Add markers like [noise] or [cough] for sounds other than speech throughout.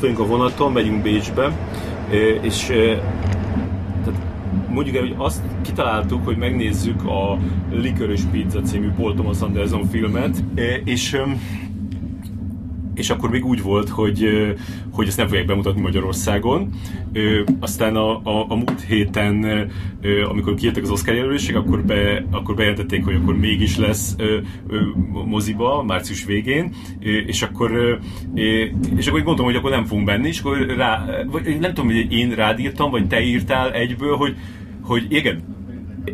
Vagyunk a vonaton, megyünk Bécsbe, és tehát mondjuk el, hogy azt kitaláltuk, hogy megnézzük a Likörös Pizza című Paul Thomas Anderson filmet, és és akkor még úgy volt, hogy, hogy ezt nem fogják bemutatni Magyarországon. Aztán a, a, a múlt héten, amikor kijöttek az Oscar jelölések, akkor, be, akkor bejelentették, hogy akkor mégis lesz moziba, március végén, és akkor, és akkor gondoltam, hogy akkor nem fogunk benni, és akkor rá, vagy nem tudom, hogy én rád írtam, vagy te írtál egyből, hogy, hogy igen,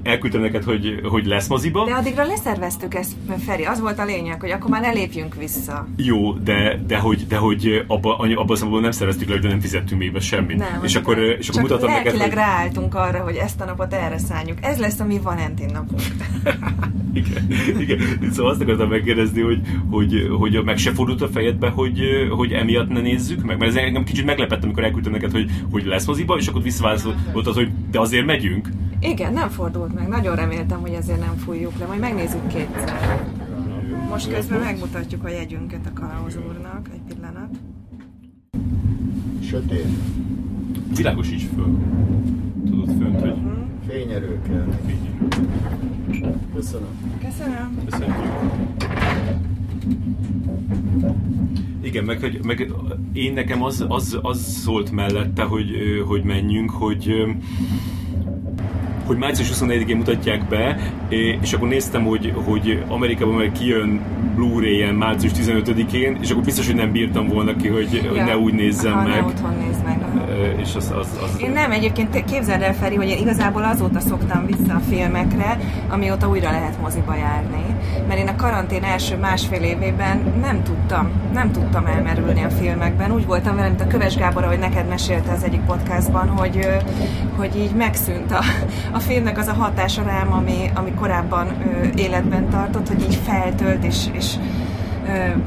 elküldtem neked, hogy, hogy lesz moziba. De addigra leszerveztük ezt, Feri, az volt a lényeg, hogy akkor már ne lépjünk vissza. Jó, de, de hogy, de hogy abba, abba a szempontból nem szerveztük le, de nem fizettünk még be semmit. Nem, és akkor, nem. és akkor mutatom neked, hogy... ráálltunk arra, hogy ezt a napot erre szálljuk. Ez lesz a mi Valentin napunk. [laughs] igen, igen. Szóval azt akartam megkérdezni, hogy, hogy, hogy meg se fordult a fejedbe, hogy, hogy emiatt ne nézzük meg? Mert ez engem kicsit meglepett, amikor elküldtem neked, hogy, hogy lesz moziba, és akkor visszaválaszolt az, hogy de azért megyünk. Igen, nem fordult meg. Nagyon reméltem, hogy ezért nem fújjuk le. Majd megnézzük kétszer. Most közben megmutatjuk a jegyünket a kalauz úrnak. Egy pillanat. Sötét. Világosíts föl. Tudod fönt, hogy... Uh-huh. Fényerő kell. Köszönöm. Köszönöm. Köszönjük. Igen, meg, hogy, meg én nekem az, az, az szólt mellette, hogy, hogy menjünk, hogy hogy március 24-én mutatják be, és akkor néztem, hogy, hogy Amerikában meg kijön Blu-ray-en március 15-én, és akkor biztos, hogy nem bírtam volna ki, hogy, ja. hogy ne úgy nézzem Aha, meg. Ne otthon nézd meg. És az, az, az... Én nem, egyébként képzeld el, Feri, hogy én igazából azóta szoktam vissza a filmekre, amióta újra lehet moziba járni. Mert én a karantén első másfél évében nem tudtam, nem tudtam elmerülni a filmekben. Úgy voltam vele, mint a Köves Gábor, hogy neked mesélte az egyik podcastban, hogy, hogy így megszűnt a, a filmnek az a hatása rám, ami, ami korábban életben tartott, hogy így feltölt, és, és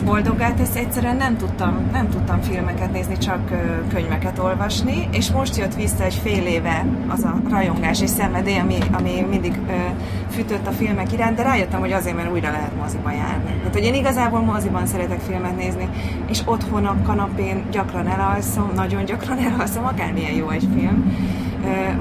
boldoggá tesz. Egyszerűen nem tudtam, nem tudtam filmeket nézni, csak könyveket olvasni, és most jött vissza egy fél éve az a rajongás és szenvedély, ami, ami mindig fütött a filmek iránt, de rájöttem, hogy azért, mert újra lehet moziba járni. Tehát, hogy én igazából moziban szeretek filmet nézni, és otthon a kanapén gyakran elalszom, nagyon gyakran [laughs] elalszom, akármilyen jó egy film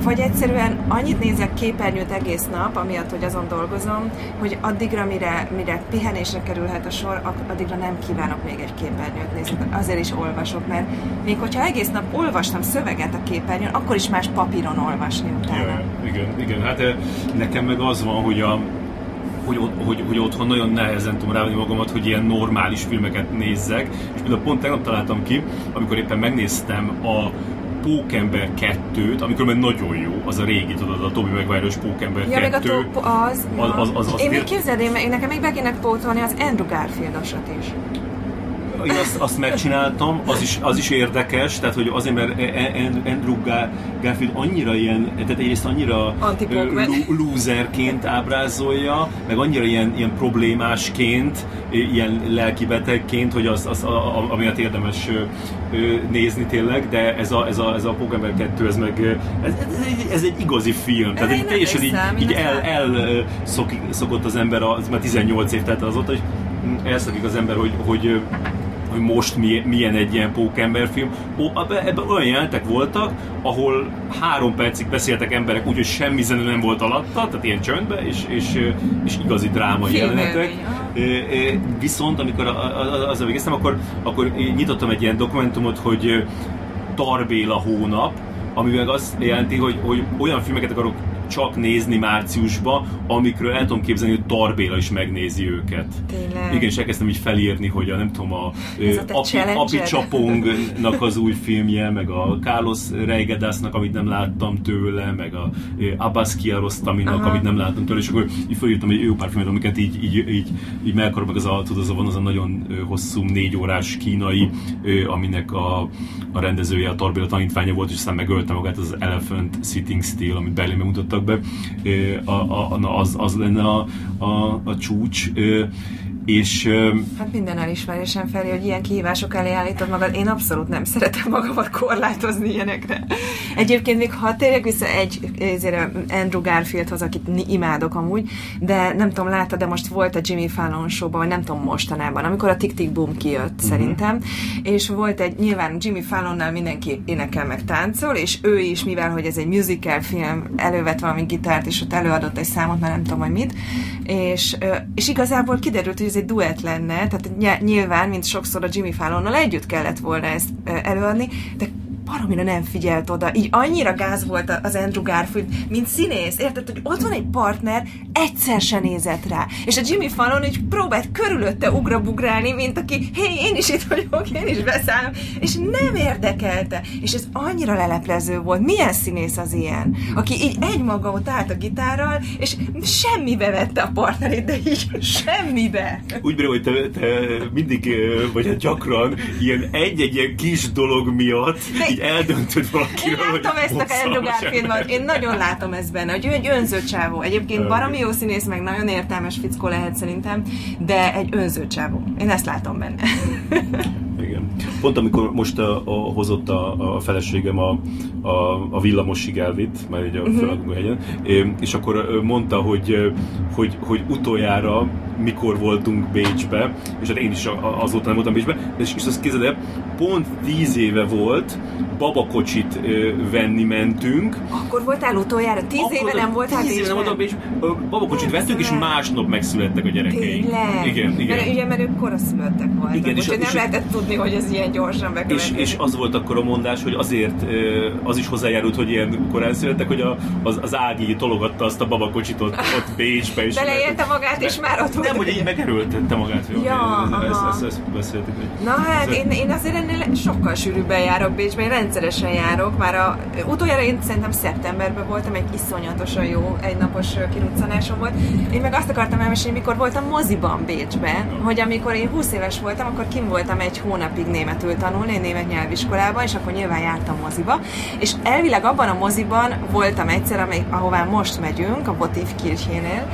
vagy egyszerűen annyit nézek képernyőt egész nap, amiatt, hogy azon dolgozom, hogy addigra, mire, mire pihenésre kerülhet a sor, addigra nem kívánok még egy képernyőt nézni. Azért is olvasok, mert még hogyha egész nap olvastam szöveget a képernyőn, akkor is más papíron olvasni utána. Ja, igen, igen, hát nekem meg az van, hogy a, hogy, hogy, hogy otthon nagyon nehezen tudom rávenni magamat, hogy ilyen normális filmeket nézzek, és például pont tegnap találtam ki, amikor éppen megnéztem a Pókember 2-t, amikor már nagyon jó, az a régi, tudod, a Tobi Maguire-os Pókember ja, 2. Meg a top, az, az, az, az, az Én még képzeld, én, nekem még be kéne pótolni az Andrew Garfieldosat is én azt, azt megcsináltam, az is, az is érdekes, tehát hogy azért, mert e- e- Andrew Garfield annyira ilyen, tehát egyrészt annyira loserként ábrázolja, meg annyira ilyen, ilyen problémásként, ilyen lelkibetegként, hogy az, az a, a, amiatt érdemes nézni tényleg, de ez a, ez a, ez a Pókember 2, ez meg, ez, ez, egy, ez egy igazi film, tehát egy teljesen így, így el, el szok, szokott az ember, az már 18 év telt azóta, hogy elszakik az ember, hogy, hogy hogy most milyen egy ilyen pókemberfilm. Ebben olyan jelentek voltak, ahol három percig beszéltek emberek úgy, hogy semmi zene nem volt alatta, tehát ilyen csöndbe, és, és, és igazi dráma jelenetek. Viszont amikor az végeztem, akkor, akkor nyitottam egy ilyen dokumentumot, hogy Tarbéla hónap, ami meg azt jelenti, hogy, hogy olyan filmeket akarok csak nézni márciusba, amikről el tudom képzelni, hogy Tarbéla is megnézi őket. Tényleg? Igen, és elkezdtem így felírni, hogy a nem tudom, a, a Api, Api Csapongnak az új filmje, meg a Carlos Reigedásznak, amit nem láttam tőle, meg a Abbas Kiarostaminak, amit nem láttam tőle, és akkor így felírtam egy jó pár filmet, amiket így, így, így, így meg akarok, meg az a, tudod, az a, van az a nagyon hosszú négy órás kínai, aminek a, a rendezője a Tarbéla tanítványa volt, és aztán megölte magát az Elephant Sitting Still, amit Berlin mutattak be, az, az lenne a, a, a csúcs. És... Hát minden elismerésem felé, hogy ilyen kihívások elé állítod magad. Én abszolút nem szeretem magamat korlátozni ilyenekre. Egyébként még ha tényleg vissza egy ezért Andrew Garfieldhoz, akit imádok amúgy, de nem tudom, látta, de most volt a Jimmy Fallon showban, vagy nem tudom mostanában, amikor a Tick Tick Boom kijött uh-huh. szerintem, és volt egy, nyilván Jimmy Fallonnál mindenki énekel meg táncol, és ő is, mivel hogy ez egy musical film, elővett valami gitárt, és ott előadott egy számot, már nem tudom, hogy mit, és, és igazából kiderült, hogy ez egy duett lenne, tehát nyilván, mint sokszor a Jimmy Fallonnal együtt kellett volna ezt előadni, de baromira nem figyelt oda. Így annyira gáz volt az Andrew Garfield, mint színész. Érted, hogy ott van egy partner, egyszer se nézett rá. És a Jimmy Fallon így próbált körülötte ugrabugrálni, mint aki, hé, én is itt vagyok, én is beszállom, és nem érdekelte. És ez annyira leleplező volt. Milyen színész az ilyen? Aki így egymaga ott állt a gitárral, és semmibe vette a partnerét, de így semmibe. Úgy bírom, hogy te, te mindig, vagy hát gyakran ilyen egy-egy ilyen kis dolog miatt de így eldöntöd valakiről, Én látom ezt a Andrew Garfieldban, én nagyon látom ezt benne, hogy ő egy önző csávó. Egyébként baromi jó színész, meg nagyon értelmes fickó lehet szerintem, de egy önző csávó. Én ezt látom benne. [laughs] Igen. Pont amikor most a, a, hozott a, a feleségem a, a, a villamosig elvitt, már egy a uh-huh. és akkor mondta, hogy, hogy, hogy utoljára mikor voltunk Bécsbe, és hát én is azóta nem voltam Bécsbe, és, és azt képzeld pont tíz éve volt, babakocsit venni mentünk. Akkor voltál utoljára? Tíz Akkor éve nem voltál Tíz éve nem voltam. Babakocsit vettünk, és másnap megszülettek a gyerekeink. Tényleg? Igen, igen. Mert, ugye, mert ők koraszülöttek voltak, igen, és, nem és, lehetett tudni, hogy ez ilyen gyorsan és, és az volt akkor a mondás, hogy azért az is hozzájárult, hogy ilyen korán születtek, hogy a, az, az Ági tologatta azt a babakocsit ott, ott Bécsbe. És Beleélte magát, és már ott Nem, hogy így megerőltette magát. Jó, ja, ezt, ezt, ezt beszéltük. Na hát, én, én azért ennél sokkal sűrűbben járok Bécsbe, én rendszeresen járok. Már a, utoljára én szerintem szeptemberben voltam, egy iszonyatosan jó egynapos kiruccanásom volt. Én meg azt akartam elmesélni, mikor voltam moziban Bécsben, hogy amikor én 20 éves voltam, akkor kim voltam egy hónapig németül tanulni, egy német nyelviskolában, és akkor nyilván jártam moziba. És elvileg abban a moziban voltam egyszer, amely, ahová most megyünk, a Botív Kirchénél,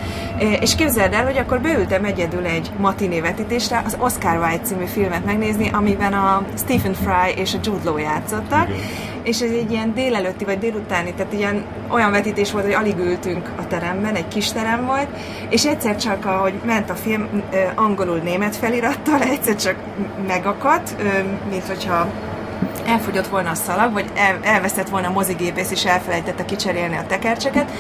és képzeld el, hogy akkor beültem egyedül egy matiné vetítésre az Oscar Wilde című filmet megnézni, amiben a Stephen Fry és a Jude Law játszottak, Igen. És ez egy ilyen délelőtti vagy délutáni, tehát ilyen olyan vetítés volt, hogy alig ültünk a teremben, egy kis terem volt, és egyszer csak, ahogy ment a film angolul német felirattal, [laughs] egyszer csak megakadt, mint hogyha elfogyott volna a szalag, vagy el, elvesztett volna a mozigépész, és elfelejtette kicserélni a tekercseket,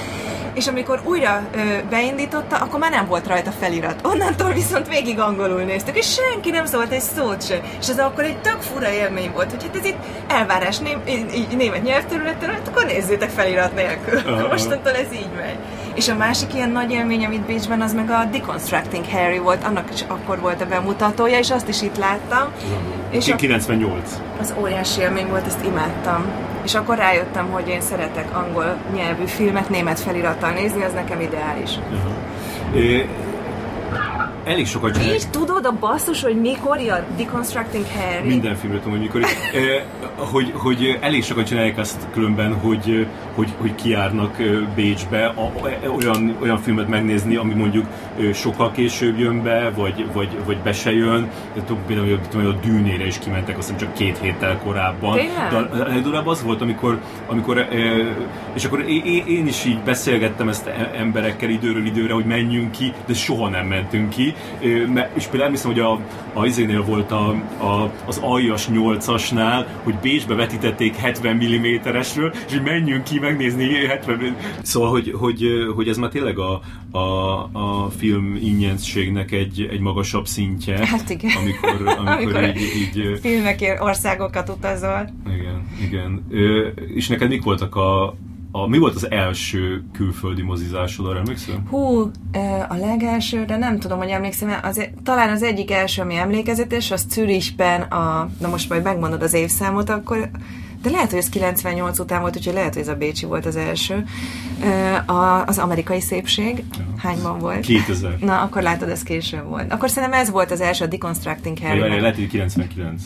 és amikor újra ö, beindította, akkor már nem volt rajta felirat. Onnantól viszont végig angolul néztük, és senki nem szólt egy szót se. És ez akkor egy tök fura élmény volt, hogy hát ez itt elvárás né, így német nyelvterületen, hát akkor nézzétek felirat nélkül. Uh-huh. [laughs] Mostantól ez így megy. És a másik ilyen nagy élmény, amit Bécsben, az meg a Deconstructing Harry volt, annak is akkor volt a bemutatója, és azt is itt láttam. És 98. Az óriási élmény volt, ezt imádtam. És akkor rájöttem, hogy én szeretek angol nyelvű filmet német felirattal nézni, az nekem ideális. Uh-huh elég sokat csinálják. És tudod a basszus, hogy mikor a Deconstructing Harry? Minden filmről tudom, hogy mikor. eh, hogy, hogy elég sokat csinálják azt különben, hogy, hogy, hogy kiárnak Bécsbe a, olyan, olyan filmet megnézni, ami mondjuk sokkal később jön be, vagy, vagy, vagy be se jön. Tudom, például a Dűnére is kimentek, azt hiszem csak két héttel korábban. Tényleg? De a legdurább az volt, amikor, amikor és akkor én, én is így beszélgettem ezt e, emberekkel időről időre, hogy menjünk ki, de soha nem mentünk ki és például hiszem, hogy a, a izénél volt a, a, az aljas 8-asnál, hogy Bécsbe vetítették 70 mm-esről, és hogy menjünk ki megnézni 70 Szóval, hogy, hogy, hogy ez már tényleg a, a, a film ingyenségnek egy, egy magasabb szintje. Hát igen. Amikor, [laughs] amikor, amikor így, így, filmekért országokat utazol. Igen, igen. Ö, és neked mik voltak a, a, mi volt az első külföldi mozizásod, arra emlékszel? Hú, a legelső, de nem tudom, hogy emlékszem, az, talán az egyik első, ami emlékezetes, az Zürichben, a, na most majd megmondod az évszámot, akkor de lehet, hogy ez 98 után volt, úgyhogy lehet, hogy ez a Bécsi volt az első. A, az amerikai szépség, hányban volt? 2000. Na, akkor látod, ez később volt. Akkor szerintem ez volt az első, a Deconstructing Harry. Lehet, hogy 99.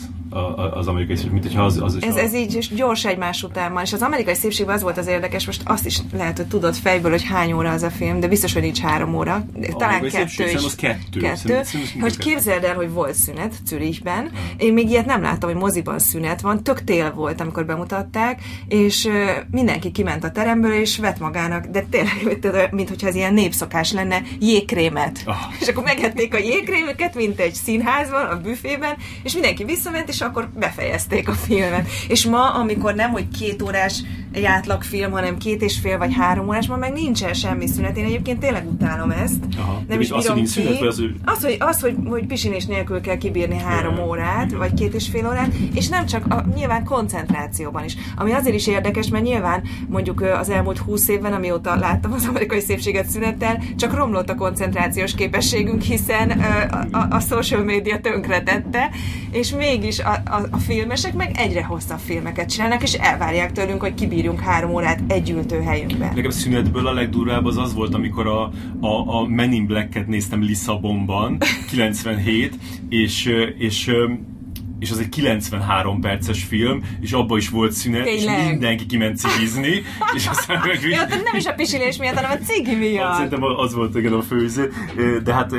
az amerikai szépség, mint hogyha az, az ez, a... ez így gyors egymás után van, és az amerikai szépségben az volt az érdekes, most azt is lehet, hogy tudod fejből, hogy hány óra az a film, de biztos, hogy nincs három óra, talán kettő is. Az kettő. kettő. hogy képzeld el, hogy volt szünet Zürichben, én még ilyet nem láttam, hogy moziban szünet van, tök tél volt, amikor bemutatták, és mindenki kiment a teremből, és vett magának, de tényleg, [laughs] mint hogyha ez ilyen népszokás lenne, jégkrémet. Oh. És akkor megették a jégkrémüket, mint egy színházban, a büfében, és mindenki visszament, és akkor befejezték a filmet. És ma, amikor nem, hogy két órás egy átlagfilm, hanem két és fél vagy három ma meg nincsen semmi szünet. Én egyébként tényleg utálom ezt. Aha. Nem is az, hogy nincs szünet, az, hogy... Az, hogy, az, hogy, hogy pisinés nélkül kell kibírni három yeah. órát, vagy két és fél órát, és nem csak a, nyilván koncentrációban is. Ami azért is érdekes, mert nyilván mondjuk az elmúlt húsz évben, amióta láttam az amerikai szépséget szünettel, csak romlott a koncentrációs képességünk, hiszen a, a, a social media tönkretette, és mégis a, a, a filmesek meg egyre hosszabb filmeket csinálnak, és elvárják tőlünk, hogy kibírjunk három órát egy ültőhelyünkben. Nekem szünetből a legdurvább az az volt, amikor a, a, a Men in Black-et néztem Lisszabonban, 97, és, és és az egy 93 perces film, és abban is volt szünet, Tényleg? és mindenki kiment cigizni, [laughs] és aztán meg... Jó, nem is a pisilés miatt, hanem a cigi miatt. Hát, szerintem az volt igen a főző, de hát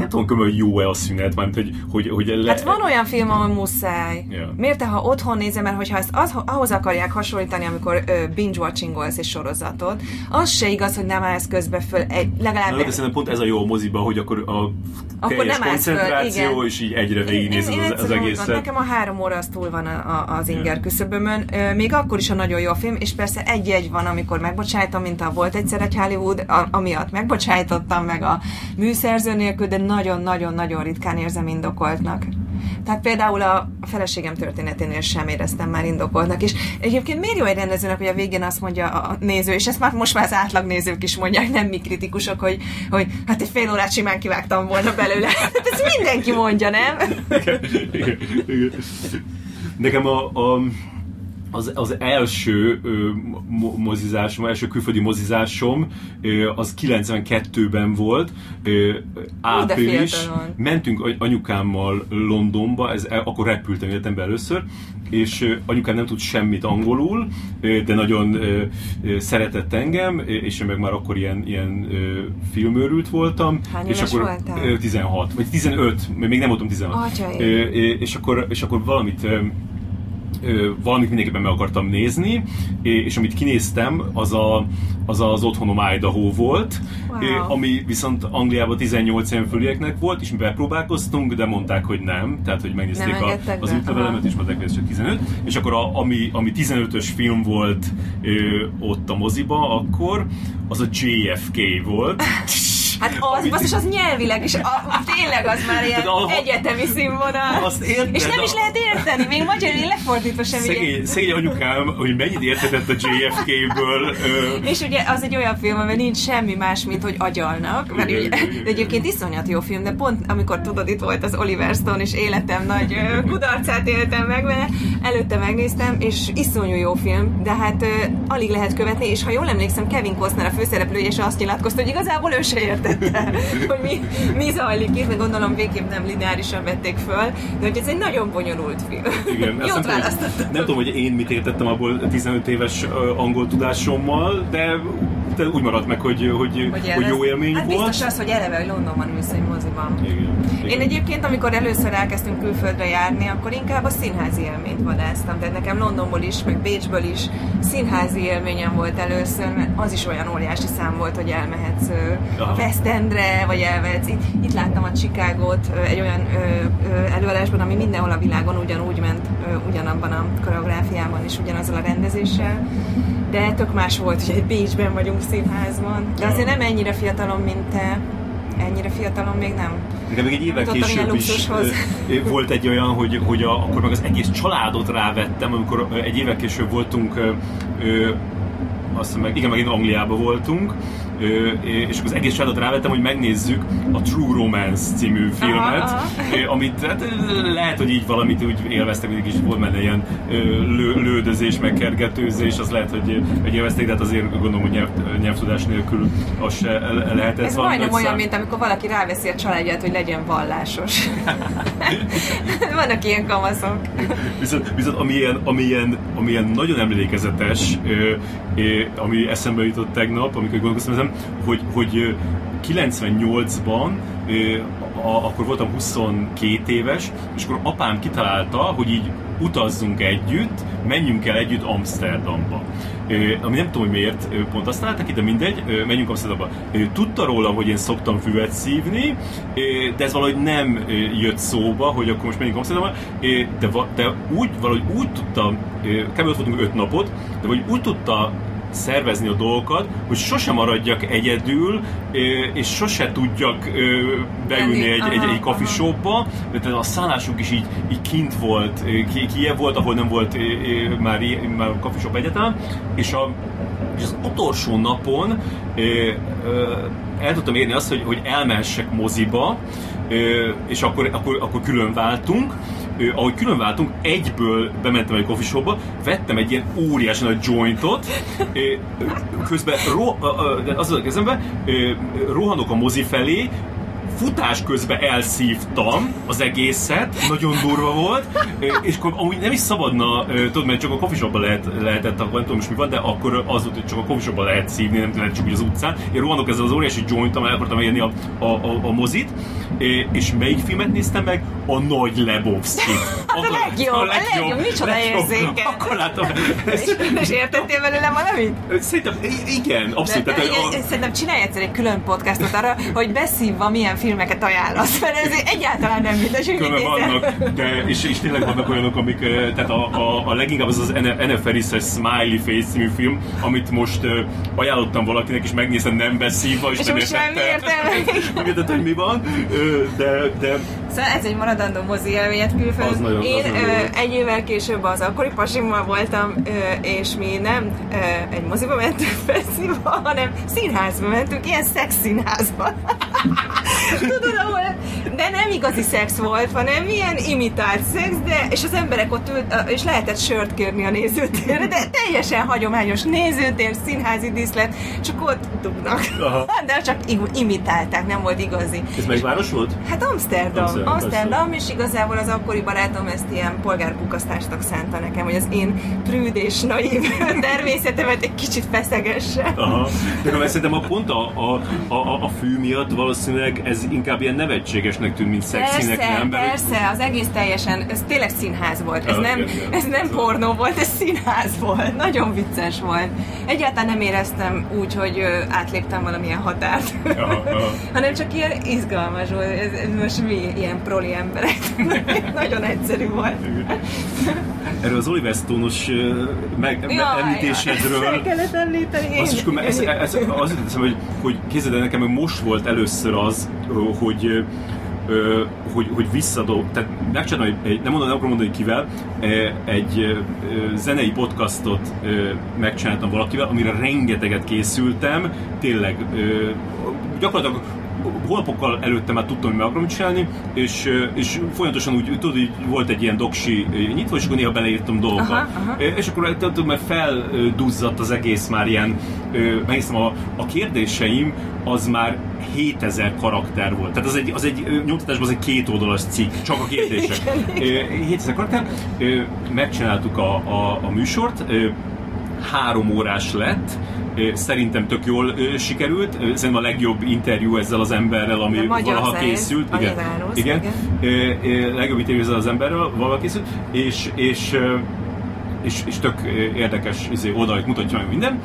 én tudom, hogy jó-e a szünet, mert hogy, hogy, hogy le... Hát van olyan film, ahol muszáj. Yeah. Miért ha otthon nézem, mert hogyha ezt az, ahhoz akarják hasonlítani, amikor binge-watchingolsz egy sorozatot, az se igaz, hogy nem állsz közbe föl, egy, legalább... Na, de szerintem pont ez a jó a moziba, hogy akkor a akkor nem koncentráció, föl, és így egyre végignézed az, az egészet. Nekem a három óra az túl van a, a, az inger küszöbömön. Még akkor is a nagyon jó a film, és persze egy-egy van, amikor megbocsájtom, mint a volt egyszer egy Hollywood, a, amiatt megbocsájtottam meg a műszerző nélkül, de nagyon-nagyon-nagyon ritkán érzem indokoltnak. Tehát például a, a feleségem történeténél sem éreztem már indokoltnak. És egyébként miért jó egy rendezőnek, hogy a végén azt mondja a néző, és ezt már most már az átlag nézők is mondják, nem mi kritikusok, hogy, hogy hát egy fél órát simán kivágtam volna belőle. Hát ezt mindenki mondja, nem? Igen, igen, igen. Nekem a, a az, az első ö, mozizásom, első külföldi mozizásom ö, az 92-ben volt, ö, április. Mentünk anyukámmal Londonba, ez, akkor repültem életemben először, és anyukám nem tud semmit angolul, de nagyon szeretett engem, és én meg már akkor ilyen, ilyen filmőrült voltam. Hány és akkor voltál? 16, vagy 15, még nem voltam 16. Atyai. És akkor, és akkor valamit valamit mindenképpen meg akartam nézni, és amit kinéztem, az a, az, az otthonom Idaho volt, wow. ami viszont Angliában 18 éven fölieknek volt, és mi bepróbálkoztunk, de mondták, hogy nem, tehát hogy megnézték a, az útlevelemet, és mondták, hogy ez csak 15, és akkor a, ami, ami 15-ös film volt ö, ott a moziba akkor, az a JFK volt. [laughs] Hát az, basszus, az nyelvileg is, a, tényleg az már ilyen a, egyetemi színvonal. Azt érted, és nem is lehet érteni, még magyarul lefordítva sem szegény, szegény anyukám, hogy mennyit értetett a JFK-ből. és ugye az egy olyan film, amiben nincs semmi más, mint hogy agyalnak, mert ugye, de egyébként iszonyat jó film, de pont amikor tudod, itt volt az Oliver Stone, és életem nagy [laughs] kudarcát éltem meg vele, előtte megnéztem, és iszonyú jó film, de hát alig lehet követni, és ha jól emlékszem, Kevin Costner a főszereplő, és azt nyilatkozta, hogy igazából ő se ért értette, [laughs] hogy mi, mi zajlik itt, de gondolom végképp nem lineárisan vették föl, de hogy ez egy nagyon bonyolult film. Igen, [laughs] Jót választottam. Nem tudom, hogy én mit értettem abból 15 éves angol tudásommal, de de úgy maradt meg, hogy, hogy, hogy, hogy jó élmény hát volt. biztos az, hogy eleve, Londonban ülsz egy moziban. Igen, igen. Én egyébként, amikor először elkezdtünk külföldre járni, akkor inkább a színházi élményt vadáztam. Tehát nekem Londonból is, meg Bécsből is színházi élményem volt először, mert az is olyan óriási szám volt, hogy elmehetsz Aha. a West Endre, vagy elmehetsz. Itt, itt láttam a Chicagót egy olyan ö, ö, előadásban, ami mindenhol a világon ugyanúgy ment, ö, ugyanabban a koreográfiában és ugyanazzal a rendezéssel de tök más volt, hogy egy Bécsben vagyunk színházban. De azért nem ennyire fiatalom, mint te. Ennyire fiatalom még nem. De még egy évvel később is volt egy olyan, hogy, hogy a, akkor meg az egész családot rávettem, amikor egy évvel később voltunk, ö, azt meg, igen, megint Angliában voltunk, és akkor az egész családot rávettem, hogy megnézzük a True Romance című filmet, aha, aha. amit hát, lehet, hogy így valamit úgy élveztek, hogy is volt benne ilyen lő, lődözés, meg kergetőzés, az lehet, hogy, hogy élvezték, de hát azért gondolom, hogy nyelv, nyelvtudás nélkül az se lehet. Ez, ez majdnem olyan, szám... mint amikor valaki ráveszi a családját, hogy legyen vallásos. [laughs] Vannak ilyen kamaszok. Viszont, viszont amilyen, amilyen, amilyen nagyon emlékezetes, ami eszembe jutott tegnap, amikor gondolkoztam ezen, hogy, hogy 98-ban a, akkor voltam 22 éves, és akkor apám kitalálta, hogy így utazzunk együtt, menjünk el együtt Amsterdamba. Ami nem tudom, hogy miért pont azt találtak ide, mindegy, menjünk Amsterdamba. Tudta róla, hogy én szoktam füvet szívni, de ez valahogy nem jött szóba, hogy akkor most menjünk Amsterdamba, de, de úgy, valahogy úgy tudta, kb. ott voltunk öt napot, de vagy úgy tudta szervezni a dolgokat, hogy sose maradjak egyedül, és sose tudjak beülni egy, egy, egy shopba, de a szállásunk is így, így kint volt, Kiev volt, ahol nem volt már, már shop egyetem, és, a, és az utolsó napon el tudtam érni azt, hogy, hogy elmehessek moziba, és akkor, akkor, akkor külön váltunk, ahogy külön váltunk, egyből bementem egy coffee shopba, vettem egy ilyen óriási nagy jointot, [laughs] közben ro- az a kezembe, rohanok a mozi felé, futás közben elszívtam az egészet, nagyon durva volt, és akkor amúgy nem is szabadna, tudod, mert csak a coffee lehet, lehetett, akkor nem tudom most mi van, de akkor az volt, hogy csak a coffee lehet szívni, nem lehet csak úgy az utcán. Én rohanok ezzel az óriási jointam, el akartam érni a, a, a, a mozit, és melyik filmet néztem meg? A Nagy Lebowski. [laughs] Hát a legjobb, a legjobb, a legjobb micsoda érzéke. Akkor látom. [laughs] És, és értettél belőle valamit? Szerintem igen, abszolút. Tehát, a... Szerintem csinálj egyszer egy külön podcastot arra, hogy beszívva milyen filmeket ajánlasz, mert ez egyáltalán nem mindegy, mit vannak, de, és, és tényleg vannak olyanok, amik, tehát a, a, a leginkább az az Anne Ferris-es Smiley Face című film, amit most uh, ajánlottam valakinek, és megnézem nem beszívva, és, és nem értette. Nem [laughs] értette, hogy mi van, de, de... Szóval ez egy maradandó mozi élményet külföldön. Nagyon, Én nagyon egy évvel később az akkori pasimmal voltam, és mi nem egy moziba mentünk fesztiválba, hanem színházba mentünk, ilyen szexszínházba. [laughs] Tudod, ahol, de nem igazi szex volt, hanem ilyen imitált szex, de, és az emberek ott ült, és lehetett sört kérni a nézőtérre, de teljesen hagyományos nézőtér, színházi díszlet, csak ott dugnak. Aha. [laughs] De csak imitálták, nem volt igazi. Ez melyik város volt? Hát Amsterdam. Amsterdam, Amsterdam és igazából az akkori barátom ezt ilyen polgárpukasztásnak szánta nekem, hogy az én prűd és naív [laughs] természetemet egy kicsit feszegesse. Aha. [laughs] De szerintem a pont a, a, a, a fű miatt valószínűleg ez inkább ilyen nevetségesnek tűnt, mint szexinek, persze, nem? Persze, az egész teljesen, ez tényleg színház volt, ez, nem, ez nem pornó volt, ez színház volt, nagyon vicces volt. Egyáltalán nem éreztem úgy, hogy átléptem valamilyen határt, aha, aha. [laughs] hanem csak ilyen izgalmas volt, ez, ez most mi, ilyen proli emberek, [laughs] nagyon egyszerű volt. Erről az Oliver Stone-os meg, jaj, említésedről... Jaj, kellett említeni. Azt is, ez, ez, ez, az jutott hogy, hogy kézzed, nekem most volt először az, hogy hogy, hogy visszadom, tehát megcsinálom, egy, nem, mondom, nem akarom mondani kivel, egy zenei podcastot megcsináltam valakivel, amire rengeteget készültem, tényleg gyakorlatilag hónapokkal előtte már tudtam, hogy meg akarom csinálni, és, és folyamatosan úgy, tudod, hogy volt egy ilyen doksi nyitva, és akkor néha beleírtam dolgokat. Aha, aha. És akkor tudod, mert felduzzadt az egész már ilyen, megnéztem a, a kérdéseim, az már 7000 karakter volt. Tehát az egy, az egy nyomtatásban az egy két oldalas cikk, csak a kérdések. 7000 karakter. Megcsináltuk a, a, a műsort, három órás lett, Szerintem tök jól sikerült. Szerintem a legjobb interjú ezzel az emberrel, ami valaha szerint, készült. Igen, igen. igen. Legjobb interjú ezzel az emberrel valaha készült. És, és és, és tök érdekes izé, oldalt mutatja meg minden.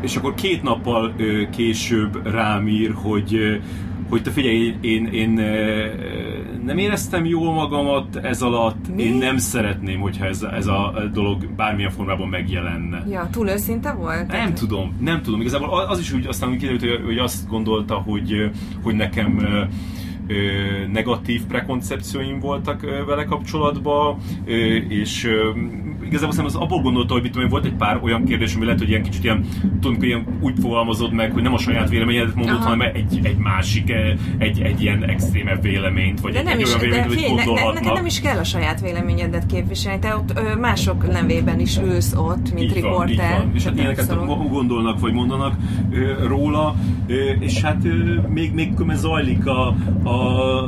És akkor két nappal később rám ír, hogy hogy te figyelj, én, én, én nem éreztem jól magamat ez alatt, Mi? én nem szeretném, hogyha ez, ez a dolog bármilyen formában megjelenne. Ja, túl őszinte volt? Nem tudom, nem tudom. Igazából az is úgy aztán úgy kiderült, hogy, hogy azt gondolta, hogy, hogy nekem negatív prekoncepcióim voltak vele kapcsolatban, és igazából szerintem az abból gondolta, hogy, mit volt egy pár olyan kérdés, ami lehet, hogy ilyen kicsit ilyen, tudom, ilyen úgy fogalmazod meg, hogy nem a saját véleményedet mondod, Aha. hanem egy, egy másik, egy, egy ilyen extrémebb véleményt, vagy de egy, nem egy is, olyan véleményt, hogy gondolhatnak. Ne, ne, nem is kell a saját véleményedet képviselni, te ott ö, mások nevében is ülsz ott, mint így riporter. Van, így van. És hát ilyeneket gondolnak, vagy mondanak ö, róla, ö, és hát ö, még, még zajlik a, a,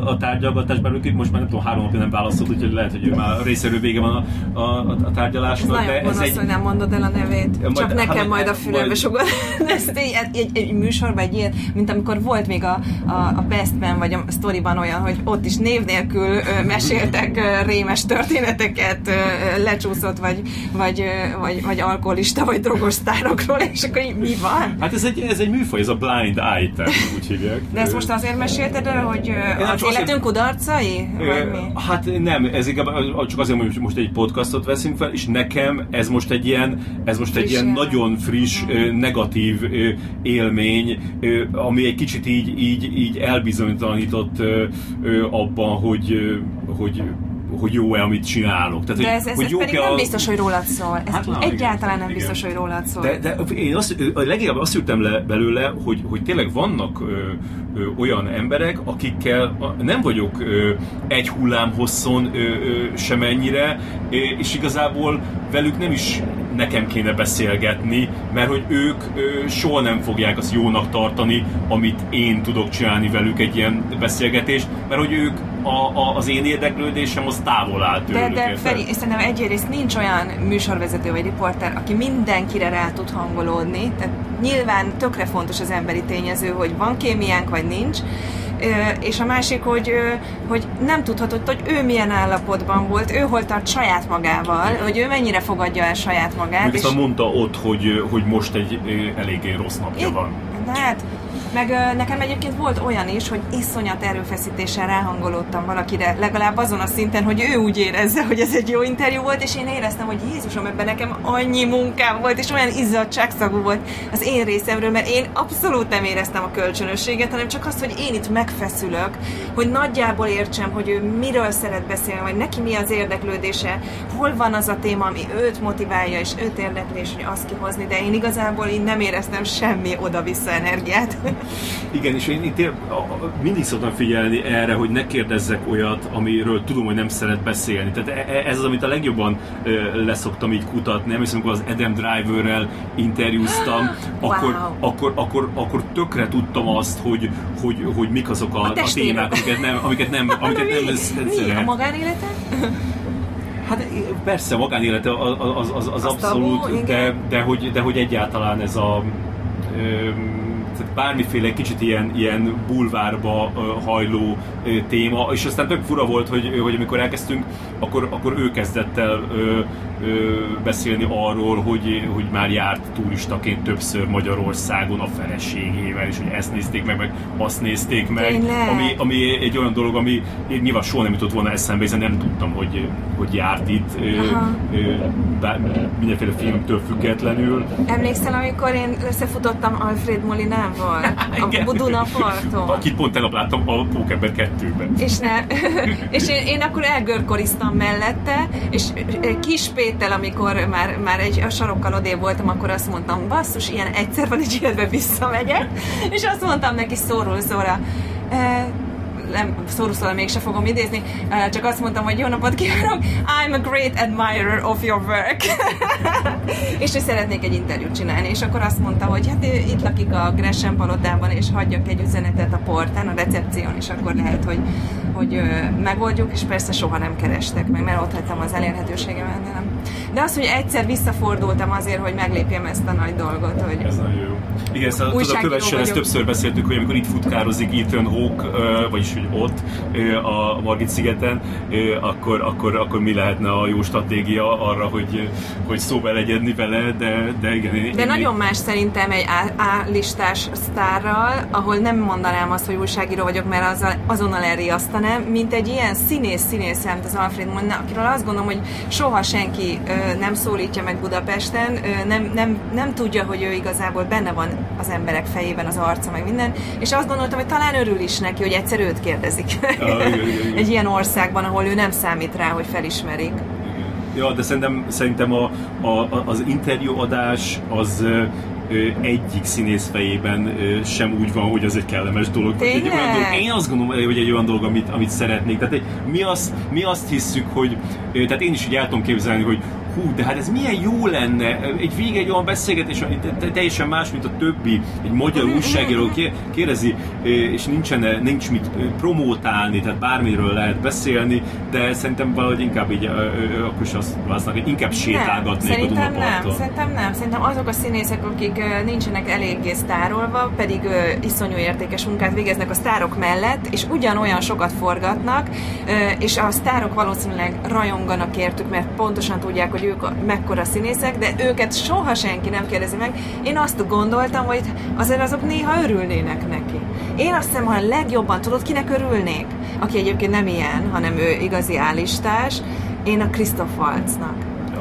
a tárgyalgatás, bár most már nem tudom, három napja nem válaszolt, úgyhogy lehet, hogy ő már részéről vége van a, a, a tárgyalásnak. Ez de ez egy... hogy nem mondod el a nevét. Majd, Csak nekem hát, majd a fülembe majd... sugod. Ezt egy, egy, egy, egy műsorban egy ilyen, mint amikor volt még a, a, a Bestben, vagy a Storyban olyan, hogy ott is név nélkül ö, meséltek ö, rémes történeteket, ö, lecsúszott, vagy, vagy, ö, vagy, vagy alkoholista, vagy drogos sztárokról, és akkor így mi van? Hát ez egy, ez egy műfaj, ez a blind item, úgy hívják. De ezt most azért mesélted el, hogy az életünk kudarcai? Hát nem, ez inkább csak azért, hogy most egy podcastot veszünk fel, és nekem ez most egy ilyen, ez most friss egy ilyen nagyon friss, mm. negatív élmény, ami egy kicsit így, így, így elbizonytalanított abban, hogy, hogy hogy jó-e, amit csinálok. Tehát, de ez, ez, hogy ez pedig a... nem biztos, hogy rólad szól. Ez hát, na, egyáltalán igen, nem biztos, igen. hogy rólad szól. De, de én azt, leginkább azt jöttem le belőle, hogy, hogy tényleg vannak ö, ö, olyan emberek, akikkel nem vagyok ö, egy hullám hosszon ö, ö, semennyire, és igazából velük nem is nekem kéne beszélgetni, mert hogy ők ö, soha nem fogják azt jónak tartani, amit én tudok csinálni velük egy ilyen beszélgetést, mert hogy ők a, a, az én érdeklődésem az távol áll tőlük. De, de Feri, szerintem egyrészt nincs olyan műsorvezető vagy riporter, aki mindenkire rá tud hangolódni, tehát nyilván tökre fontos az emberi tényező, hogy van kémiánk vagy nincs, és a másik, hogy, hogy nem tudhatod, hogy ő milyen állapotban volt, ő hol tart saját magával, hogy ő mennyire fogadja el saját magát. Még és... mondta ott, hogy, hogy most egy eléggé rossz napja é, van. Hát, meg nekem egyébként volt olyan is, hogy iszonyat erőfeszítéssel ráhangolódtam valakire, legalább azon a szinten, hogy ő úgy érezze, hogy ez egy jó interjú volt, és én éreztem, hogy Jézusom, ebben nekem annyi munkám volt, és olyan izzadságszagú volt az én részemről, mert én abszolút nem éreztem a kölcsönösséget, hanem csak azt, hogy én itt megfeszülök, hogy nagyjából értsem, hogy ő miről szeret beszélni, vagy neki mi az érdeklődése, hol van az a téma, ami őt motiválja, és őt érdekli, és hogy azt kihozni, de én igazából én nem éreztem semmi oda-vissza energiát. Igen, és én itt mindig szoktam figyelni erre, hogy ne kérdezzek olyat, amiről tudom, hogy nem szeret beszélni. Tehát e, e, ez az, amit a legjobban leszoktam így kutatni. Nem hiszem, amikor az Adam Driverrel interjúztam, [gasps] wow. akkor, akkor, akkor, akkor tökre tudtam azt, hogy, hogy, hogy mik azok a, a, a témák, amiket nem, amiket nem, amiket nem [laughs] Mi? A magánélete? Hát persze, magánélete az, az, az, az abszolút, tabu, de, de, hogy, de hogy egyáltalán ez a tehát bármiféle kicsit ilyen, ilyen bulvárba hajló téma, és aztán tök fura volt, hogy, hogy amikor elkezdtünk, akkor, akkor ő kezdett el beszélni arról, hogy, hogy már járt turistaként többször Magyarországon a feleségével, és hogy ezt nézték meg, meg azt nézték meg, ami, ami egy olyan dolog, ami nyilván soha nem jutott volna eszembe, hiszen nem tudtam, hogy, hogy járt itt ö, bár, mindenféle filmtől függetlenül. Emlékszel, amikor én összefutottam Alfred Molinával [laughs] a Buduna parton? Akit pont tegnap láttam a Pókember 2-ben. És, ne, [laughs] és én, én akkor elgörkoriztam mellette, és kis Péter, amikor már, már egy a sarokkal odébb voltam, akkor azt mondtam, basszus, ilyen egyszer van egy életben visszamegyek, és azt mondtam neki szóról szóra, nem szóról mégse fogom idézni, csak azt mondtam, hogy jó napot kívánok, I'm a great admirer of your work. [laughs] és hogy szeretnék egy interjút csinálni, és akkor azt mondta, hogy hát itt lakik a Gresham palotában, és hagyjak egy üzenetet a portán, a recepción, és akkor lehet, hogy, hogy megoldjuk, és persze soha nem kerestek meg, mert ott hagytam az elérhetőségemet, de nem. De az, hogy egyszer visszafordultam azért, hogy meglépjem ezt a nagy dolgot, hogy... Ez nagyon jó. Igen, szóval tudod, a ezt többször beszéltük, hogy amikor itt futkározik Ethan Hawke, vagyis hogy ott a Margit szigeten, akkor, akkor, akkor mi lehetne a jó stratégia arra, hogy, hogy szóba legyedni vele, de, de igen. Én, de én nagyon még... más szerintem egy A-listás sztárral, ahol nem mondanám azt, hogy újságíró vagyok, mert az, azonnal elriasztanám, mint egy ilyen színész színész, mint az Alfred Molina, akiről azt gondolom, hogy soha senki ö, nem szólítja meg Budapesten, nem, nem, nem tudja, hogy ő igazából benne van az emberek fejében az arca, meg minden, és azt gondoltam, hogy talán örül is neki, hogy egyszer őt kérdezik. Igen, igen, igen. [laughs] Egy ilyen országban, ahol ő nem számít rá, hogy felismerik. Ja, de szerintem, szerintem a, a, az interjúadás az egyik színész fejében sem úgy van, hogy az egy kellemes dolog. Egy olyan dolog. Én azt gondolom, hogy egy olyan dolog, amit, amit szeretnék. Tehát egy, mi, azt, mi azt hisszük, hogy tehát én is így el tudom képzelni, hogy hú, de hát ez milyen jó lenne, egy vége egy olyan beszélgetés, teljesen más, mint a többi, egy magyar újságíró kérdezi, és nincsen, nincs mit promótálni, tehát bármiről lehet beszélni, de szerintem valahogy inkább így, akkor is azt válasznak, hogy inkább sétálgatnék nem, a Dunaparton. Nem, szerintem nem, szerintem azok a színészek, akik nincsenek eléggé sztárolva, pedig iszonyú értékes munkát végeznek a sztárok mellett, és ugyanolyan sokat forgatnak, és a sztárok valószínűleg rajonganak értük, mert pontosan tudják, hogy ők mekkora színészek, de őket soha senki nem kérdezi meg. Én azt gondoltam, hogy azért azok néha örülnének neki. Én azt hiszem, hogy a legjobban tudod, kinek örülnék? Aki egyébként nem ilyen, hanem ő igazi állistás, én a Christoph Waltznak.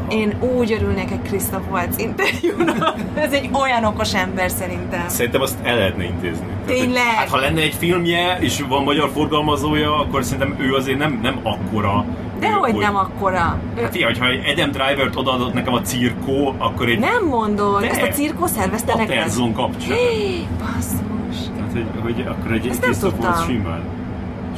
Én úgy örülnék egy Christoph Waltz interjúnak. [laughs] Ez egy olyan okos ember szerintem. Szerintem azt el lehetne intézni. Tényleg? hát, ha lenne egy filmje, és van magyar forgalmazója, akkor szerintem ő azért nem, nem akkora de hogy nem akkora. Hát ilyen, hogyha Adam Driver-t odaadott nekem a cirkó, akkor egy... Nem mondod, ezt a cirkó szervezte neked? A Terzon kapcsán. [gasps] Basszus. Tehát, hogy, hogy akkor egy Ezt nem tudtam. Simán.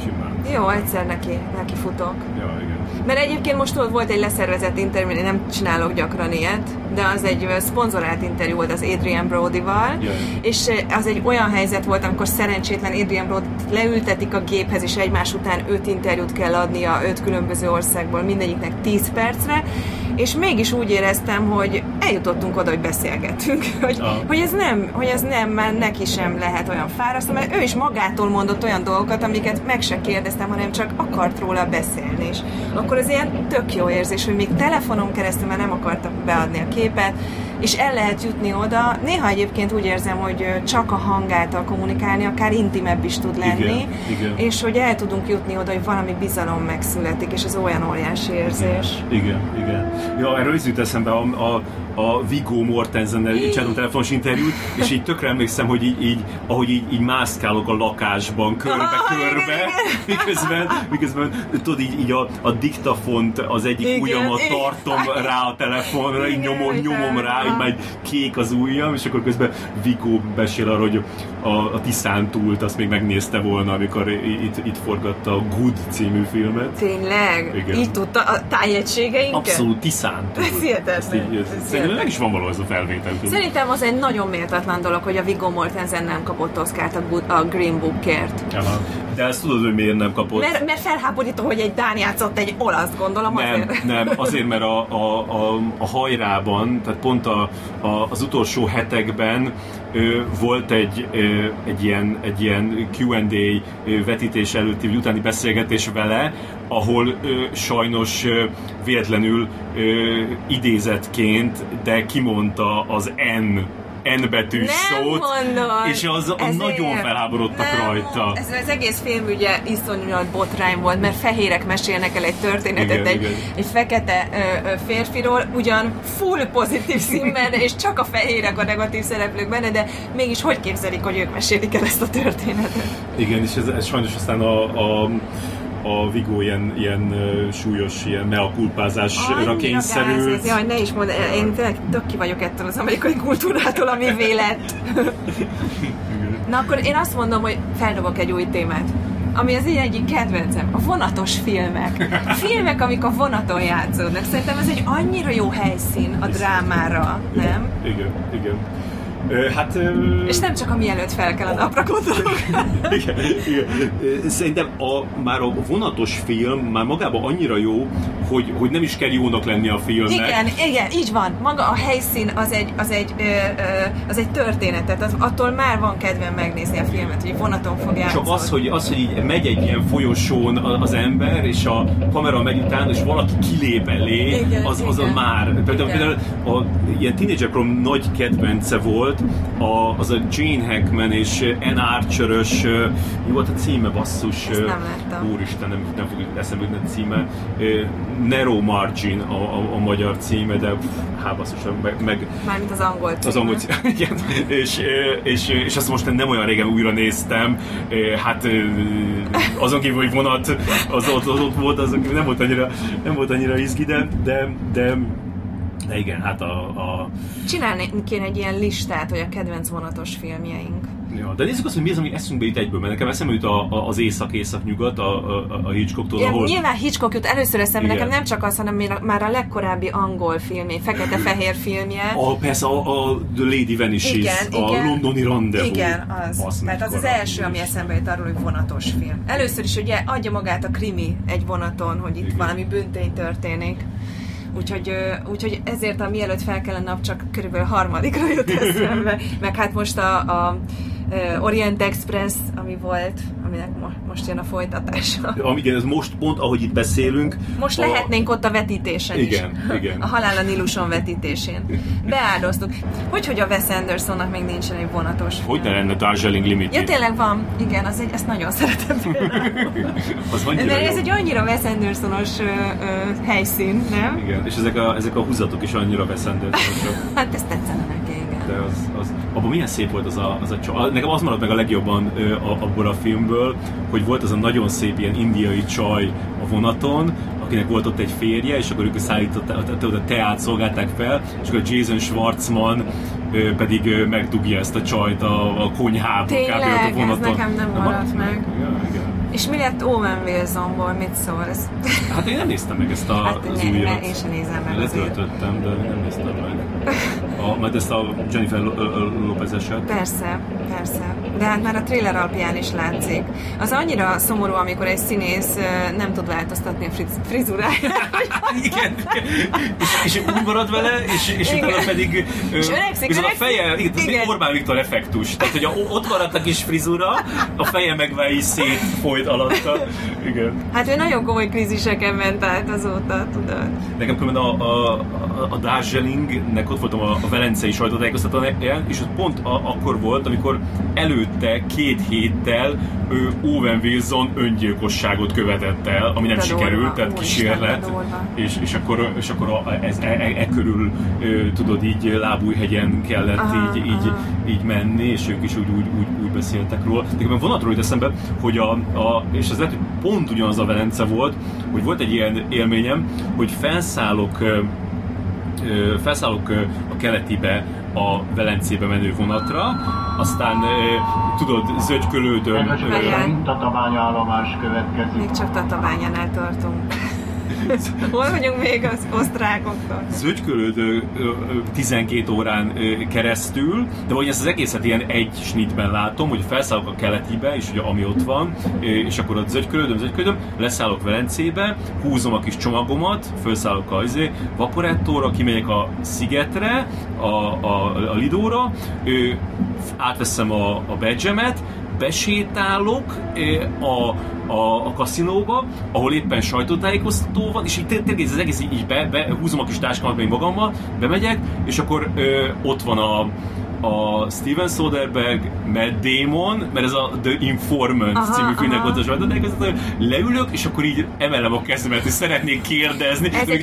Simán. Jó, egyszer neki, neki futok. Ja, igen. Mert egyébként most volt egy leszervezett interjú, én nem csinálok gyakran ilyet, de az egy szponzorált interjú volt az Adrian Brody-val, yeah. és az egy olyan helyzet volt, amikor szerencsétlen Adrian Brody leültetik a géphez, és egymás után öt interjút kell adnia öt különböző országból, mindegyiknek 10 percre, és mégis úgy éreztem, hogy eljutottunk oda, hogy beszélgetünk, [laughs] hogy, ah. hogy, ez nem, hogy ez nem, mert neki sem lehet olyan fárasztó, mert ő is magától mondott olyan dolgokat, amiket meg se kérdeztem, hanem csak akart róla beszélni, és akkor ez ilyen tök jó érzés, hogy még telefonon keresztül már nem akartam beadni a képet, és el lehet jutni oda. Néha egyébként úgy érzem, hogy csak a hangáltal kommunikálni akár intimebb is tud lenni, igen, igen. és hogy el tudunk jutni oda, hogy valami bizalom megszületik, és ez olyan óriási érzés. Igen, igen. Ja, erről is jut eszembe a, a, a Viggo Mortensennel csináltam telefonos interjút, és így tökre emlékszem, hogy így, így ahogy így, így mászkálok a lakásban, körbe-körbe, [laughs] miközben, miközben tudod, így, így a, a diktafont az egyik igen, ujjamat tartom igen. rá a telefonra, így nyomom, nyomom rá, így már kék az ujjam, és akkor közben Viggo besél arra, hogy a, a Tiszántúlt azt még megnézte volna, amikor itt, itt forgatta a Good című filmet. Tényleg? Igen. Így tudta a tájegységeinket? Abszolút Tiszántúl. Ez hihetetlen. Szerintem meg is van való ez a felvétel. Szerintem az egy nagyon méltatlan dolog, hogy a Viggo Mortensen nem kapott Oscar-t a, a Green Bookért. Aha. De ezt tudod, hogy miért nem kapott? Mert, mert felháborító, hogy egy Dán játszott egy olasz, gondolom nem, azért. Nem, azért, mert a, a, a, a hajrában, tehát pont a, a, az utolsó hetekben ö, volt egy, ö, egy ilyen, egy ilyen Q&A vetítés előtti vagy utáni beszélgetés vele, ahol ö, sajnos ö, véletlenül ö, idézetként, de kimondta az N N betűs nem szót, mondod. és az Ezért nagyon felháborodtak nem, rajta. Ez az egész film ugye iszonyúan botrány volt, mert fehérek mesélnek el egy történetet igen, egy, igen. egy fekete ö, ö, férfiról, ugyan full pozitív színben, [laughs] és csak a fehérek a negatív szereplők benne, de mégis hogy képzelik, hogy ők mesélik el ezt a történetet? Igen, és ez, ez sajnos aztán a, a a Vigó ilyen, ilyen súlyos, ilyen meakulpázásra kényszerült. Jaj, ne is mondd, én tényleg tök ki vagyok ettől az amerikai kultúrától, ami vélet. Na akkor én azt mondom, hogy feldobok egy új témát ami az én egyik kedvencem, a vonatos filmek. Filmek, amik a vonaton játszódnak. Szerintem ez egy annyira jó helyszín a drámára, nem? Igen, igen. Hát, és nem csak ami előtt fel kell a napra gondolok. [laughs] igen, igen. Szerintem a, már a vonatos film már magában annyira jó, hogy, hogy nem is kell jónak lenni a filmnek. Igen, igen, így van. Maga a helyszín az egy, az egy, ö, ö, az egy történetet, az, attól már van kedvem megnézni a filmet, hogy vonaton fog játszani. Csak az, hogy, az, hogy így megy egy ilyen folyosón az ember, és a kamera megy utána, és valaki kilép elé, igen, az, az igen. a már. Például, például a ilyen tínédzserkorom nagy kedvence volt, volt, a, az a Gene Hackman és Ann Archer-ös, mi volt a címe, basszus? Ezt nem láttam. Úristen, nem, nem fog eszembe jutni a címe. Nero Margin a, a, a magyar címe, de hát basszus, meg, meg... Mármint az angol címe. Az angol címe, [laughs] igen. és, és, és azt most nem olyan régen újra néztem, hát azon kívül, hogy vonat az ott, az ott volt, azon kívül nem volt annyira, nem volt annyira izgi, de, de, de de igen, hát a... a... Csinálni kéne egy ilyen listát, hogy a kedvenc vonatos filmjeink. Ja, de nézzük azt, hogy mi az, ami eszünkbe jut egyből, mert nekem eszembe jut a, a, az észak-észak-nyugat a, a, a Hitchcocktól, ja, ahol... Nyilván Hitchcock jut először eszembe, nekem nem csak az, hanem már a legkorábbi angol filmé, fekete-fehér filmje. A, persze a, a The Lady Vanishes, igen, a igen, londoni rendezvú. Igen, az. Azt Mert az az első, ami eszembe jut arról, hogy vonatos film. Először is ugye adja magát a krimi egy vonaton, hogy itt igen. valami büntény történik. Úgyhogy, úgyhogy ezért a mielőtt fel kellene nap csak körülbelül harmadikra jut [laughs] eszembe. Meg hát most a, a Orient Express, ami volt, aminek mo- most jön a folytatása. Ja, igen, ez most pont, ahogy itt beszélünk. Most a... lehetnénk ott a vetítésen igen, is. Igen, A Halál a Niluson vetítésén. Beáldoztuk. Hogy, hogy a Wes Andersonnak még nincsen egy vonatos Hogy ne lenne Darjeeling Limited? Ja, tényleg van. Igen, az egy, ezt nagyon szeretem. [laughs] az Mert jó. ez egy annyira Wes Andersonos ö, ö, helyszín, nem? Igen, és ezek a, ezek a húzatok is annyira Wes Andersonosok. hát ezt tetszene. De az, az, abban milyen szép volt az a, az a csaj. Nekem az maradt meg a legjobban ö, abból a filmből, hogy volt az a nagyon szép ilyen indiai csaj a vonaton, akinek volt ott egy férje, és akkor ők szállították, a teát szolgálták fel, és akkor Jason Schwartzman pedig megdugja ezt a csajt a, a konyhába. Tényleg, a vonaton. ez nekem nem maradt meg. Ja, igen. És mi lett Owen Wilsonból, mit szólsz? Hát én nem néztem meg ezt a, hát, az újat. Én sem nézem meg Letöltöttem, de nem néztem meg. A, majd ezt a Jennifer Lopez eset. Persze, persze. De hát már a trailer alapján is látszik. Az annyira szomorú, amikor egy színész nem tud változtatni a friz, frizuráját. [laughs] igen, és, és úgy marad vele, és, és igen. utána pedig és öregszik, öregszik, a feje, igen, igen. Orbán Viktor effektus. Tehát, hogy a, ott maradt a kis frizura, a feje meg szét folyt alatta. Igen. Hát ő nagyon komoly kríziseken ment át azóta, tudod. Nekem különben a, a, a, a Darjeelingnek ott voltam a, a velencei sajtótájékoztatón, és ott pont a, akkor volt, amikor előtte két héttel ő Owen Wilson öngyilkosságot követett el, ami nem de sikerült, dolga, tehát kísérlet, és, és akkor, és akkor a, ez, e, e, e körül tudod így lábújhegyen kellett aha, így, így, így menni, és ők is úgy, úgy, úgy, úgy beszéltek róla. De vonatról jut eszembe, hogy a, a, és ez lehet, hogy pont ugyanaz a Velence volt, hogy volt egy ilyen élményem, hogy felszállok felszállok a keletibe a Velencébe menő vonatra, aztán tudod, zögykölődöm. Tatabánya állomás következik. Még csak Tatabányánál tartunk. [laughs] Hol vagyunk még az osztrákoktól? Zögykölöd 12 órán keresztül, de hogy ezt az egészet ilyen egy snitben látom, hogy felszállok a keletibe, és ugye ami ott van, és akkor ott zögykölödöm, zögykölödöm, leszállok Velencébe, húzom a kis csomagomat, felszállok a izé, vaporettóra, kimegyek a szigetre, a, a, a Lidóra, átveszem a, a badge besétálok a, a, a kaszinóba, ahol éppen sajtótájékoztató van, és így tényleg ez az egész így be, be húzom a kis táskámat még magammal, bemegyek, és akkor ö, ott van a, a Steven Soderbergh, Matt Damon, mert ez a The Informant aha, című filmnek volt a sajtótájékoztató, leülök, és akkor így emelem a kezemet, és szeretnék kérdezni. Ez egy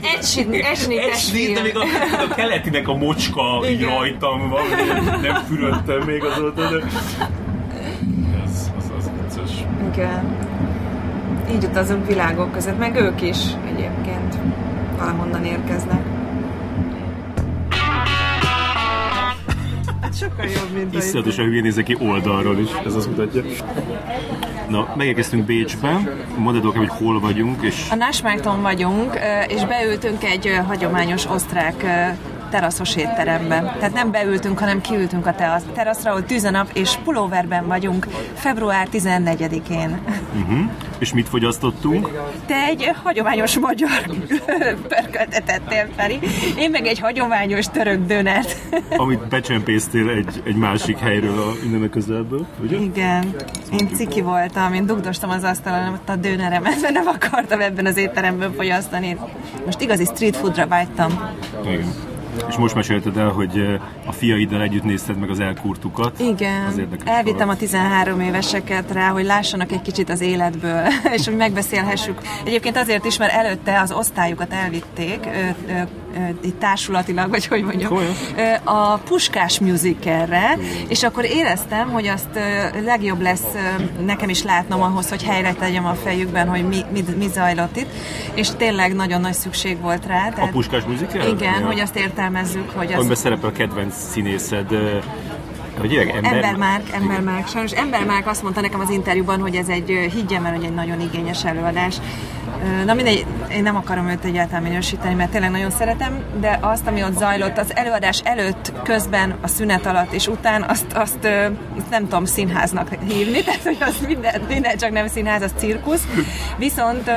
esnites film. De még a, a keletinek a mocska így rajtam van, nem fürödtem még azóta, de Igen. Így utazunk világok között, meg ők is egyébként valahonnan érkeznek. Hát sokkal jobb, mint Iszonyatosan hülyén nézek ki oldalról is, ez azt mutatja. Na, megérkeztünk Bécsbe, mondd hogy hol vagyunk, és... A Násmárton vagyunk, és beültünk egy hagyományos osztrák teraszos étterembe. Tehát nem beültünk, hanem kiültünk a teraszra, ahol tűzenap, és pulóverben vagyunk február 14-én. Uh-huh. És mit fogyasztottunk? Te egy hagyományos magyar pörköltet tettél, Feri. Én meg egy hagyományos török dönert. Amit becsempésztél egy, egy másik helyről a, innen a közelből, ugye? Igen. Én ciki voltam, én dugdostam az asztalon ott a döneremet, mert nem akartam ebben az étteremben fogyasztani. Most igazi street foodra vágytam. Igen. És most mesélted el, hogy a fiaiddal együtt nézted meg az elkurtukat. Igen, elvittem a 13 éveseket rá, hogy lássanak egy kicsit az életből, [laughs] és hogy megbeszélhessük. Egyébként azért is, mert előtte az osztályukat elvitték, itt társulatilag, vagy hogy mondjam, a Puskás musicalre, és akkor éreztem, hogy azt legjobb lesz nekem is látnom ahhoz, hogy helyre tegyem a fejükben, hogy mi, mi, mi zajlott itt, és tényleg nagyon nagy szükség volt rá. Tehát, a Puskás musical? Igen, ja. hogy azt értelmezzük, hogy az... Amiben szerepel a kedvenc színészed, hogy Ember... Embermárk, Embermárk. Sajnos Embermárk azt mondta nekem az interjúban, hogy ez egy, higgyem el, hogy egy nagyon igényes előadás. Na mindegy, én nem akarom őt egyáltalán minősíteni, mert tényleg nagyon szeretem, de azt, ami ott zajlott az előadás előtt, közben, a szünet alatt és után, azt, azt, azt nem tudom színháznak hívni, [laughs] tehát hogy az minden, minden csak nem színház, az cirkusz. Viszont...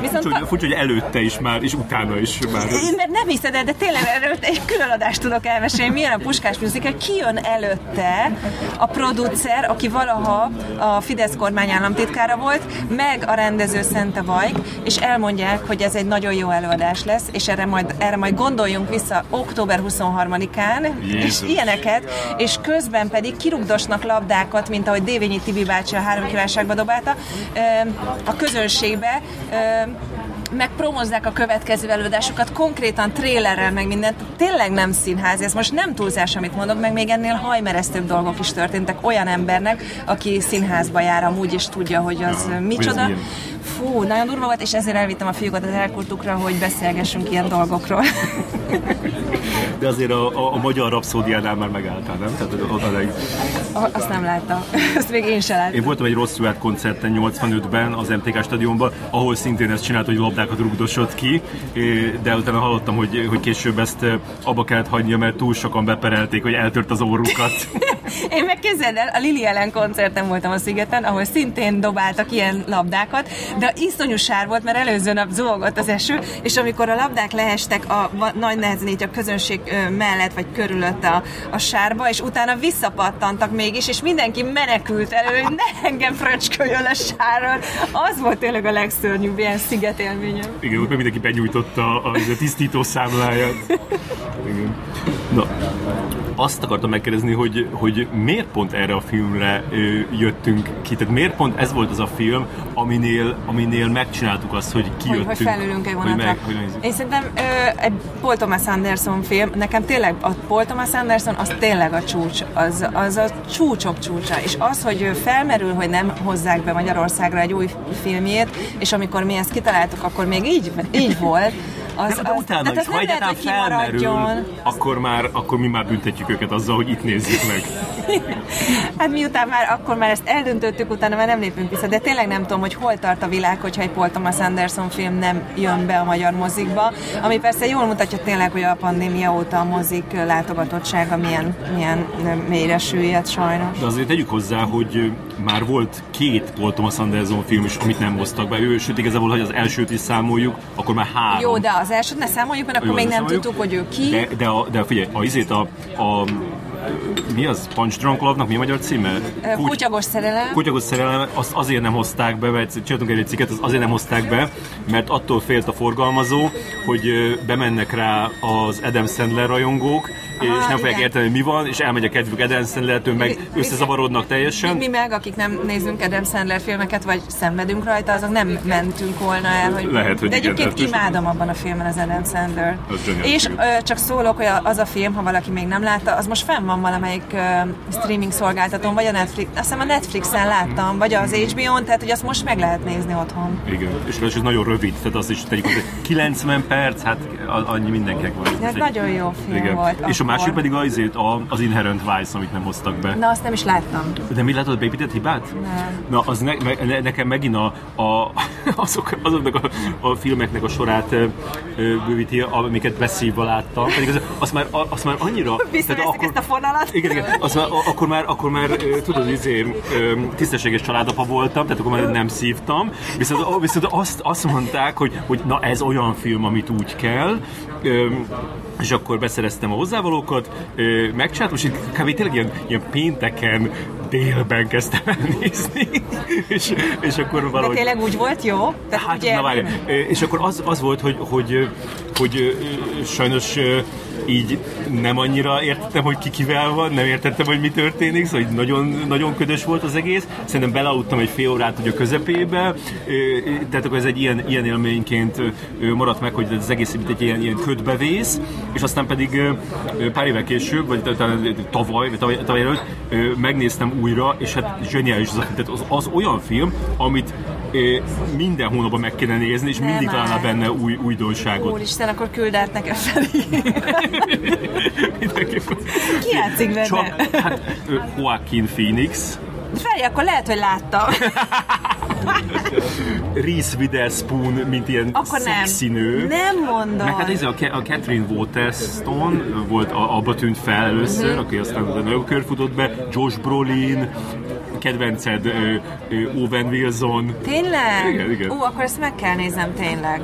viszont furcsa, furcsa, hogy előtte is már, és utána is már. Én nem hiszed de tényleg előtte egy külön adást tudok elmesélni, milyen a Puskás musical, ki jön előtte a producer, aki valaha a Fidesz kormány államtitkára volt, meg a rendező Szente Vajk, és elmondják, hogy ez egy nagyon jó előadás lesz, és erre majd, erre majd gondoljunk vissza október 23-án, Jézus. és [laughs] ilyeneket, és közben pedig kirugdosnak labdákat, mint ahogy Dévényi Tibi bácsi a három kívánságba dobálta, a közönségbe, megpromozzák a következő előadásokat, konkrétan trélerrel, meg mindent. Tényleg nem színház, ez most nem túlzás, amit mondok, meg még ennél hajmeresztőbb dolgok is történtek olyan embernek, aki színházba jár amúgy, is tudja, hogy az ja, micsoda. Fú, nagyon durva volt, és ezért elvittem a fiúkat az elkurtukra, hogy beszélgessünk ilyen dolgokról. [laughs] De azért a, a, a magyar rapszódiánál már megálltál, nem? Tehát oda leg... Azt nem láttam. [laughs] Azt még én sem láttam. Én voltam egy rossz koncerten 85-ben az MTK stadionban, ahol szintén ezt csinált, hogy labdákat rugdosott ki, de utána hallottam, hogy, hogy később ezt abba kellett hagynia, mert túl sokan beperelték, hogy eltört az orrukat. [laughs] én meg el, a Lili ellen koncerten voltam a szigeten, ahol szintén dobáltak ilyen labdákat, de iszonyú sár volt, mert előző nap zúgott az eső, és amikor a labdák leestek a nagy nehezen így a közönség mellett vagy körülött a, a sárba, és utána visszapattantak mégis, és mindenki menekült elő, hogy ne engem fröcsköljön a sárral. Az volt tényleg a legszörnyűbb ilyen szigetélményem. Igen, ott mindenki benyújtotta a, a tisztító számláját. Igen. Na, azt akartam megkérdezni, hogy, hogy miért pont erre a filmre ö, jöttünk ki? Tehát miért pont ez volt az a film, aminél, aminél megcsináltuk azt, hogy kijöttünk? Hogy, hogy felülünk egy vonatra. Meg, hogy Én szerintem ö, egy Paul Thomas Anderson film, nekem tényleg a Paul Thomas Anderson az tényleg a csúcs, az, az a csúcsok csúcsa. És az, hogy felmerül, hogy nem hozzák be Magyarországra egy új filmjét, és amikor mi ezt kitaláltuk, akkor még így, így volt, az, de, de utána az, is, ha egyáltalán felmerül, akkor, már, akkor mi már büntetjük őket azzal, hogy itt nézzük meg. [laughs] hát miután már, akkor már ezt eldöntöttük, utána már nem lépünk vissza, de tényleg nem tudom, hogy hol tart a világ, hogyha egy Paul Thomas Anderson film nem jön be a magyar mozikba, ami persze jól mutatja tényleg, hogy a pandémia óta a mozik látogatottsága milyen, milyen mélyre süllyedt sajnos. De azért tegyük hozzá, hogy már volt két Paul Thomas Anderson film is, amit nem hoztak be. Ő, sőt, igazából, hogy az elsőt is számoljuk, akkor már három. Jó, de az elsőt ne számoljuk, mert akkor Jó, még nem tudtuk, hogy ő ki. De, de, a, de figyelj, a, izét a, a mi az? Punch Drunk Love-nak mi a magyar címe? Kuty- Kutyagos szerelem. Kutyagos szerelem, azt azért nem hozták be, mert csináltunk egy cikket, azt azért nem hozták be, mert attól félt a forgalmazó, hogy bemennek rá az Adam Sandler rajongók, és nem fogják érteni, hogy mi van, és elmegy a kedvük Adam sandler meg összezavarodnak teljesen. Mi, mi meg, akik nem nézünk Adam Sandler filmeket, vagy szenvedünk rajta, azok nem mentünk volna el, hogy... Lehet, hogy De egyébként igen, imádom abban a filmben az Adam Sandler. És ö, csak szólok, hogy az a film, ha valaki még nem látta, az most fenn van valamelyik ö, streaming szolgáltatón, vagy a Netflix, azt hiszem a Netflixen láttam, vagy az HBO-n, tehát hogy azt most meg lehet nézni otthon. Igen, és ez nagyon rövid, tehát azt is tegyük, hogy 90 perc, hát annyi mindenkinek van. Hát nagyon jó film igen. volt. És a másik pedig az, az Inherent Vice, amit nem hoztak be. Na, azt nem is láttam. De mi látod a beépített hibát? Nem. Na, az ne, ne, nekem megint a, a, [laughs] azok, azoknak a, a filmeknek a sorát ö, bővíti, amiket beszívva láttam. Pedig az, azt, már, azt már annyira... [laughs] akkor, ezt a fonalat. Igen, igen. Azt már, akkor már, akkor már tudod, izé, tisztességes családapa voltam, tehát akkor már nem szívtam. Viszont, viszont azt, azt mondták, hogy, hogy na ez olyan film, amit úgy kell, és akkor beszereztem a hozzávalókat, megcsináltam, és kb. tényleg ilyen, ilyen pénteken délben kezdtem el nézni, és, és akkor valahogy... De tényleg úgy volt jó? Tehát hát, ugye... na várj, és akkor az, az volt, hogy, hogy, hogy, hogy sajnos így nem annyira értettem, hogy ki kivel van, nem értettem, hogy mi történik, szóval nagyon, nagyon ködös volt az egész. Szerintem belealudtam egy fél órát hogy a közepébe, tehát akkor ez egy ilyen, ilyen élményként maradt meg, hogy az egész mint egy ilyen, ilyen ködbe vész, és aztán pedig pár évvel később, vagy tavaly, vagy tavaly, tavaly előtt megnéztem újra, és hát zseniális az, tehát az, az olyan film, amit minden hónapban meg kéne nézni, és mindig találna benne új újdonságot. Úristen, akkor küld át nekem felé. [laughs] Ki játszik benne? Csak, hát, Joaquin Phoenix. Felé, akkor lehet, hogy láttam. [laughs] Reese Witherspoon, mint ilyen Akkor szexi nem. nő. Nem mondom. Meg hát ez a, a Catherine Waterston volt, a, abba tűnt fel először, uh-huh. aki aztán a nőkör futott be, Josh Brolin, kedvenced Owen Wilson. Tényleg? Igen, igen. Ó, akkor ezt meg kell néznem tényleg.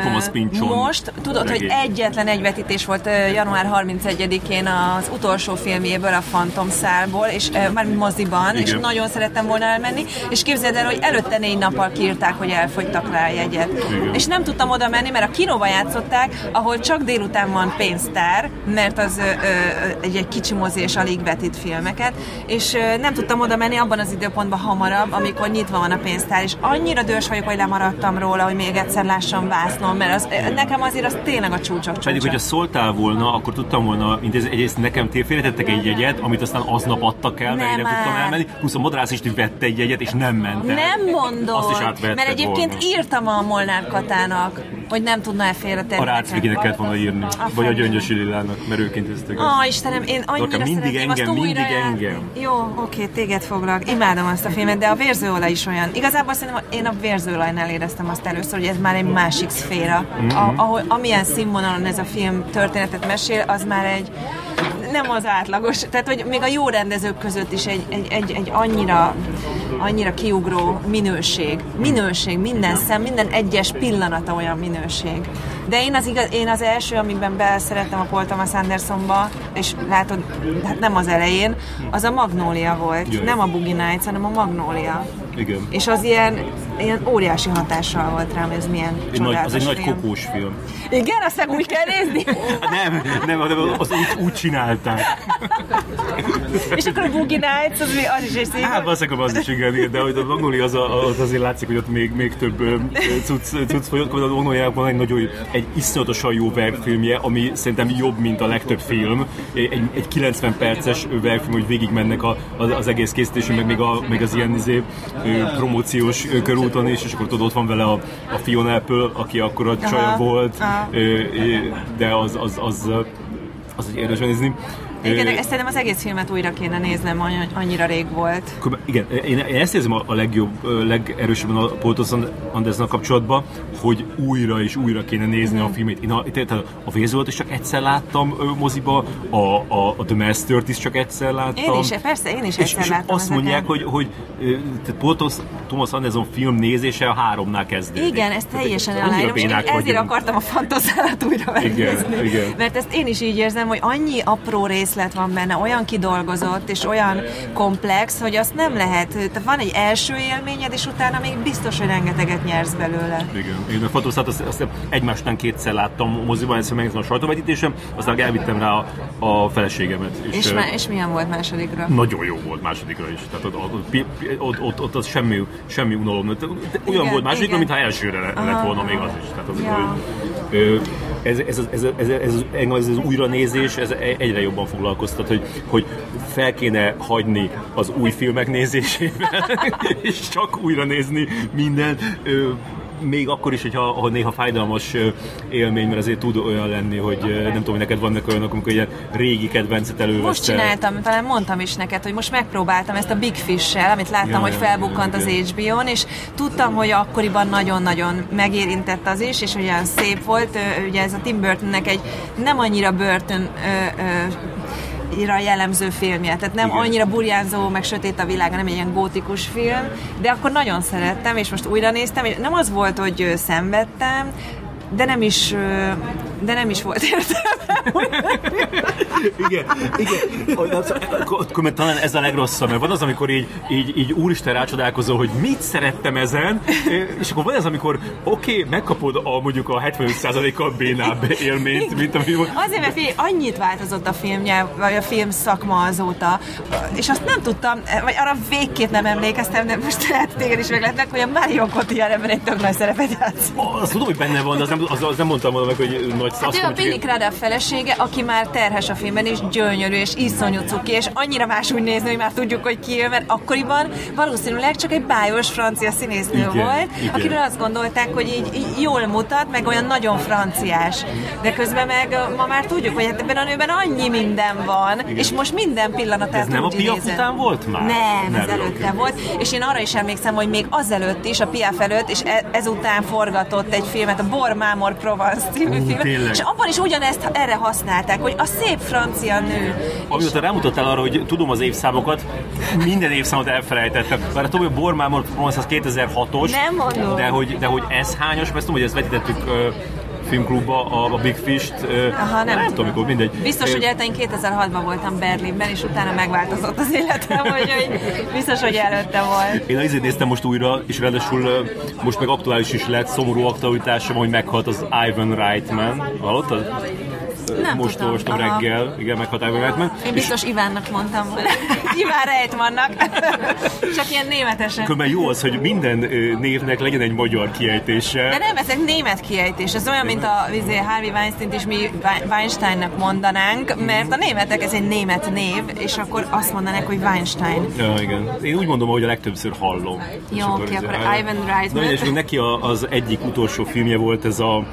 Thomas Pinchon. Most tudod, regény. hogy egyetlen egy vetítés volt január 31-én az utolsó filmjéből, a Phantom szálból, és már moziban, igen. és nagyon szerettem volna elmenni, és képzeld el, hogy előtte négy nappal kiírták, hogy elfogytak rá a jegyet. Igen. És nem tudtam oda menni, mert a kinóba játszották, ahol csak délután van pénztár, mert az ö, ö, egy, egy kicsi mozi és alig vetít filmeket, és ö, nem tudtam oda menni abban az időpontban hamarabb, amikor nyitva van a pénztár, és annyira dős vagyok, hogy lemaradtam róla, hogy még egyszer lássam vásznom, mert az, nekem azért az tényleg a csúcsok csúcsa. Pedig, hogyha szóltál volna, akkor tudtam volna, mint ez, egyrészt nekem félretettek egy jegyet, amit aztán aznap adtak el, mert nem, én nem tudtam elmenni, plusz a Modrász is vette egy jegyet, és nem ment el. Nem mondod, Azt is mert egyébként volna. írtam a Molnár Katának, hogy nem tudna e félretenni. A Rácviginek kellett volna írni, a vagy a Gyöngyösi Lilának, mert ők intéztek. Ó, Istenem, én annyira Dorka, mindig engem, mindig engem. Jó, oké, téged foglak. Imádom azt a filmet, de a vérzőolaj is olyan. Igazából szerintem én a vérzőolajnál éreztem azt először, hogy ez már egy másik szféra. Mm-hmm. A, ahol, amilyen színvonalon ez a film történetet mesél, az már egy nem az átlagos. Tehát, hogy még a jó rendezők között is egy, egy, egy, egy annyira, annyira kiugró minőség. Minőség, minden szem, minden egyes pillanata olyan minőség. De én az, igaz, én az első, amiben beleszerettem a Paul Thomas Andersonba, és látod, hát nem az elején, az a Magnólia volt. Jaj. Nem a Boogie Nights, hanem a Magnólia. Igen. És az ilyen, ilyen óriási hatással volt rám, ez milyen egy nagy, Az egy film. nagy kokós film. Igen, azt úgy kell nézni? nem, nem, az úgy, úgy csinálták. és akkor a Boogie Nights, az, az is egy szép. Hát valószínűleg az is igen, de hogy a Magnoli az, az azért látszik, hogy ott még, még több cucc, cucc folyott, a Magnoliának van egy nagyon, egy iszonyatosan jó verkfilmje, ami szerintem jobb, mint a legtöbb film. Egy, egy 90 perces verkfilm, hogy végig mennek a, az, az egész készítésünk, meg még, a, még az ilyen izé, promóciós körúton is, és akkor tudod, ott van vele a, a Fiona Apple, aki akkor a csaja volt, aha. de az, az, az, az, az érdemes nézni. Igen, ezt szerintem az egész filmet újra kéne néznem, annyira rég volt. Igen, én, én ezt érzem a, legjobb, legerősebben a Paul Thomas Anderson kapcsolatban, hogy újra és újra kéne nézni mm. a filmét. Én a, tehát a Vézolt is csak egyszer láttam moziba, a, a, a The Master-t is csak egyszer láttam. Én is, persze, én is egyszer és, láttam. És azt mondják, hogy, hogy tehát Paul Thomas Anderson film nézése a háromnál kezdődik. Igen, ezt teljesen aláírom, és ezért vagyunk. akartam a fantoszállat újra megnézni. Igen, igen. Mert ezt én is így érzem, hogy annyi apró rész részlet van benne, olyan kidolgozott és olyan komplex, hogy azt nem lehet. Tehát van egy első élményed, és utána még biztos, hogy rengeteget nyersz belőle. Igen. Én a fotószát azt, azt egymásnál kétszer láttam moziban, egyszer megnéztem a sajtóvetítésem, aztán elvittem rá a, a feleségemet. És, és, má, és milyen volt másodikra? Nagyon jó volt másodikra is. Tehát ott, ott, ott, ott, ott az semmi, semmi unalom. Olyan igen, volt másodikra, mintha elsőre lett volna még az is. Tehát az, ja. hogy, ez, ez, ez, ez, ez, ez, ez, ez újranézés, ez egyre jobban foglalkoztat, hogy, hogy fel kéne hagyni az új filmek nézésével, [laughs] és csak újra nézni mindent még akkor is, hogyha ha néha fájdalmas élmény, mert azért tud olyan lenni, hogy nem tudom, hogy neked vannak olyanok, amikor ilyen régi kedvencet elővesztel. Most csináltam, talán mondtam is neked, hogy most megpróbáltam ezt a Big Fish-sel, amit láttam, ja, hogy felbukkant ja, az HBO-n, és tudtam, hogy akkoriban nagyon-nagyon megérintett az is, és olyan szép volt, ugye ez a Tim Burtonnek egy nem annyira Burton ö, ö, jellemző filmje, tehát nem Igen. annyira burjánzó, meg sötét a világ, nem egy ilyen gótikus film, de akkor nagyon szerettem, és most újra néztem, és nem az volt, hogy szenvedtem, de nem is, de nem is volt értelme. igen, igen. Akkor talán ez a legrosszabb, mert van az, amikor így, így, így úristen rácsodálkozol, hogy mit szerettem ezen, és akkor van az, amikor oké, okay, megkapod a, mondjuk a 75%-kal bénább élményt, mint ami volt. Azért, mert fél, annyit változott a filmje, vagy a film szakma azóta, és azt nem tudtam, vagy arra végképp nem emlékeztem, de most lehet téged is meglehetnek, hogy a Mario Cotillard ebben egy tök nagy szerepet játszik. Azt tudom, hogy benne van, de az nem, az, az nem mondtam volna meg, hogy nagy hát ő a Billy Crudup felesége, aki már terhes a filmben, és gyönyörű, és iszonyú cuki, és annyira más úgy nézni, hogy már tudjuk, hogy ki mert akkoriban valószínűleg csak egy bájos francia színésznő igen, volt, igen. akiről azt gondolták, hogy így, így jól mutat, meg olyan nagyon franciás. De közben meg ma már tudjuk, hogy hát ebben a nőben annyi minden van, igen. és most minden pillanatát Ez nem a Piaf után volt már? Nem, ez előtte volt, és én arra is emlékszem, hogy még azelőtt is, a Piaf előtt, és e- ezután forgatott egy filmet, a Bor Mámor Provence című filmet, tényleg. és abban is ugyanezt erre használták, hogy a szép francia nő. Amióta rámutattál arra, hogy tudom az évszámokat, minden évszámot elfelejtettem. Bár tudom, hogy Bor Mámor Provence az 2006-os, nem mondom. De hogy, de hogy ez hányos, mert tudom, hogy ezt vetítettük filmklubba, a, a Big Fist. Aha, nem, nem tudom, mikor, mindegy. Biztos, hogy én 2006-ban voltam Berlinben, és utána megváltozott az életem, hogy biztos, hogy előtte volt. Én azért néztem most újra, és ráadásul most meg aktuális is lett, szomorú aktualitásom, hogy meghalt az Ivan Reitman. Hallottad? Nem most tudom. olvastam Aha. reggel, igen, meghatározó Reitman. Én biztos és... Ivánnak mondtam volna. [laughs] Iván Reitmannak. [laughs] Csak ilyen németesen. Különben jó az, hogy minden névnek legyen egy magyar kiejtése. De nem, ez egy német kiejtés. Ez olyan, mint a vizé, Harvey Weinstein is mi Weinsteinnak mondanánk, mert a németek ez egy német név, és akkor azt mondanák, hogy Weinstein. Ja, igen. Én úgy mondom, hogy a legtöbbször hallom. Jó, oké, akkor Ivan Reitman. Na, és neki az egyik utolsó filmje volt ez a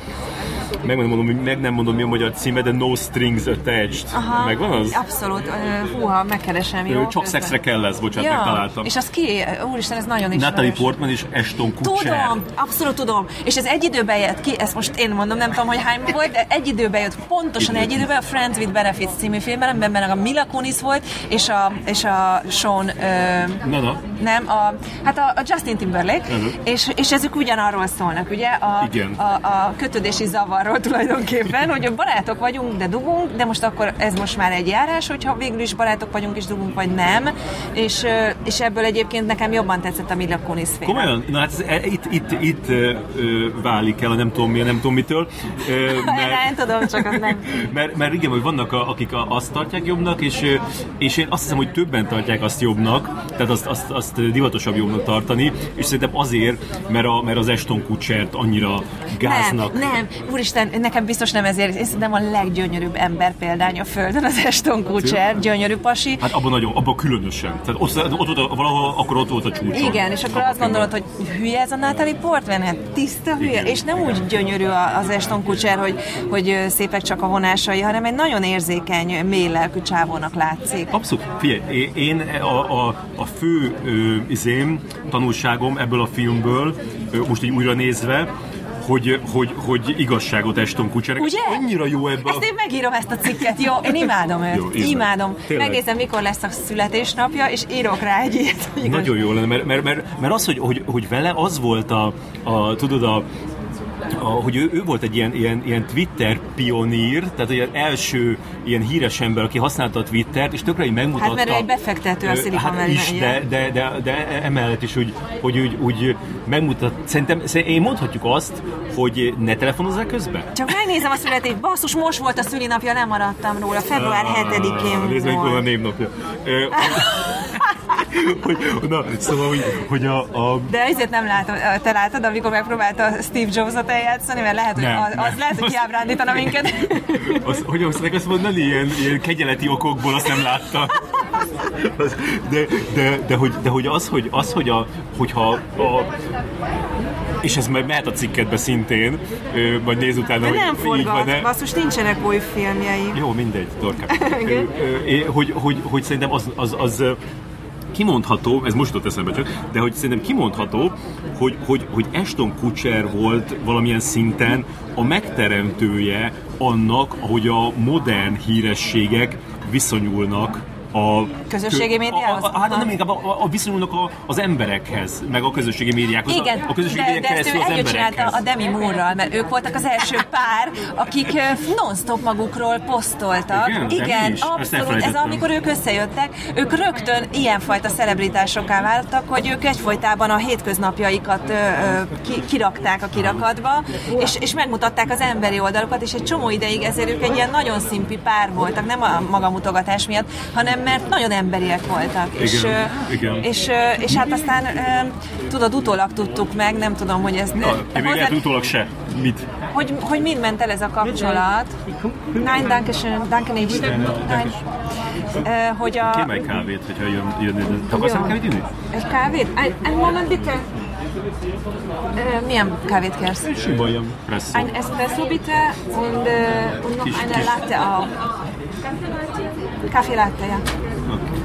meg nem mondom, meg nem mondom mi a magyar címe, de No Strings Attached. Aha, Megvan az? Abszolút. Húha, megkeresem, jó? Csak közben. szexre kell lesz, bocsánat, ja, megtaláltam. És az ki? Úristen, ez nagyon is. Natalie Portman és Ashton Kutcher. Tudom, abszolút tudom. És ez egy időben jött ki, ezt most én mondom, nem tudom, hogy hány volt, de egy időben jött, pontosan egy időben a Friends with Benefits című filmben, amiben meg a Mila Kunis volt, és a, és a Sean... Ö, na, na. Nem, a, hát a, a Justin Timberlake, uh-huh. és, és ezek ugyanarról szólnak, ugye? A, Igen. A, a kötődési zavarról tulajdonképpen, hogy barátok vagyunk, de dugunk, de most akkor ez most már egy járás, hogyha végül is barátok vagyunk és dugunk, vagy nem. És, és ebből egyébként nekem jobban tetszett a Mila Kunis film. Komolyan? Na hát ez, itt, itt, itt ö, válik el a nem tudom mi, nem tudom mitől. Ö, [laughs] mert, nem tudom, csak az nem. [laughs] Mert, mert igen, hogy vannak, a, akik azt tartják jobbnak, és, és én azt hiszem, hogy többen tartják azt jobbnak, tehát azt, azt, azt divatosabb jobbnak tartani, és szerintem azért, mert, a, mert az Eston Kutsert annyira gáznak. Nem, nem, úristen, nekem biztos nem ezért, én szerintem a leggyönyörűbb ember példány a Földön, az Eston Kutcher, gyönyörű pasi. Hát abban nagyon, abban különösen. Tehát ott, ott, ott, valahol akkor ott volt a csúcs. Igen, és akkor azt gondolod, hogy hülye ez a Natalie Portman, hát tiszta hülye, Igen. és nem úgy gyönyörű az Eston Kutcher, hogy, hogy szépek csak a vonásai, hanem egy nagyon érzékeny, mély lelkű csávónak látszik. Abszolút. Figyelj, én a, a, a fő ö, izém, tanulságom ebből a filmből, ö, most így újra nézve, hogy, hogy, hogy igazságot Eston Kutchernek. Ugye? Annyira jó ebben. Ezt én megírom ezt a cikket, jó? Én imádom őt. Jó, imádom. Tényleg. Megnézem, mikor lesz a születésnapja, és írok rá egy ilyet. Nagyon jó lenne, mert, mert, mert, mert az, hogy, hogy, hogy vele az volt a, a tudod, a, a, hogy ő, ő volt egy ilyen, ilyen, ilyen Twitter pionír, tehát egy első ilyen híres ember, aki használta a Twittert, és tökre így megmutatta. Hát mert egy befektető a Silicon hát is, de, de, de, de, emellett is úgy, hogy úgy, úgy megmutat. Szerintem, szerintem én mondhatjuk azt, hogy ne telefonozzál közben? Csak megnézem a születét. Basszus, most volt a szülinapja, nem maradtam róla. Február 7-én Nézd meg, a névnapja. [laughs] hogy, na, szóval, hogy, hogy a, a... De ezért nem látod, te látod, amikor megpróbálta Steve Jobs-ot eljátszani, mert lehet, hogy nem, az, az lehet, hogy kiábrándítana minket. [laughs] Az, hogy azt azt mondani, ilyen, ilyen kegyeleti okokból azt nem láttam. De, de, de, hogy, de hogy az, hogy, az, hogy a, hogyha a, és ez majd mehet a cikkedbe szintén, vagy néz utána, De nem forgat, basszus, nincsenek új filmjei. Jó, mindegy, torkám. [laughs] hogy, hogy, hogy szerintem az, az, az kimondható, ez most jutott eszembe csak, de hogy szerintem kimondható, hogy, hogy, hogy Ashton Kutcher volt valamilyen szinten a megteremtője annak, ahogy a modern hírességek viszonyulnak a közösségi médiához? Hát nem inkább a, a viszonyulnak a, az emberekhez, meg a közösségi médiákhoz. Igen, a, a közösségi de, de ezt ő együtt csinálta a Demi Moore-ral, mert ők voltak az első pár, akik non-stop magukról posztoltak. Igen, Igen abszolút. Ez amikor ők összejöttek, ők rögtön ilyenfajta celebritásokká váltak, hogy ők egyfolytában a hétköznapjaikat ö, ö, ki, kirakták a kirakatba, és, és megmutatták az emberi oldalukat, és egy csomó ideig ezért ők egy ilyen nagyon szimpi pár voltak, nem a magamutogatás miatt, hanem mert nagyon emberiek voltak. Igen, és, igen. És, és hát aztán tudod, utólag tudtuk meg, nem tudom, hogy ez... Na, én még lehet utólag se. Mit? Hogy, hogy mind ment el ez a kapcsolat. Nein, danke schön, danke nicht. Nein. Hogy a... Kérj meg kávét, hogyha jön, jön. Akarsz kávét inni? Egy kávét? Egy, egy moment, bitte. milyen kávét kérsz? Egy sima. Ein Espresso bitte und, und noch eine. Latte auch. Kaffee latte, ja.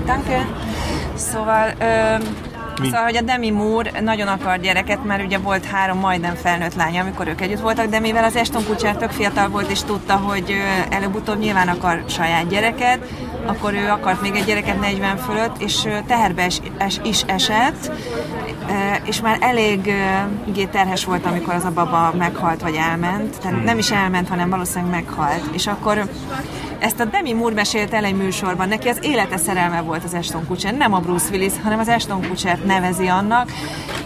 Danke. Szóval... Mi? Szóval, hogy a Demi Moore nagyon akar gyereket, mert ugye volt három majdnem felnőtt lánya, amikor ők együtt voltak, de mivel az Eston Kutcher tök fiatal volt, és tudta, hogy előbb-utóbb nyilván akar saját gyereket, akkor ő akart még egy gyereket 40 fölött, és teherbe is, es, is esett, és már elég terhes volt, amikor az a baba meghalt, vagy elment. Tehát nem is elment, hanem valószínűleg meghalt. És akkor ezt a Demi Moore mesélt el egy műsorban, neki az élete szerelme volt az Ashton Kutcher, nem a Bruce Willis, hanem az Ashton Kutcher nevezi annak,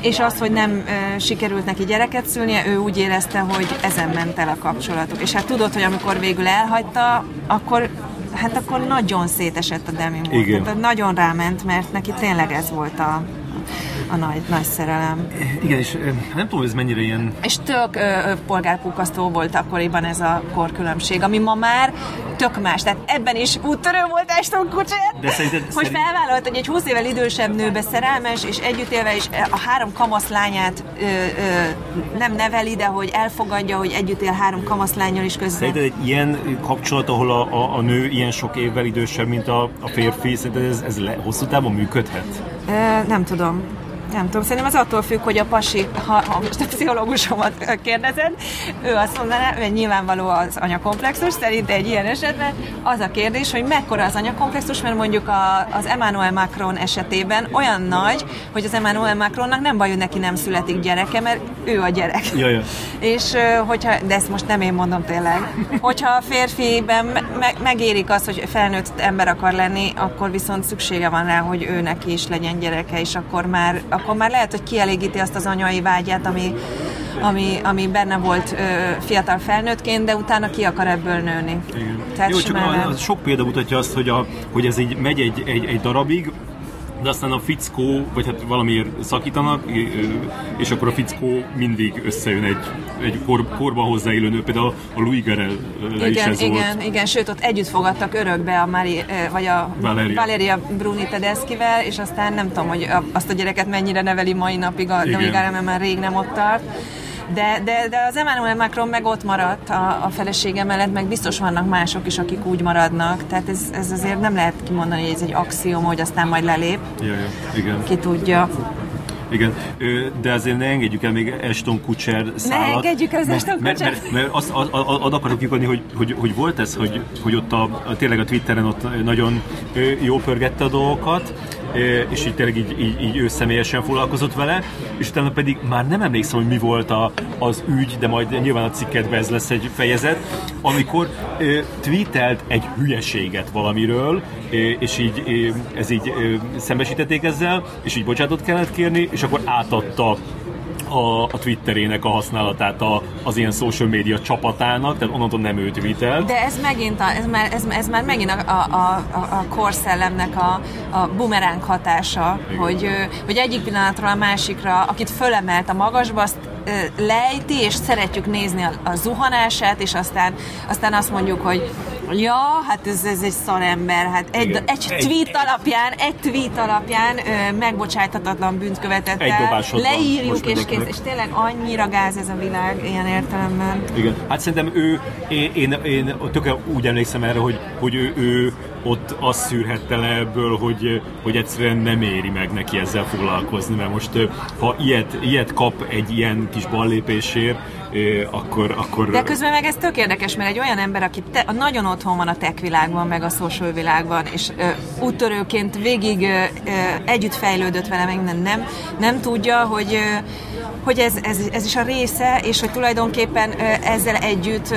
és az, hogy nem uh, sikerült neki gyereket szülnie, ő úgy érezte, hogy ezen ment el a kapcsolatuk. És hát tudod, hogy amikor végül elhagyta, akkor hát akkor nagyon szétesett a Demi Moore. Igen. Tehát nagyon ráment, mert neki tényleg ez volt a, a nagy, nagy szerelem. Igen, és nem tudom, ez mennyire ilyen... És tök ö, polgárpukasztó volt akkoriban ez a korkülönbség, ami ma már tök más. Tehát ebben is úttörő volt Ashton Kutcher, De szerinted, hogy szerint... felvállalt, hogy egy 20 évvel idősebb nőbe szerelmes, és együtt élve is a három kamaszlányát ö, ö, nem neveli, de hogy elfogadja, hogy együtt él három kamaszlányal is közben. Szerinted egy ilyen kapcsolat, ahol a, a, a nő ilyen sok évvel idősebb, mint a, a férfi, szerinted ez, ez le, hosszú távon működhet? Ö, nem tudom nem tudom, szerintem az attól függ, hogy a pasi, ha, ha most a pszichológusomat kérdezed, ő azt mondaná, hogy nyilvánvaló az anyakomplexus, szerint egy ilyen esetben az a kérdés, hogy mekkora az anyakomplexus, mert mondjuk a, az Emmanuel Macron esetében olyan nagy, hogy az Emmanuel Macronnak nem baj, hogy neki nem születik gyereke, mert ő a gyerek. Jaja. És hogyha, de ezt most nem én mondom tényleg, hogyha a férfiben me- megérik az, hogy felnőtt ember akar lenni, akkor viszont szüksége van rá, hogy ő neki is legyen gyereke, és akkor már akkor már lehet, hogy kielégíti azt az anyai vágyát, ami, ami, ami benne volt ö, fiatal felnőttként, de utána ki akar ebből nőni. Igen. Tehát Jó, csak a, a sok példa mutatja azt, hogy, a, hogy ez így megy egy, egy, egy darabig, de aztán a fickó, vagy hát valamiért szakítanak, és akkor a fickó mindig összejön egy, egy kor, korban hozzáélő nő, például a Louis Garel igen, is ez igen, volt. Igen, sőt ott együtt fogadtak örökbe a Mari, vagy a Valeria, Valeria Bruni Tedeszkivel, és aztán nem tudom, hogy azt a gyereket mennyire neveli mai napig a Louis Garel, mert már rég nem ott tart de, de, de az Emmanuel Macron meg ott maradt a, a felesége mellett, meg biztos vannak mások is, akik úgy maradnak. Tehát ez, ez azért nem lehet kimondani, hogy ez egy axiom, hogy aztán majd lelép. Ja, ja, igen. Ki tudja. Igen, de azért ne engedjük el még Eston Kutcher szállat. Ne engedjük el az Eston Kutcher mert, mert, mert azt, azt, azt akarok kikodni, hogy, hogy, hogy, volt ez, hogy, hogy ott a, a, tényleg a Twitteren ott nagyon jól pörgette a dolgokat, és így tényleg így, így, így ő személyesen foglalkozott vele, és utána pedig már nem emlékszem, hogy mi volt a, az ügy, de majd nyilván a cikkedben ez lesz egy fejezet, amikor ö, tweetelt egy hülyeséget valamiről, és így ez így szembesítették ezzel, és így bocsátot kellett kérni, és akkor átadta a, a Twitterének a használatát a, az ilyen social media csapatának, tehát onnantól nem ő tweetelt. De ez megint, a, ez, már, ez, ez már megint a, a, a, a korszellemnek a, a bumeránk hatása, hogy, hogy egyik pillanatról a másikra, akit fölemelt a magasba, azt lejti, és szeretjük nézni a, a zuhanását, és aztán, aztán azt mondjuk, hogy Ja, hát ez, ez egy szarember. Hát egy, egy, egy tweet alapján, egy tweet alapján ö, megbocsájthatatlan bűnt követett egy el. Leírjuk és kész. És tényleg annyira gáz ez a világ ilyen értelemben. Igen. Hát szerintem ő, én, én, én tök úgy emlékszem erre, hogy, hogy ő, ő ott azt szűrhette le ebből, hogy, hogy egyszerűen nem éri meg neki ezzel foglalkozni, mert most ha ilyet, ilyet kap egy ilyen kis ballépésért, akkor, akkor... De közben meg ez tök érdekes, mert egy olyan ember, aki te, nagyon otthon van a tech világban, meg a social világban, és ö, úttörőként végig ö, együtt fejlődött vele, meg minden nem, nem tudja, hogy ö, hogy ez, ez, ez is a része, és hogy tulajdonképpen ezzel együtt,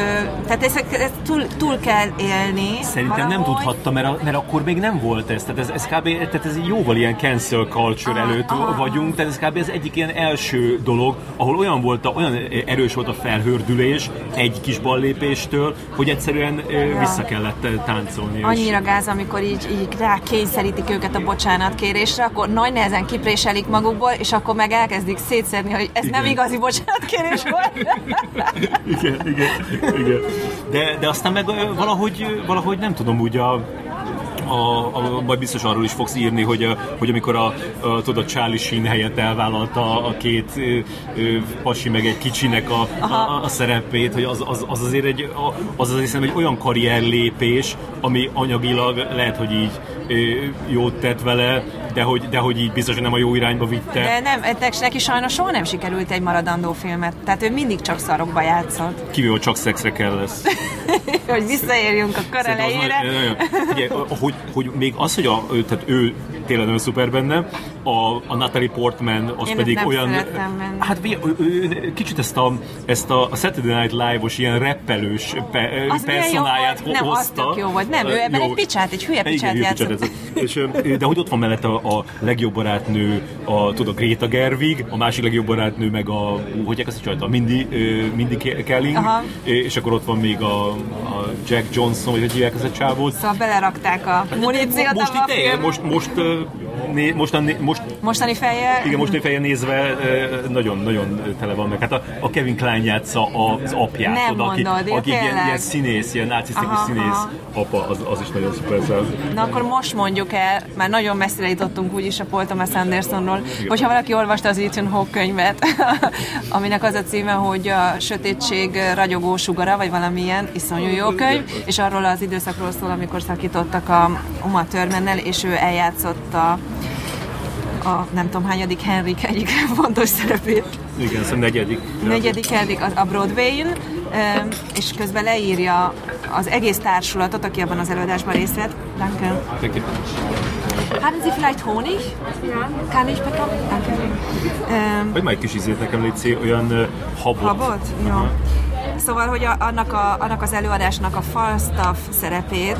tehát ezt, ezt túl, túl kell élni. Szerintem valahogy. nem tudhatta, mert, a, mert akkor még nem volt ez. Tehát ez, ez kb. Tehát ez jóval ilyen cancel culture ah, előtt ah, vagyunk, tehát ez kb. ez egyik ilyen első dolog, ahol olyan volt, a, olyan erős volt a felhördülés egy kis ballépéstől, hogy egyszerűen ja. vissza kellett táncolni. Annyira és... gáz, amikor így, így rá kényszerítik őket a bocsánatkérésre, akkor nagy nehezen kipréselik magukból, és akkor meg elkezdik szétszedni, hogy ez igen. nem igazi bocsánatkérés volt. [laughs] igen, igen, igen. De, de aztán meg valahogy, valahogy nem tudom, úgy a a, a, majd biztos arról is fogsz írni, hogy, a, hogy amikor a, a, tudod, a Charlie Sheen helyett elvállalta a két ö, ö, pasi meg egy kicsinek a, a, a szerepét, hogy az, az, az azért egy, az azért egy olyan karrierlépés, ami anyagilag lehet, hogy így ö, jót tett vele, de hogy, de hogy így biztos, hogy nem a jó irányba vitte. De nem, neki sajnos soha nem sikerült egy maradandó filmet, tehát ő mindig csak szarokba játszott. Kívül, csak szexre kell lesz. hogy visszaérjünk a kör elejére. Hogy, hogy még az, hogy a, tehát ő tényleg nagyon szuper benne, a, a Natalie Portman az Én pedig nem olyan... Hát ő, ő, kicsit ezt a, ezt a Saturday Night Live-os ilyen reppelős pe, personáját jó, hozta. Nem, az jó volt. Nem, ő ebben jó. egy picsát, egy hülye picsát Igen, játszott. És, de hogy ott van mellett a, a legjobb barátnő, a, tudod, Greta Gerwig, a másik legjobb barátnő meg a, hogy ezt a csajta, Mindy, Mindy Kelling, Aha. és akkor ott van még a, a Jack Johnson, vagy hogy hívják ezt a csávót. Szóval belerakták a muníciót most, a itt, most, most, 그 né, mostani, most, mostani feje... Igen, mostani feje nézve nagyon-nagyon tele van meg. Hát a, a Kevin Klein játsza az apját, Nem oda, aki, mondod, aki ilyen, ilyen, színész, ilyen narcisztikus színész aha. apa, az, az is nagyon szuper Na akkor most mondjuk el, már nagyon messzire jutottunk úgyis a Paul Thomas Andersonról, Igen. hogyha valaki olvasta az Ethan Hawke könyvet, [laughs] aminek az a címe, hogy a sötétség ragyogó sugara, vagy valamilyen iszonyú jó könyv, és arról az időszakról szól, amikor szakítottak a Uma Thurmannel, és ő eljátszott a nem tudom hányadik Henrik egyik [laughs] fontos szerepét. Igen, szóval negyedik. Negyedik Henrik a Broadway-n, és közben leírja az egész társulatot, aki abban az előadásban részt vett. Danke. Danke. Haben Sie vielleicht Honig? Ja. Kann ich bekommen? Danke. Um, Vagy már egy kis ízét nekem légy olyan uh, habot. Habot? Jó. Szóval, hogy a, annak, a, annak az előadásnak a Falstaff szerepét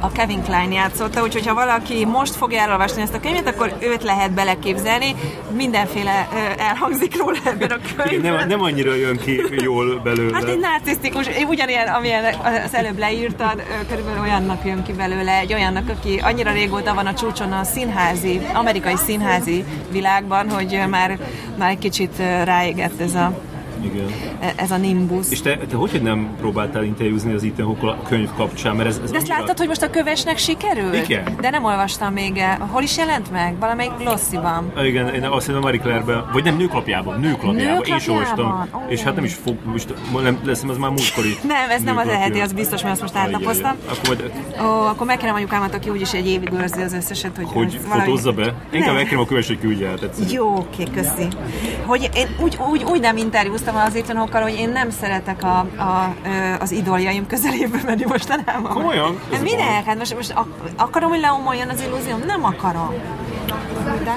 a Kevin Klein játszotta, úgyhogy ha valaki most fogja elolvasni ezt a könyvet, akkor őt lehet beleképzelni. Mindenféle elhangzik róla ebben a [laughs] könyvben. Nem, nem annyira jön ki jól belőle. Hát egy narcisztikus, ugyanilyen, amilyen az előbb leírtad, körülbelül olyannak jön ki belőle, egy olyannak, aki annyira régóta van a csúcson a színházi, amerikai színházi világban, hogy már, már egy kicsit ráégett ez a igen. E, ez a nimbus. És te, te hogy nem próbáltál interjúzni az Ethan Hawke könyv kapcsán? Mert ez, ez De ezt annyira... láttad, hogy most a kövesnek sikerült? Igen. De nem olvastam még el. Hol is jelent meg? Valamelyik glossziban. Igen, én azt hiszem a Marie Claire-ben, vagy nem, nőklapjában, nőklapjában, én is olvastam. Oh. És hát nem is fog, most nem, lesz, ez már múltkori. [laughs] nem, ez nem az eheti, az biztos, mert azt most átnapoztam. Akkor, majd... Ó, akkor megkérem anyukámat, aki úgyis egy évig őrzi az összeset, hogy... Hogy fotózza be? Inkább megkérem a köves, hogy küldje el. Jó, oké, köszi. Hogy én úgy, úgy, úgy nem interjúztam az Ethan hogy én nem szeretek a, a, az idoljaim közelébe menni mostanában. Komolyan? Hát minek? Hát most, most akarom, hogy leomoljon az illúzióm? Nem akarom.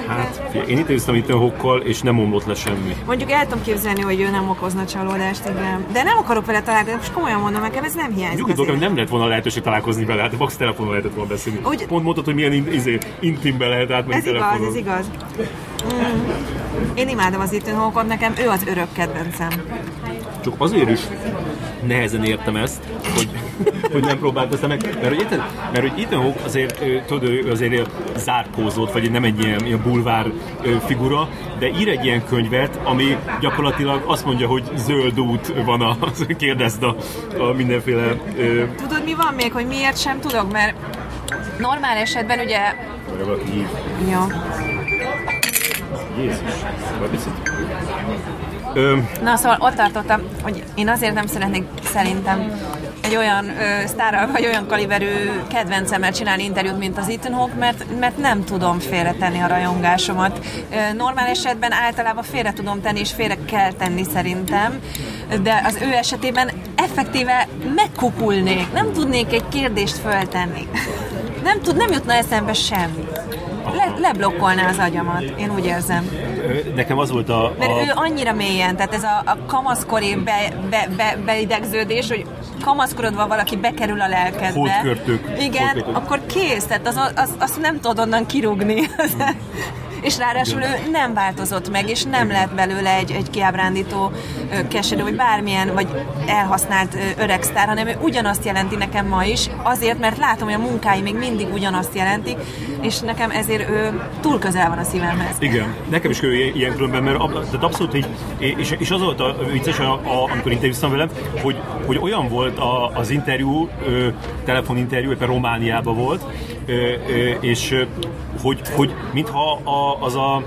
Hát, én itt üztem itt hokkal, és nem omlott le semmi. Mondjuk el tudom képzelni, hogy ő nem okozna csalódást, igen. De nem akarok vele találkozni, most komolyan mondom, nekem ez nem hiányzik. Nyugodtan, hogy nem lett volna lehetőség találkozni vele, hát box telefonon lehetett volna beszélni. Úgy... Pont mondtad, hogy milyen izé, intimbe lehet átmenni ez telefonon. igaz, ez igaz. Mm. Én imádom az Ethan hawke nekem ő az örök kedvencem. Csak azért is nehezen értem ezt, hogy, hogy nem próbálkoztam meg. Mert hogy, Ethan, mert hogy Ethan Hawke azért, tudod, ő azért zárkózott, vagy nem egy ilyen, ilyen bulvár figura, de ír egy ilyen könyvet, ami gyakorlatilag azt mondja, hogy zöld út van a, [laughs] kérdezd a, a mindenféle... Ö... Tudod, mi van még, hogy miért sem tudok, mert normál esetben ugye... Valaki hív. Ja. Jézus, Ö... Na szóval ott tartottam, hogy én azért nem szeretnék szerintem egy olyan ö, sztárral, vagy olyan kaliberű kedvencemmel csinálni interjút, mint az Ethan Hawke, mert, mert nem tudom félretenni a rajongásomat. Ö, normál esetben általában félre tudom tenni, és félre kell tenni szerintem, de az ő esetében effektíve megkupulnék, nem tudnék egy kérdést föltenni. Nem, tud, nem jutna eszembe semmi le, leblokkolná az agyamat, én úgy érzem. Nekem az volt a... a... Mert ő annyira mélyen, tehát ez a, a kamaszkori be, be, be, beidegződés, hogy kamaszkorodva valaki bekerül a lelkedbe. Holdkörtök. Igen, Holdkörtök. akkor kész, tehát az, az, azt nem tudod onnan kirúgni. [laughs] és ráadásul ő nem változott meg, és nem lett belőle egy, egy kiábrándító keserű, vagy bármilyen, vagy elhasznált öreg sztár, hanem ő ugyanazt jelenti nekem ma is, azért, mert látom, hogy a munkái még mindig ugyanazt jelentik, és nekem ezért ő túl közel van a szívemhez. Igen, nekem is ő ilyen különben, mert tehát abszolút így, és, és az volt a vicces, a, a, amikor interjúztam velem, hogy, hogy olyan volt a, az interjú, ö, telefoninterjú, éppen Romániában volt, és hogy, hogy mintha a, az a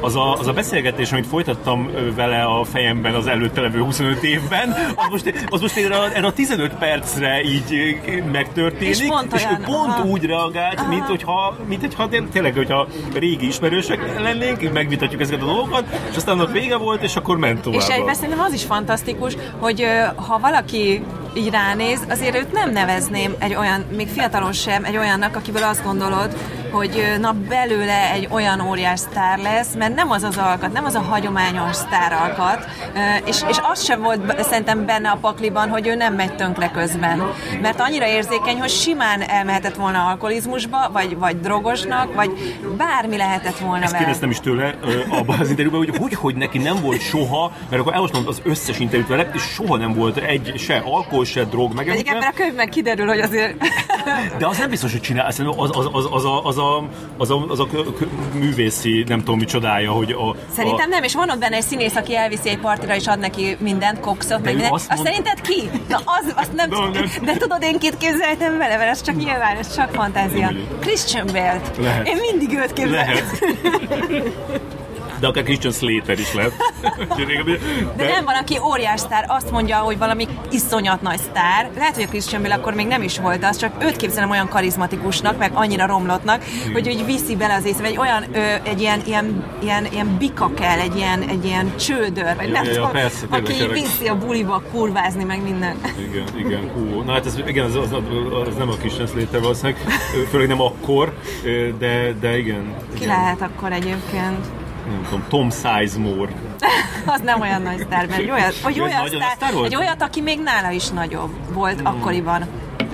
az a, az a beszélgetés, amit folytattam vele a fejemben az előtte levő 25 évben, az most, az most erre, a, erre a 15 percre így megtörténik, és, pont és olyan, ő pont aha. úgy reagált, aha. mint hogyha, mint hogyha tényleg, hogyha régi ismerősök lennénk, megvitatjuk ezeket a dolgokat, és aztán ott vége volt, és akkor ment tovább. És egyben szerintem az is fantasztikus, hogy ha valaki így ránéz, azért őt nem nevezném egy olyan, még fiatalon sem, egy olyannak, akiből azt gondolod, hogy na belőle egy olyan óriás sztár lesz, mert nem az az alkat, nem az a hagyományos sztár alkat, és, és az sem volt szerintem benne a pakliban, hogy ő nem megy tönkre közben. Mert annyira érzékeny, hogy simán elmehetett volna alkoholizmusba, vagy, vagy drogosnak, vagy bármi lehetett volna Ezt kérdeztem is tőle abban az interjúban, hogy, hogy hogy neki nem volt soha, mert akkor elolvastam az összes interjút vele, és soha nem volt egy se alkohol, se drog meg. Igen, mert a könyvben kiderül, hogy azért... De az nem biztos, hogy csinál, az, az, az, az, a, az, a, az, a, az a művészi, nem tudom mi csodája, hogy a... Szerintem a... nem, és van ott benne egy színész, aki elviszi egy partira, és ad neki mindent, kokszot, meg mindent. Azt, mond... szerinted ki? Na, az, azt nem, no, nem. De tudod, én kit képzeltem vele, mert ez csak nyilván, ez csak fantázia. Christian Bale-t. Én mindig őt képzeltem. [laughs] De akár Christian Slater is lett. [laughs] de, nem van, aki óriás sztár, azt mondja, hogy valami iszonyat nagy sztár. Lehet, hogy a Christian Bale akkor még nem is volt az, csak őt képzelem olyan karizmatikusnak, meg annyira romlottnak, Igen. hogy úgy viszi bele az észre, egy olyan, ö, egy ilyen, ilyen, ilyen, ilyen bika kell, egy ilyen, egy ilyen csődör, vagy ja, nem ja, tudom, persze, aki tényleg. viszi a buliba kurvázni, meg minden. Igen, igen, hú. Na hát ez, igen, az, az, az nem a Christian Slater valószínűleg, főleg nem akkor, de, de igen. Ki igen. lehet akkor egyébként? Nem tudom, Tom Sizemore. [laughs] az nem olyan nagy sztár, mert egy olyat, [laughs] hogy olyat, sztár, sztár volt? egy olyat, aki még nála is nagyobb volt hmm. akkoriban.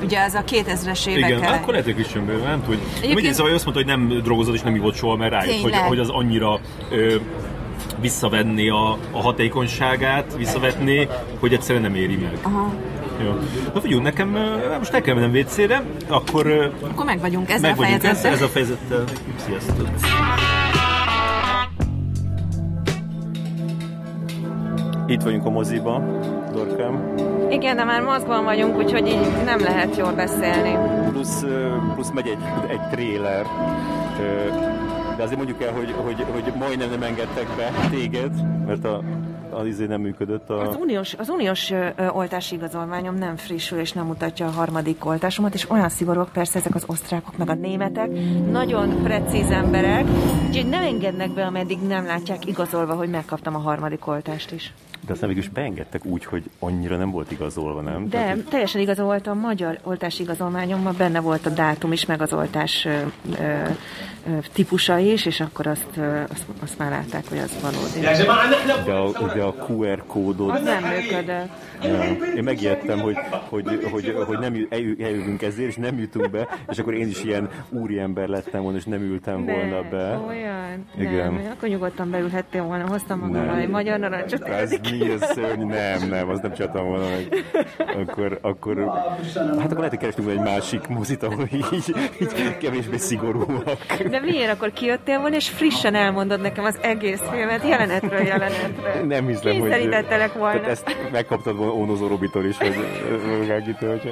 Ugye ez a 2000-es évek Igen, akkor lehet, hogy Christian Bale, nem tudja. Egyébként... Szóval azt mondta, hogy nem drogozott és nem ivott soha, mert rájött, hogy, hogy az annyira ö, visszavenni a, a hatékonyságát, visszavetni, hogy egyszerűen nem éri meg. Aha. Jó. Na figyelj, nekem most kell mennem WC-re, akkor... Akkor meg vagyunk ezzel meg a fejezettel. Ez, ez a fejezettel. Sziasztok! Itt vagyunk a moziba, Dorkám. Igen, de már mozgban vagyunk, úgyhogy így nem lehet jól beszélni. Plusz, plusz megy egy, egy tréler, de azért mondjuk el, hogy, hogy, hogy majdnem nem engedtek be téged, mert a, az izé nem működött. A... Az uniós, az uniós ö, oltási igazolványom nem frissül és nem mutatja a harmadik oltásomat, és olyan szigorúak persze ezek az osztrákok, meg a németek, nagyon precíz emberek, úgyhogy nem engednek be, ameddig nem látják igazolva, hogy megkaptam a harmadik oltást is. De aztán mégis beengedtek úgy, hogy annyira nem volt igazolva, nem? De Tehát, teljesen igazolta a magyar oltási igazolványomban, benne volt a dátum is, meg az oltás ö, ö, típusa is, és akkor azt, ö, azt, azt már látták, hogy az valódi. De a, de a QR kódod... Az nem működött. Ja. Én megijedtem, hogy, hogy, hogy, hogy nem eljövünk ezért, és nem jutunk be, és akkor én is ilyen úriember lettem volna, és nem ültem ne, volna be. Olyan? Igen. Nem, akkor nyugodtan beülhettél volna, hoztam magamra egy magyar narancsot. Ez mi szörny? Nem, nem, az nem csináltam volna meg. Akkor, akkor, hát akkor lehet, hogy kerestünk egy másik mozit, ahol így, így kevésbé szigorúak. De miért akkor kijöttél volna, és frissen elmondod nekem az egész filmet, jelenetről jelenetre? Nem hiszem, hogy... volna. Tehát ezt megkaptad volna Ónozó Robitól is, vagy Gágitől, hogyha...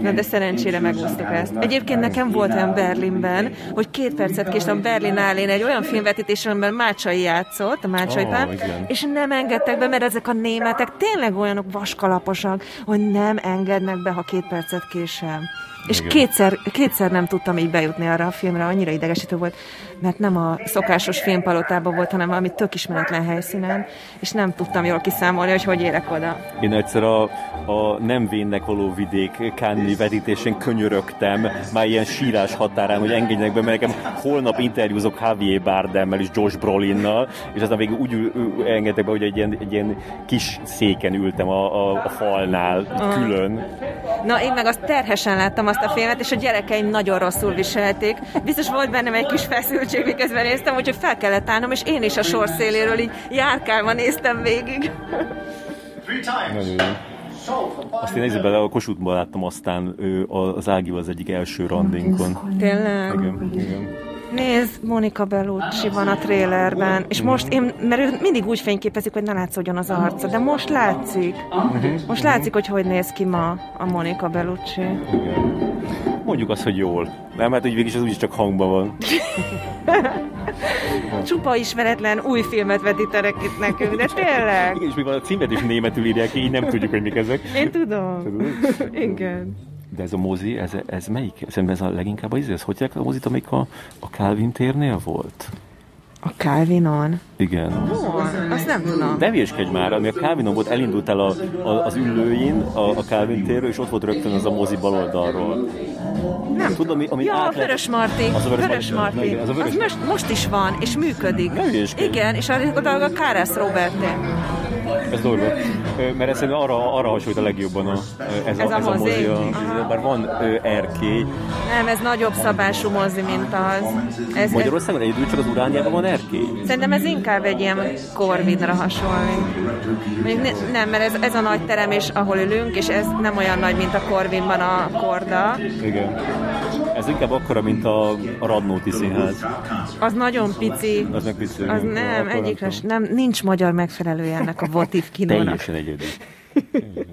Na, de szerencsére megúsztuk ezt. Egyébként nekem volt olyan Berlinben, hogy két percet késtem Berlin állén egy olyan filmvetítésre, amiben Mácsai játszott, a Mácsai oh, pár, és nem engedtek be, mert ezek a németek tényleg olyanok vaskalaposak, hogy nem engednek be, ha két percet késem. És kétszer, kétszer nem tudtam így bejutni arra a filmre, annyira idegesítő volt, mert nem a szokásos filmpalotában volt, hanem valami tök ismeretlen helyszínen, és nem tudtam jól kiszámolni, hogy hogy érek oda. Én egyszer a, a nem vénnek való vidék Kánni vetítésen könyörögtem, már ilyen sírás határán, hogy engedjenek be, mert nekem holnap interjúzok Javier Bardemmel és Josh Brolinnal, és aztán végül úgy engedtek be, hogy egy ilyen, egy ilyen kis széken ültem a, a, a falnál, külön. Na, én meg azt terhesen láttam azt a filmet, és a gyerekeim nagyon rosszul viselték. Biztos volt bennem egy kis feszültség, miközben néztem, úgyhogy fel kellett állnom, és én is a sor széléről így járkálva néztem végig. Azt én nézzük bele, a Kossuthban láttam aztán ő, az Ágival az egyik első randénkon. Tényleg? Igen, igen. Nézd, Monika Bellucci van a trélerben, és most én, mert ő mindig úgy fényképezik, hogy ne látszódjon az arca, de most látszik. Most látszik, hogy hogy néz ki ma a Monika Bellucci. Igen. Mondjuk azt, hogy jól. Nem, hát hogy végig az úgyis csak hangban van. [laughs] Csupa ismeretlen új filmet vetítenek itt nekünk, de tényleg. Igen, és még van a címet is németül írják, így nem tudjuk, hogy mik ezek. Én tudom. Igen. De ez a mozi, ez, ez melyik? Szerintem ez a leginkább az, ez hogy a mozit, amik a, a Calvin térnél volt? A Calvinon? Igen. Hol? Azt nem tudom. Ne vieskedj már, ami a Calvinon volt, elindultál a, a, az üllőin, a, a Calvin térről, és ott volt rögtön az a mozi baloldalról. Nem. Tudom, ami, ami ja, a Vörös Marti. Az a Vörös, Vörös Marti. Marti. az, a Vörös... az most, most is van, és működik. Ne Igen, és a, a, Kárász Roberté. Ez durva. Mert ez arra, arra hasonlít a legjobban a, ez, ez a, a, ez a mozi. A, bár van ö, erkély. Nem, ez nagyobb szabású mozi, mint az. Ez, Magyarországon egyedül csak az uránjában van erkély? Szerintem ez inkább egy ilyen korvidra hasonlít. Ne, nem, mert ez, ez a nagy terem, és ahol ülünk, és ez nem olyan nagy, mint a korvinban a korda. Igen. Inkább akkora, mint a, a Radnóti Színház. Az nagyon pici. Az meg pici. Az nem, egyikre nem, nincs magyar megfelelője ennek a votív [laughs] kinónak. Teljesen egyedi. [laughs]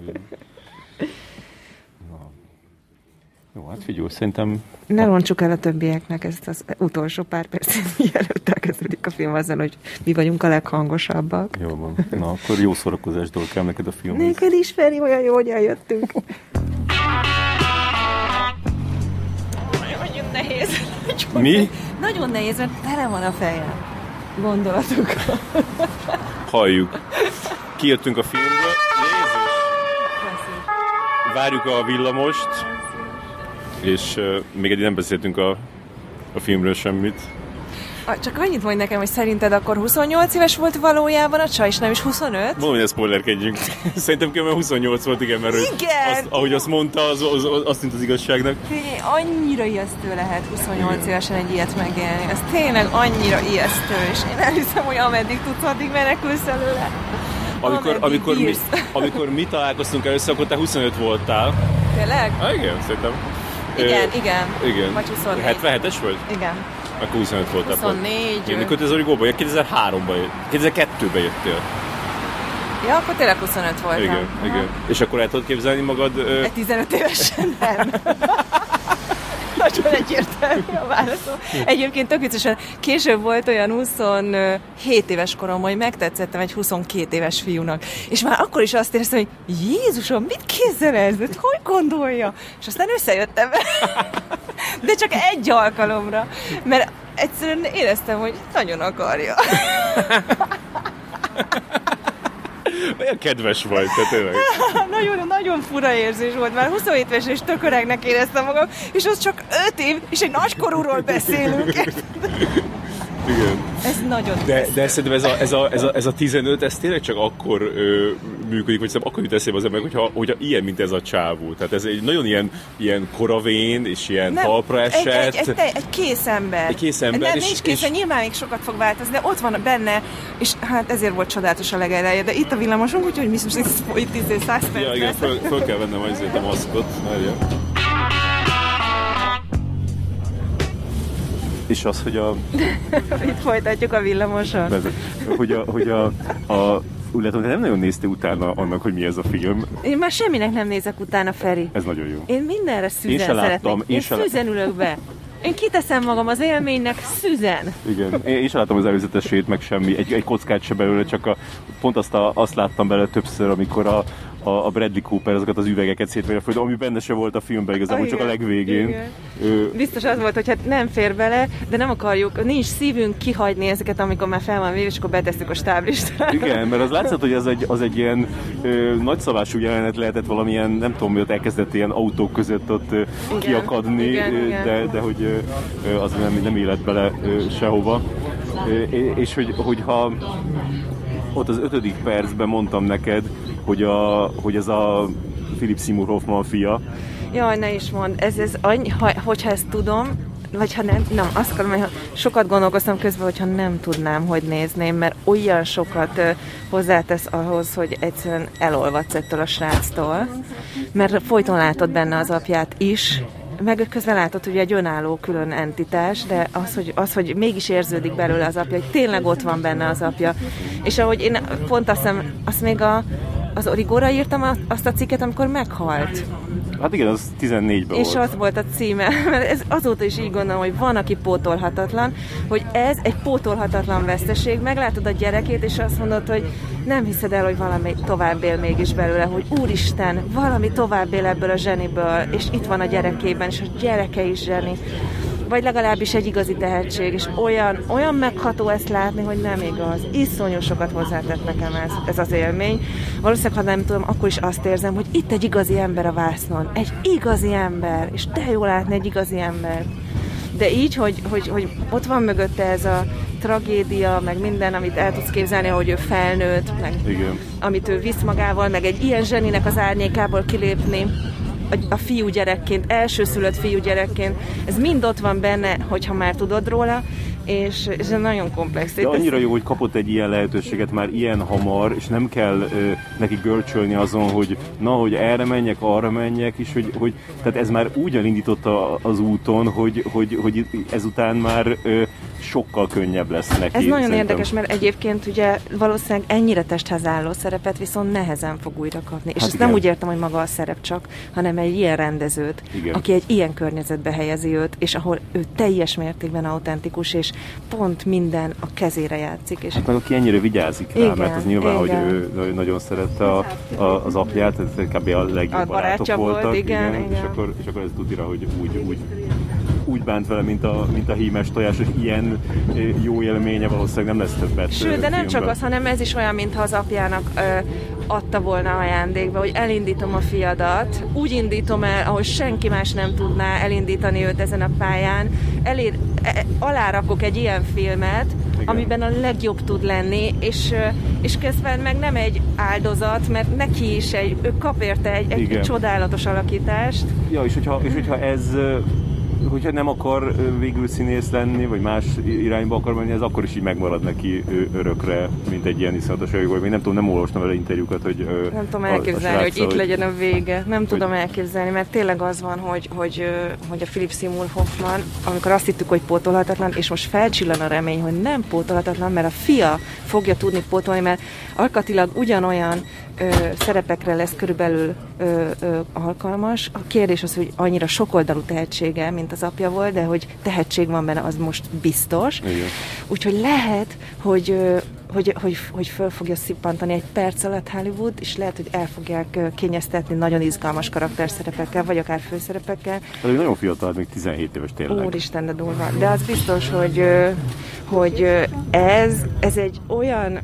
Jó, hát figyelj, szerintem... Ne roncsuk el a többieknek ezt az utolsó pár percet, [laughs] mielőtt elkezdődik a film azon, hogy mi vagyunk a leghangosabbak. Jó van. Na, akkor jó szórakozást kell neked a film. Neked is, Feri, olyan jó, hogy eljöttünk. Nehéz. Nagyon mi? Nagyon nehéz, mert tele van a fejem gondolatokkal. Halljuk. Kijöttünk a filmből. Jézus! Várjuk a villamost, és uh, még egy nem beszéltünk a, a filmről semmit. Csak annyit mondj nekem, hogy szerinted akkor 28 éves volt valójában a csaj, és nem is 25? Mondom, hogy ezt spoilerkedjünk. [laughs] Szerintem kb. 28 volt, igen, mert igen. Azt, ahogy azt mondta, az, az, az, azt mint az igazságnak. Annyira ijesztő lehet 28 igen. évesen egy ilyet megélni. Ez tényleg annyira ijesztő, és én elhiszem, hogy ameddig tudsz, addig menekülsz előle. Amikor, amikor, mi, [laughs] amikor mi találkoztunk először, akkor te 25 voltál. Tényleg? Ah, igen, szerintem. Igen, uh, igen. Igen. Vagy 24. 77-es vagy? Igen. Akkor 25 voltál. 24. Igen, mikor te az origóba 2003-ban jött. 2002-ben jöttél. Ja, akkor tényleg 25 voltam. Igen, Aha. igen. És akkor el tudod képzelni magad... Egy 15 évesen nem. [laughs] Nagyon egyértelmű a válaszom. Egyébként tök viccesen, később volt olyan 27 éves korom, hogy megtetszettem egy 22 éves fiúnak. És már akkor is azt éreztem, hogy Jézusom, mit kézzel ez? Hogy gondolja? És aztán összejöttem. [laughs] De csak egy alkalomra. Mert egyszerűen éreztem, hogy nagyon akarja. [laughs] Olyan kedves vagy, te tényleg. [laughs] nagyon, nagyon fura érzés volt. Már 27 éves és tök öregnek éreztem magam, és az csak 5 év, és egy nagykorúról beszélünk. [laughs] Igen. Ez nagyon De, de szerintem ez a, ez, a, ez, a, ez a 15, ez tényleg csak akkor ö, működik, vagy akkor jut eszébe az ember, hogyha, hogyha ilyen, mint ez a csávó. Tehát ez egy nagyon ilyen, ilyen koravén, és ilyen Nem, talpra esett. Egy, egy, egy, egy kész ember. Egy kész ember. Nem, és, nincs kész, és... nyilván még sokat fog változni, de ott van benne, és hát ezért volt csodálatos a legeleje. De itt a villamosunk, úgyhogy mi most itt 10 100 perc. Ja, igen, föl, föl kell vennem azért a maszkot. Várja. És az, hogy a... [laughs] Itt folytatjuk a villamoson. hogy a, hogy a, a úgy látom, hogy nem nagyon nézte utána annak, hogy mi ez a film. Én már semminek nem nézek utána, Feri. Ez nagyon jó. Én mindenre szüzen én láttam, szeretnék. Én, én szüzen ülök be. Én kiteszem magam az élménynek szüzen. Igen, én is láttam az előzetesét, meg semmi, egy, egy kockát se belőle, csak a, pont azt, a, azt láttam belőle többször, amikor a, a, a Bradley Cooper azokat az üvegeket szétverje a ami benne se volt a filmben igazából, ah, csak a legvégén. Ő... Biztos az volt, hogy hát nem fér bele, de nem akarjuk, nincs szívünk kihagyni ezeket, amikor már fel van véve, és akkor betesszük a stáblistára. Igen, mert az látszott, hogy az egy, az egy ilyen ö, nagyszabású jelenet lehetett valamilyen, nem tudom, ott elkezdett ilyen autók között ott ö, igen, kiakadni, igen, ö, igen. De, de hogy ö, az nem, nem élet bele ö, sehova. Ö, és hogy, hogyha ott az ötödik percben mondtam neked, hogy, a, hogy ez a Philip Seymour Hoffman fia. Jaj, ne is mond, ez, ez annyi, ha, hogyha ezt tudom, vagy ha nem, nem, azt akarom, hogy sokat gondolkoztam közben, hogyha nem tudnám, hogy nézném, mert olyan sokat hozzátesz ahhoz, hogy egyszerűen elolvadsz ettől a sráctól, mert folyton látod benne az apját is, meg közben látod, hogy egy önálló külön entitás, de az, hogy, az, hogy mégis érződik belőle az apja, hogy tényleg ott van benne az apja. És ahogy én pont azt hiszem, azt még a, az Origóra írtam azt a cikket, amikor meghalt. Hát igen, az 14-ben És volt. az volt a címe, [laughs] mert ez azóta is így gondolom, hogy van, aki pótolhatatlan, hogy ez egy pótolhatatlan veszteség, meglátod a gyerekét, és azt mondod, hogy nem hiszed el, hogy valami tovább él mégis belőle, hogy úristen, valami tovább él ebből a zseniből, és itt van a gyerekében, és a gyereke is zseni vagy legalábbis egy igazi tehetség, és olyan, olyan megható ezt látni, hogy nem igaz. Iszonyú sokat hozzátett nekem ez, ez az élmény. Valószínűleg, ha nem tudom, akkor is azt érzem, hogy itt egy igazi ember a vásznon. Egy igazi ember, és de jó látni egy igazi ember. De így, hogy, hogy, hogy ott van mögötte ez a tragédia, meg minden, amit el tudsz képzelni, hogy ő felnőtt, meg Igen. amit ő visz magával, meg egy ilyen zseninek az árnyékából kilépni, a, a fiú gyerekként, elsőszülött fiú gyerekként, ez mind ott van benne, hogyha már tudod róla, és, és ez nagyon komplex. De annyira jó, hogy kapott egy ilyen lehetőséget már ilyen hamar, és nem kell ö, neki görcsölni azon, hogy na, hogy erre menjek, arra menjek, és hogy, hogy tehát ez már úgy elindította az úton, hogy, hogy, hogy ezután már ö, sokkal könnyebb lesz neki. Ez nagyon szerintem. érdekes, mert egyébként ugye valószínűleg ennyire testhez álló szerepet viszont nehezen fog újra kapni. És hát ezt igen. nem úgy értem, hogy maga a szerep csak, hanem egy ilyen rendezőt, igen. aki egy ilyen környezetbe helyezi őt, és ahol ő teljes mértékben autentikus, és pont minden a kezére játszik. És... Hát meg aki ennyire vigyázik rá, igen, mert az nyilván, igen. hogy ő nagyon szerette a, a, az apját, ez kb. a legjobb a barátok voltak. Volt, igen, igen, igen. És, akkor, és akkor ez tudja, hogy úgy, úgy úgy bánt vele, mint a, mint a hímes tojás, hogy ilyen jó élménye valószínűleg nem lesz többet. Sőt, de nem csak az, hanem ez is olyan, mintha az apjának ö, adta volna ajándékba, hogy elindítom a fiadat, úgy indítom el, ahogy senki más nem tudná elindítani őt ezen a pályán, elér, e, alárakok egy ilyen filmet, igen. amiben a legjobb tud lenni, és, és közben meg nem egy áldozat, mert neki is egy, ő kap érte egy, egy, egy csodálatos alakítást. Ja, és hogyha, és hogyha ez hogyha nem akar végül színész lenni, vagy más irányba akar menni, ez akkor is így megmarad neki örökre, mint egy ilyen iszonyatos vagy Én nem tudom, nem olvastam vele interjúkat, hogy Nem tudom elképzelni, a, a hogy itt legyen a vége. Nem hogy... tudom elképzelni, mert tényleg az van, hogy, hogy, hogy a Philip Seymour Hoffman, amikor azt hittük, hogy pótolhatatlan, és most felcsillan a remény, hogy nem pótolhatatlan, mert a fia fogja tudni pótolni, mert alkatilag ugyanolyan ö, szerepekre lesz körülbelül ö, ö, alkalmas. A kérdés az, hogy annyira sokoldalú tehetsége, mint az apja volt, de hogy tehetség van benne, az most biztos. Igen. Úgyhogy lehet, hogy ö, hogy, hogy, hogy föl fogja szippantani egy perc alatt Hollywood, és lehet, hogy el fogják kényeztetni nagyon izgalmas karakterszerepekkel, vagy akár főszerepekkel. Hát nagyon fiatal, még 17 éves tényleg. Úristen, de durva. De az biztos, hogy, hogy ez, ez egy olyan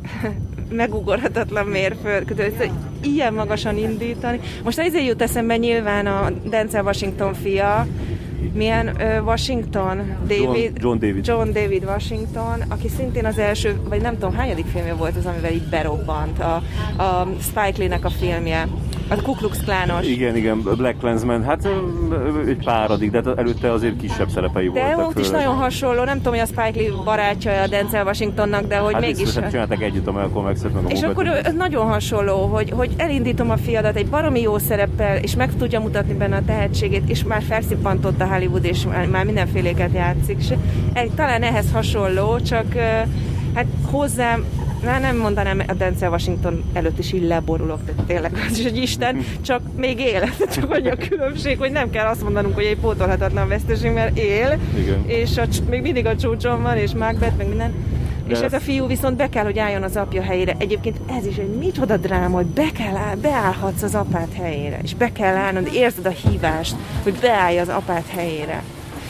megugorhatatlan mérföld, hogy ilyen magasan indítani. Most ezért jut eszembe nyilván a Denzel Washington fia, milyen uh, Washington? David, John, John David. John David Washington, aki szintén az első, vagy nem tudom, hányadik filmje volt az, amivel így berobbant, a, a Spike Lee-nek a filmje. A Ku Klux Klános. Igen, igen, Black Clansman, hát egy páradik, de hát előtte azért kisebb szerepei de voltak. De ott is nagyon hasonló, nem tudom, hogy a Spike Lee barátja a Denzel Washingtonnak, de hogy hát mégis... Hát csináltak együtt a Malcolm x meg a És akkor ez nagyon hasonló, hogy, hogy elindítom a fiadat egy baromi jó szereppel, és meg tudja mutatni benne a tehetségét, és már felszippantott a Hollywood, és már mindenféléket játszik. És egy, talán ehhez hasonló, csak hát hozzám Na, nem mondanám, a Denzel Washington előtt is így leborulok, tehát tényleg az is egy Isten, csak még él. [laughs] Csak hogy a különbség, hogy nem kell azt mondanunk, hogy egy pótolhatatlan veszteség, mert él, Igen. és a, még mindig a csúcson van, és Macbeth, meg minden. De és ez a fiú viszont be kell, hogy álljon az apja helyére. Egyébként ez is egy micsoda dráma, hogy be kell áll, beállhatsz az apát helyére. És be kell állnod, érzed a hívást, hogy beállj az apát helyére.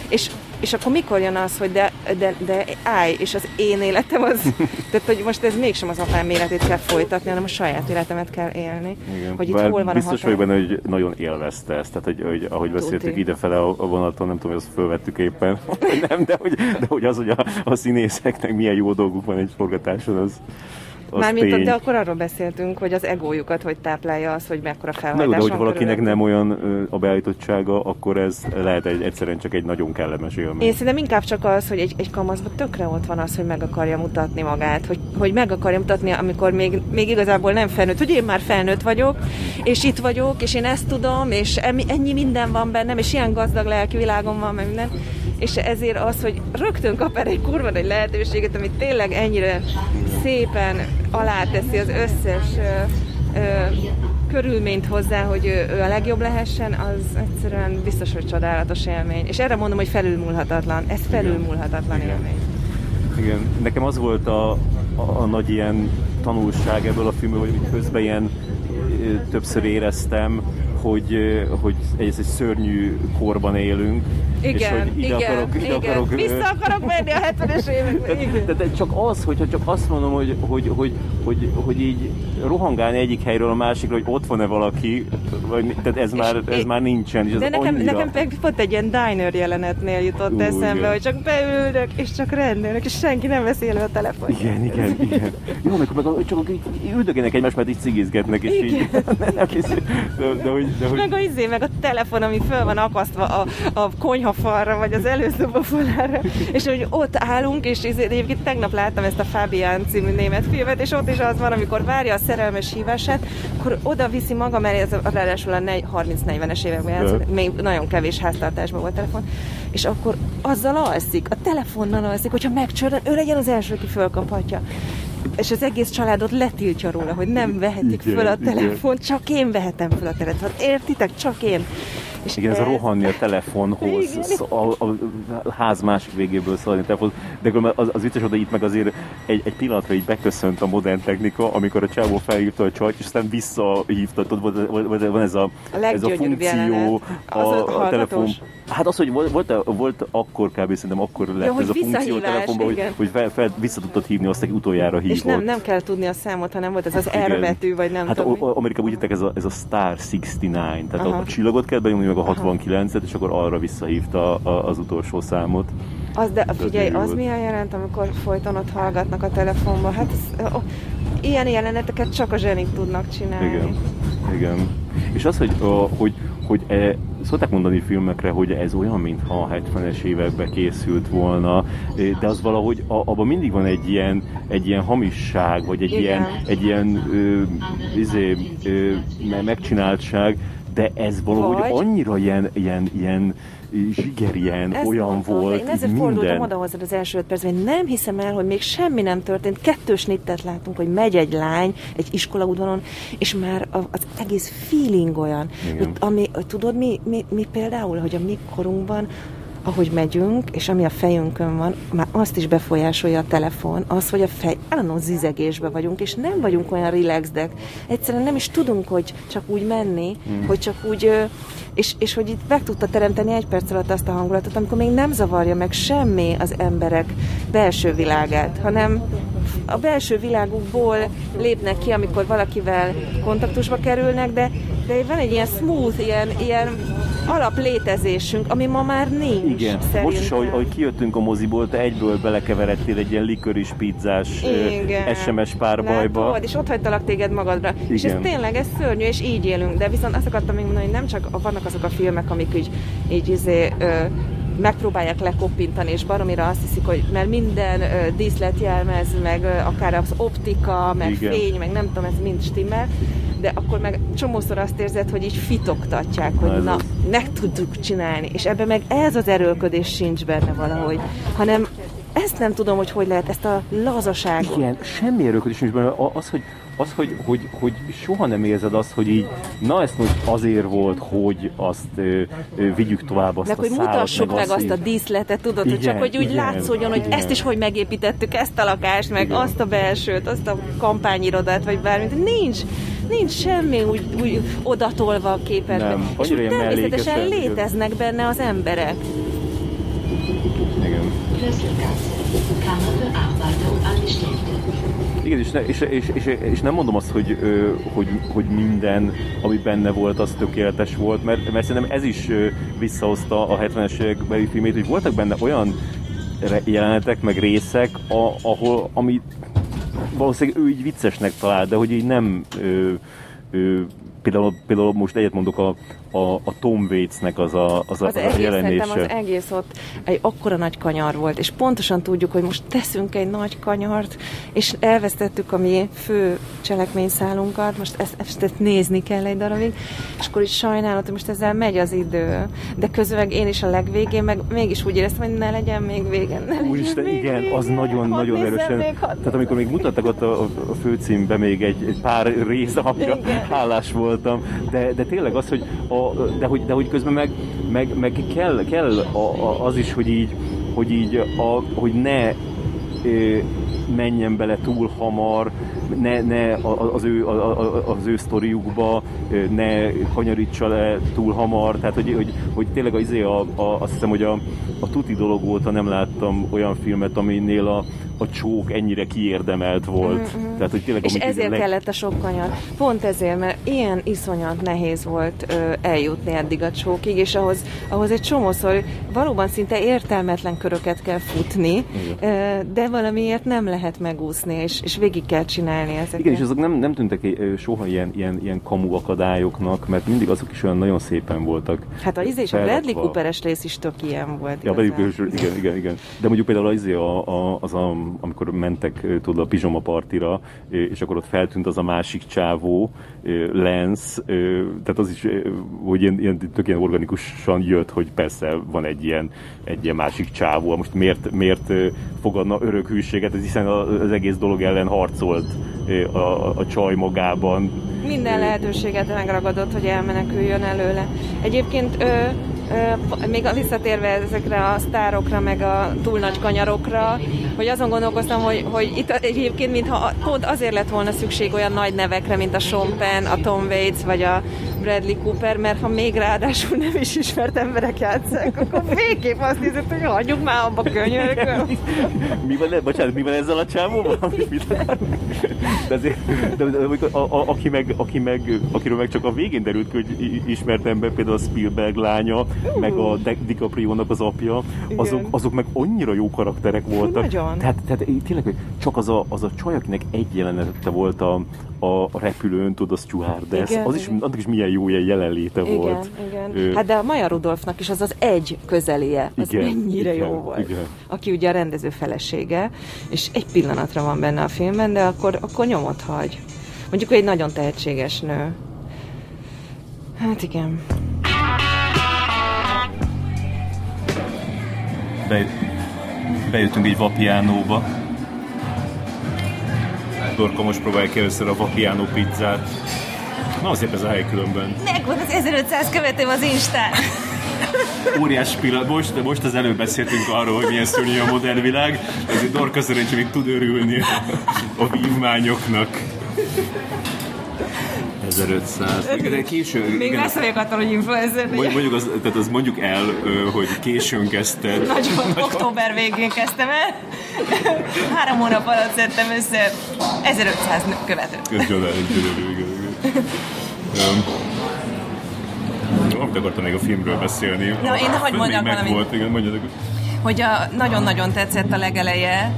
És és akkor mikor jön az, hogy de, de, de állj, és az én életem az, [laughs] tehát hogy most ez mégsem az apám életét kell folytatni, hanem a saját életemet kell élni. Igen. Hogy itt Bár hol van biztos vagyok benne, hogy nagyon élvezte ezt, tehát hogy, hogy ahogy beszéltük idefele a, a vonaton, nem tudom, hogy azt fölvettük éppen, [laughs] nem, de hogy, de hogy az, hogy a, a színészeknek milyen jó dolguk van egy forgatáson, az, Mármint, de akkor arról beszéltünk, hogy az egójukat hogy táplálja az, hogy mekkora felhajtás de, de hogy valakinek körül. nem olyan a beállítottsága, akkor ez lehet egy, egyszerűen csak egy nagyon kellemes élmény. Én szerintem inkább csak az, hogy egy, egy kamaszban tökre ott van az, hogy meg akarja mutatni magát, hogy, hogy meg akarja mutatni, amikor még, még igazából nem felnőtt, hogy én már felnőtt vagyok, és itt vagyok, és én ezt tudom, és ennyi minden van bennem, és ilyen gazdag lelki világom van, meg minden és ezért az, hogy rögtön kap erre egy kurva egy lehetőséget, amit tényleg ennyire szépen aláteszi az összes ö, ö, körülményt hozzá, hogy ő, ő a legjobb lehessen, az egyszerűen biztos, hogy csodálatos élmény. És erre mondom, hogy felülmúlhatatlan. Ez felülmúlhatatlan Igen. élmény. Igen, nekem az volt a, a, a nagy ilyen tanulság ebből a filmből, hogy közben ilyen többször éreztem, hogy, hogy egy, egy szörnyű korban élünk, igen, és hogy ide igen, akarok, ide igen. akarok... Vissza akarok menni a 70-es évekbe. De, de, csak az, hogyha csak azt mondom, hogy, hogy, hogy, hogy, hogy így rohangálni egyik helyről a másikra, hogy ott van-e valaki, vagy, tehát ez, és már, ez é, már nincsen. És de nekem, annyira... nekem pont egy ilyen diner jelenetnél jutott Ú, eszembe, igen. hogy csak beülök, és csak rendelnek, és senki nem veszi elő a telefon. Igen, igen, igen. Jó, meg, meg csak üldögének egymást, mert így cigizgetnek, és igen. [laughs] így... de, de, hogy, de, hogy... Meg a izé, meg a telefon, ami föl van akasztva a, a konyhafalra, vagy az előszoba falára, és hogy ott állunk, és izé, egyébként tegnap láttam ezt a Fabian című német filmet, és ott is az van, amikor várja a szerelmes hívását, akkor oda viszi maga, mert ez ráadásul a 30-40-es években játszott, még nagyon kevés háztartásban volt telefon, és akkor azzal alszik, a telefonnal alszik, hogyha megcsörden, ő legyen az első, aki fölkaphatja és az egész családot letiltja róla, hogy nem vehetik igen, föl a telefont, igen. csak én vehetem föl a telefont. Értitek? Csak én. És igen, ez, ez rohanni a telefonhoz, a, a, a ház másik végéből szaladni a telefonhoz. De az, az vicces, hogy itt meg azért egy, egy pillanatra így beköszönt a modern technika, amikor a csávó felhívta a csajt, és aztán visszahívta, tudod, van ez a, a ez a funkció a, a, a telefon. Hát az, hogy volt, volt, volt akkor kb. szerintem akkor lett ja, ez a funkció a telefonban, hogy, hogy fel, fel, vissza tudtad hívni azt, aki utoljára hívott. És nem, nem kell tudni a számot, hanem volt ez az R betű, vagy nem hát tudom. Hát Amerikában úgy ez a, ez a Star 69, tehát Aha. a, a csillagot kell benyomni, meg a 69-et, és akkor arra visszahívta a, az utolsó számot. Az, de figyelj, az milyen jelent, amikor folyton ott hallgatnak a telefonba? Hát ez, oh, ilyen jeleneteket csak a zsenik tudnak csinálni. Igen. Igen. És az, hogy, hogy, hogy e, szokták mondani filmekre, hogy ez olyan, mintha a 70-es években készült volna, de az valahogy a, abban mindig van egy ilyen, egy ilyen hamisság, vagy egy Igen. ilyen, egy ilyen ö, izé, ö, megcsináltság, de ez valahogy vagy... annyira ilyen, ilyen, ilyen zsigerien Ezt olyan mondtam, volt. Én ezért minden. fordultam oda hozzád az első öt percben, hogy nem hiszem el, hogy még semmi nem történt. Kettős nittet látunk, hogy megy egy lány egy iskolaudvaron, és már az egész feeling olyan. Hogy, ami, tudod, mi, mi, mi például, hogy a mi korunkban ahogy megyünk, és ami a fejünkön van, már azt is befolyásolja a telefon, az, hogy a fej, állandóan zizegésbe vagyunk, és nem vagyunk olyan relaxedek. Egyszerűen nem is tudunk, hogy csak úgy menni, hmm. hogy csak úgy, és, és hogy itt meg tudta teremteni egy perc alatt azt a hangulatot, amikor még nem zavarja meg semmi az emberek belső világát, hanem a belső világukból lépnek ki, amikor valakivel kontaktusba kerülnek, de, de van egy ilyen smooth, ilyen, ilyen alap létezésünk, ami ma már nincs. Igen, szerintem. most is, ahogy, ahogy kijöttünk a moziból, te egyből belekeveredtél egy ilyen liköris pizzás Igen. SMS párbajba. Látod, és ott hagytalak téged magadra. Igen. És ez tényleg, ez szörnyű, és így élünk. De viszont azt akartam még mondani, hogy nem csak vannak azok a filmek, amik így, így izé, ö, megpróbálják lekoppintani, és baromira azt hiszik, hogy mert minden ö, díszlet jelmez, meg ö, akár az optika, meg Igen. fény, meg nem tudom, ez mind stimmel, de akkor meg csomószor azt érzed, hogy így fitoktatják, hogy Na, na, meg tudjuk csinálni, és ebben meg ez az erőlködés sincs benne valahogy, hanem ezt nem tudom, hogy hogy lehet, ezt a lazaságot. Igen, semmi erőködés Az, hogy, az hogy, hogy, hogy soha nem érzed azt, hogy így, na ezt most azért volt, hogy azt ö, ö, vigyük tovább azt Meg a hogy szálat, mutassuk meg, azt így. a díszletet, tudod, hogy Igen, csak hogy úgy igen, látszódjon, hogy igen. ezt is hogy megépítettük, ezt a lakást, meg Igen. azt a belsőt, azt a kampányirodát, vagy bármit. Nincs, nincs semmi úgy, úgy odatolva a képernyőn. Nem, És természetesen léteznek benne az emberek. Igen. Schlüsselgasse. Igen, és, ne, és, és, és, és nem mondom azt, hogy, hogy, hogy minden, ami benne volt, az tökéletes volt, mert, mert szerintem ez is visszahozta a 70-es évekbeli filmét, hogy voltak benne olyan jelenetek, meg részek, a, ahol, ami valószínűleg ő így viccesnek talál, de hogy így nem ö, ö, például, például most egyet mondok a, a, a Tom Waitsnek az a, az a, Az az egész, jelenése. az egész ott egy akkora nagy kanyar volt, és pontosan tudjuk, hogy most teszünk egy nagy kanyart, és elvesztettük a mi fő cselekményszálunkat, most ezt, ezt, ezt nézni kell egy darabig, és akkor is sajnálod, hogy most ezzel megy az idő, de közben én is a legvégén, meg mégis úgy éreztem, hogy ne legyen még vége, ne legyen Úristen, még igen, vége, az nagyon-nagyon nézzem erősen. Még, Tehát amikor még mutattak ott a, a főcímbe még egy, egy pár rész, amire hálás voltam, de, de tényleg az, hogy, a, de, hogy, de hogy közben meg, meg, meg kell, kell a, a, az is, hogy így, hogy így a, hogy ne ö, menjen bele túl hamar, ne, ne a- a- az, ő, a- a- az ő sztoriukba, ne kanyarítsa le túl hamar, tehát hogy, hogy, hogy tényleg az, a, a, azt hiszem, hogy a, a tuti dolog óta nem láttam olyan filmet, aminél a, a csók ennyire kiérdemelt volt. Mm-hmm. Tehát, hogy tényleg, És ezért leg- kellett a sok kanyar. Pont ezért, mert ilyen iszonyat nehéz volt ö, eljutni eddig a csókig, és ahhoz, ahhoz egy csomószor valóban szinte értelmetlen köröket kell futni, ö, de valamiért nem lehet megúszni, és, és végig kell csinálni ezeket. Igen, és azok nem, nem tűntek soha ilyen, ilyen, ilyen kamu akadályoknak, mert mindig azok is olyan nagyon szépen voltak. Hát a izé és a. Bradley Cooperes rész is tök ilyen volt. Ja, igazán. pedig, igen, igen, igen. De mondjuk például az, a, a, az a, amikor mentek tudod, a pizsoma partira, és akkor ott feltűnt az a másik csávó, ö, tehát az is, hogy ilyen, ilyen, tök ilyen organikusan jött, hogy persze van egy ilyen, egy ilyen másik csávó, most miért, miért fogadna örök hűséget, ez hiszen az egész dolog ellen harcolt a, a, a csaj magában. Minden lehetőséget megragadott, hogy elmeneküljön előle. Egyébként ö, még visszatérve ezekre a sztárokra, meg a túl nagy kanyarokra, hogy azon gondolkoztam, hogy, hogy itt egyébként mintha pont azért lett volna szükség olyan nagy nevekre, mint a Sean Penn, a Tom Waits, vagy a Bradley Cooper, mert ha még ráadásul nem is ismert emberek játszák, akkor végképp azt hiszed, hogy hagyjuk már abba könyörgöm. Mi van, bocsánat, mi van ezzel a csávóval? [laughs] De, azért, de, de, amikor a, a, aki meg, aki meg, akiről meg csak a végén derült ki, hogy ismert ember, például a Spielberg lánya, meg a Di- DiCaprio-nak az apja, azok, Igen. azok meg annyira jó karakterek voltak. Nagyon. Tehát, tehát tényleg, csak az a, az a csaj, akinek egy jelenete volt a, a, a repülőn, tudod, a stewardess, Igen, az is, annak is milyen jó ilyen jelenléte Igen, volt. igen. Ö, Hát de a Maja Rudolfnak is az az egy közelie, az Igen, mennyire igen, jó volt. igen. Aki ugye a rendező felesége, és egy pillanatra van benne a filmben, de akkor, akkor nyomot hagy. Mondjuk ő egy nagyon tehetséges nő. Hát igen. Be, bejöttünk egy vapiánóba. Dorka most próbálja ki először a vapiánó pizzát. Na azért ez a hely különben. Megvan az 1500 követőm az Instán. Óriás pillanat. Most, most az előbb beszéltünk arról, hogy milyen szörnyű a modern világ. Ezért Dorka szerencsé még tud örülni a, a vívmányoknak. 1500. De késő. Még messze vagyok attól, hogy influencer Mondjuk, az, tehát az mondjuk el, hogy későn kezdted. Nagyon október végén kezdtem el. Három hónap alatt szedtem össze 1500 követőt. Ez. Öm, amit akartam még a filmről beszélni. Na, én hagyd mondjak valamit. Volt, igen, mondjatok. Hogy a, nagyon-nagyon tetszett a legeleje,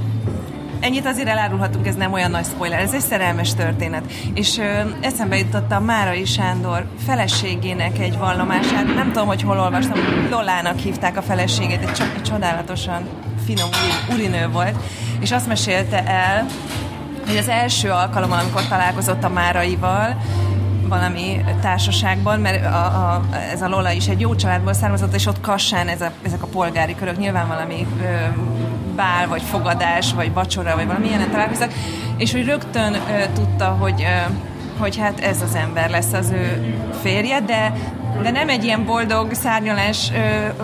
Ennyit azért elárulhatunk, ez nem olyan nagy spoiler, ez egy szerelmes történet. És ö, eszembe jutott a Márai Sándor feleségének egy vallomását, nem tudom, hogy hol olvastam, Lolának hívták a feleségét, egy, egy csodálatosan finom uri, urinő volt, és azt mesélte el, hogy az első alkalommal, amikor találkozott a Máraival, valami társaságban, mert a, a, ez a Lola is egy jó családból származott, és ott Kassán ez a, ezek a polgári körök nyilván valami ö, bál, vagy fogadás, vagy vacsora, vagy valami ilyenen találkoztak, és hogy rögtön ö, tudta, hogy, ö, hogy hát ez az ember lesz az ő férje, de de nem egy ilyen boldog szárnyalás ö,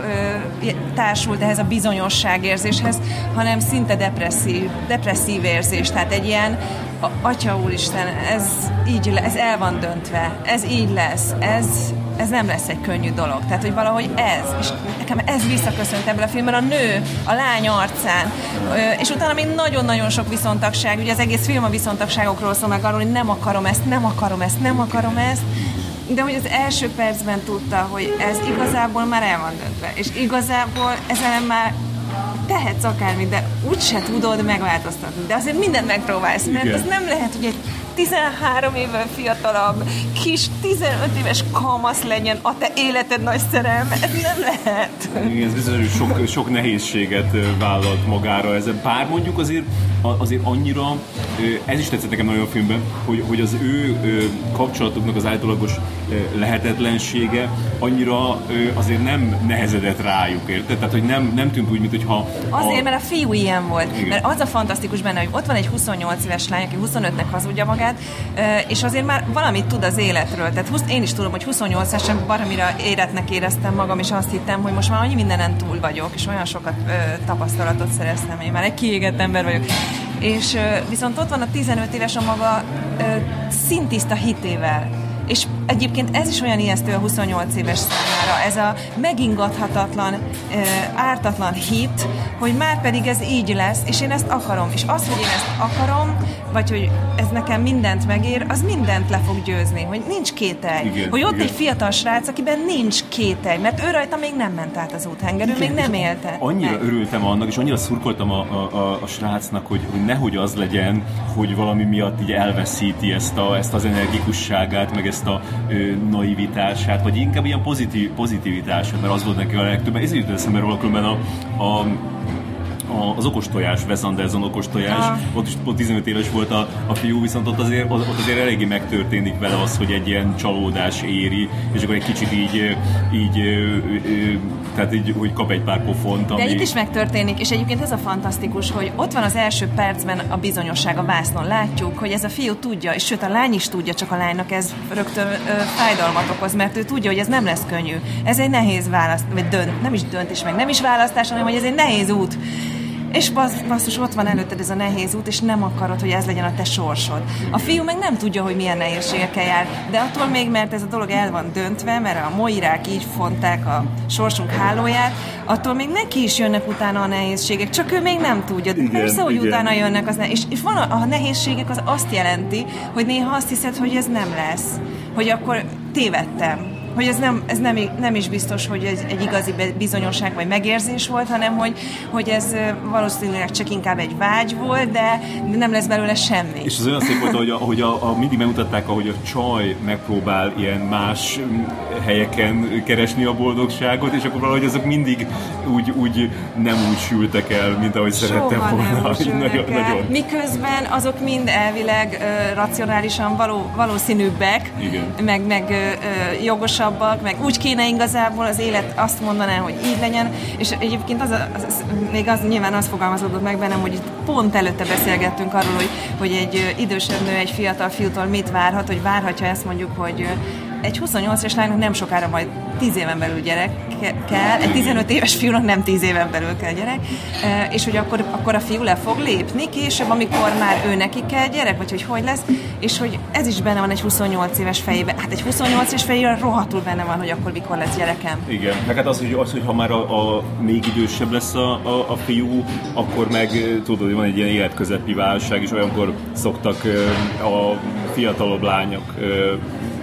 ö, társult ehhez a bizonyosságérzéshez, hanem szinte depresszív, depresszív érzés, tehát egy ilyen a, Atya Úristen, ez így ez el van döntve, ez így lesz, ez, ez nem lesz egy könnyű dolog. Tehát, hogy valahogy ez, és nekem ez visszaköszönt ebből a filmben, a nő, a lány arcán, és utána még nagyon-nagyon sok viszontagság, ugye az egész film a viszontagságokról szól meg arról, hogy nem akarom ezt, nem akarom ezt, nem akarom ezt, de hogy az első percben tudta, hogy ez igazából már el van döntve, és igazából ezen már tehetsz akármit, de úgyse tudod megváltoztatni. De azért mindent megpróbálsz, mert Igen. az nem lehet, hogy egy 13 évvel fiatalabb, kis 15 éves kamasz legyen a te életed nagy szerelme. Ez nem lehet. Igen, ez hogy sok, sok nehézséget vállalt magára ez. Bár mondjuk azért, azért annyira, ez is tetszett nekem nagyon a filmben, hogy, hogy az ő kapcsolatuknak az általagos lehetetlensége annyira azért nem nehezedett rájuk, érted? Tehát, hogy nem, nem tűnt úgy, mintha... Azért, a... mert a fiú ilyen volt. Igen. Mert az a fantasztikus benne, hogy ott van egy 28 éves lány, aki 25-nek hazudja magát, és azért már valamit tud az életről. Tehát én is tudom, hogy 28 esen baromira éretnek éreztem magam, és azt hittem, hogy most már annyi mindenen túl vagyok, és olyan sokat tapasztalatot szereztem, én már egy kiégett ember vagyok. És viszont ott van a 15 éves a maga ö, szintiszta hitével, és egyébként ez is olyan ijesztő a 28 éves számára, ez a megingathatatlan, ártatlan hit, hogy már pedig ez így lesz, és én ezt akarom. És az, hogy én ezt akarom, vagy hogy ez nekem mindent megér, az mindent le fog győzni, hogy nincs kételj. Igen, hogy ott igen. egy fiatal srác, akiben nincs kételj, mert ő rajta még nem ment át az úthengerő, még nem élte. Annyira meg. örültem annak, és annyira szurkoltam a, a, a, a srácnak, hogy, hogy nehogy az legyen, hogy valami miatt így elveszíti ezt, a, ezt az energikusságát, meg ezt a naivitását, vagy inkább ilyen pozitív, pozitivitását, mert az volt neki a legtöbb. Ez jutott eszembe róla különben a, a az okos tojás, Wes Anderson okos tojás, ah. ott is pont 15 éves volt a, a fiú, viszont ott azért, ott azért eléggé megtörténik vele az, hogy egy ilyen csalódás éri, és akkor egy kicsit így, így, így tehát így, hogy kap egy pár pofont. Ami... De itt is megtörténik, és egyébként ez a fantasztikus, hogy ott van az első percben a bizonyosság a vásznon. Látjuk, hogy ez a fiú tudja, és sőt a lány is tudja, csak a lánynak ez rögtön ö, fájdalmat okoz, mert ő tudja, hogy ez nem lesz könnyű. Ez egy nehéz választ, vagy dönt, nem is döntés meg, nem is választás, hanem hogy ez egy nehéz út. És basszus, ott van előtted ez a nehéz út, és nem akarod, hogy ez legyen a te sorsod. A fiú meg nem tudja, hogy milyen nehézségekkel jár, de attól még, mert ez a dolog el van döntve, mert a moirák így fonták a sorsunk hálóját, attól még neki is jönnek utána a nehézségek, csak ő még nem tudja. Igen, Persze, hogy igen. utána jönnek az és, és van a, a nehézségek, az azt jelenti, hogy néha azt hiszed, hogy ez nem lesz. Hogy akkor tévedtem hogy ez nem, ez nem, nem is biztos, hogy ez egy igazi bizonyosság vagy megérzés volt, hanem hogy, hogy ez valószínűleg csak inkább egy vágy volt, de nem lesz belőle semmi. És az olyan szép volt, hogy, a, hogy a, a, mindig megmutatták, ahogy a csaj megpróbál ilyen más helyeken keresni a boldogságot, és akkor valahogy azok mindig úgy, úgy nem úgy sültek el, mint ahogy szerette volna. Nagyon, nagyon. Miközben azok mind elvileg uh, racionálisan való, valószínűbbek, Igen. meg, meg uh, jogosan fontosabbak, meg úgy kéne igazából az élet azt mondaná, hogy így legyen, és egyébként az, az, az még az nyilván az fogalmazódott meg bennem, hogy itt pont előtte beszélgettünk arról, hogy, hogy egy idősebb nő egy fiatal fiútól mit várhat, hogy várhatja ezt mondjuk, hogy egy 28 éves lánynak nem sokára majd 10 éven belül gyerek kell, egy 15 éves fiúnak nem 10 éven belül kell gyerek, és hogy akkor, akkor a fiú le fog lépni később, amikor már ő neki kell gyerek, vagy hogy hogy lesz, és hogy ez is benne van egy 28 éves fejében. Hát egy 28 éves fejében rohadtul benne van, hogy akkor mikor lesz gyerekem. Igen, meg hát az, hogy, az, hogy ha már a, a még idősebb lesz a, a, a fiú, akkor meg tudod, hogy van egy ilyen életközepi válság, és olyankor szoktak a fiatalabb lányok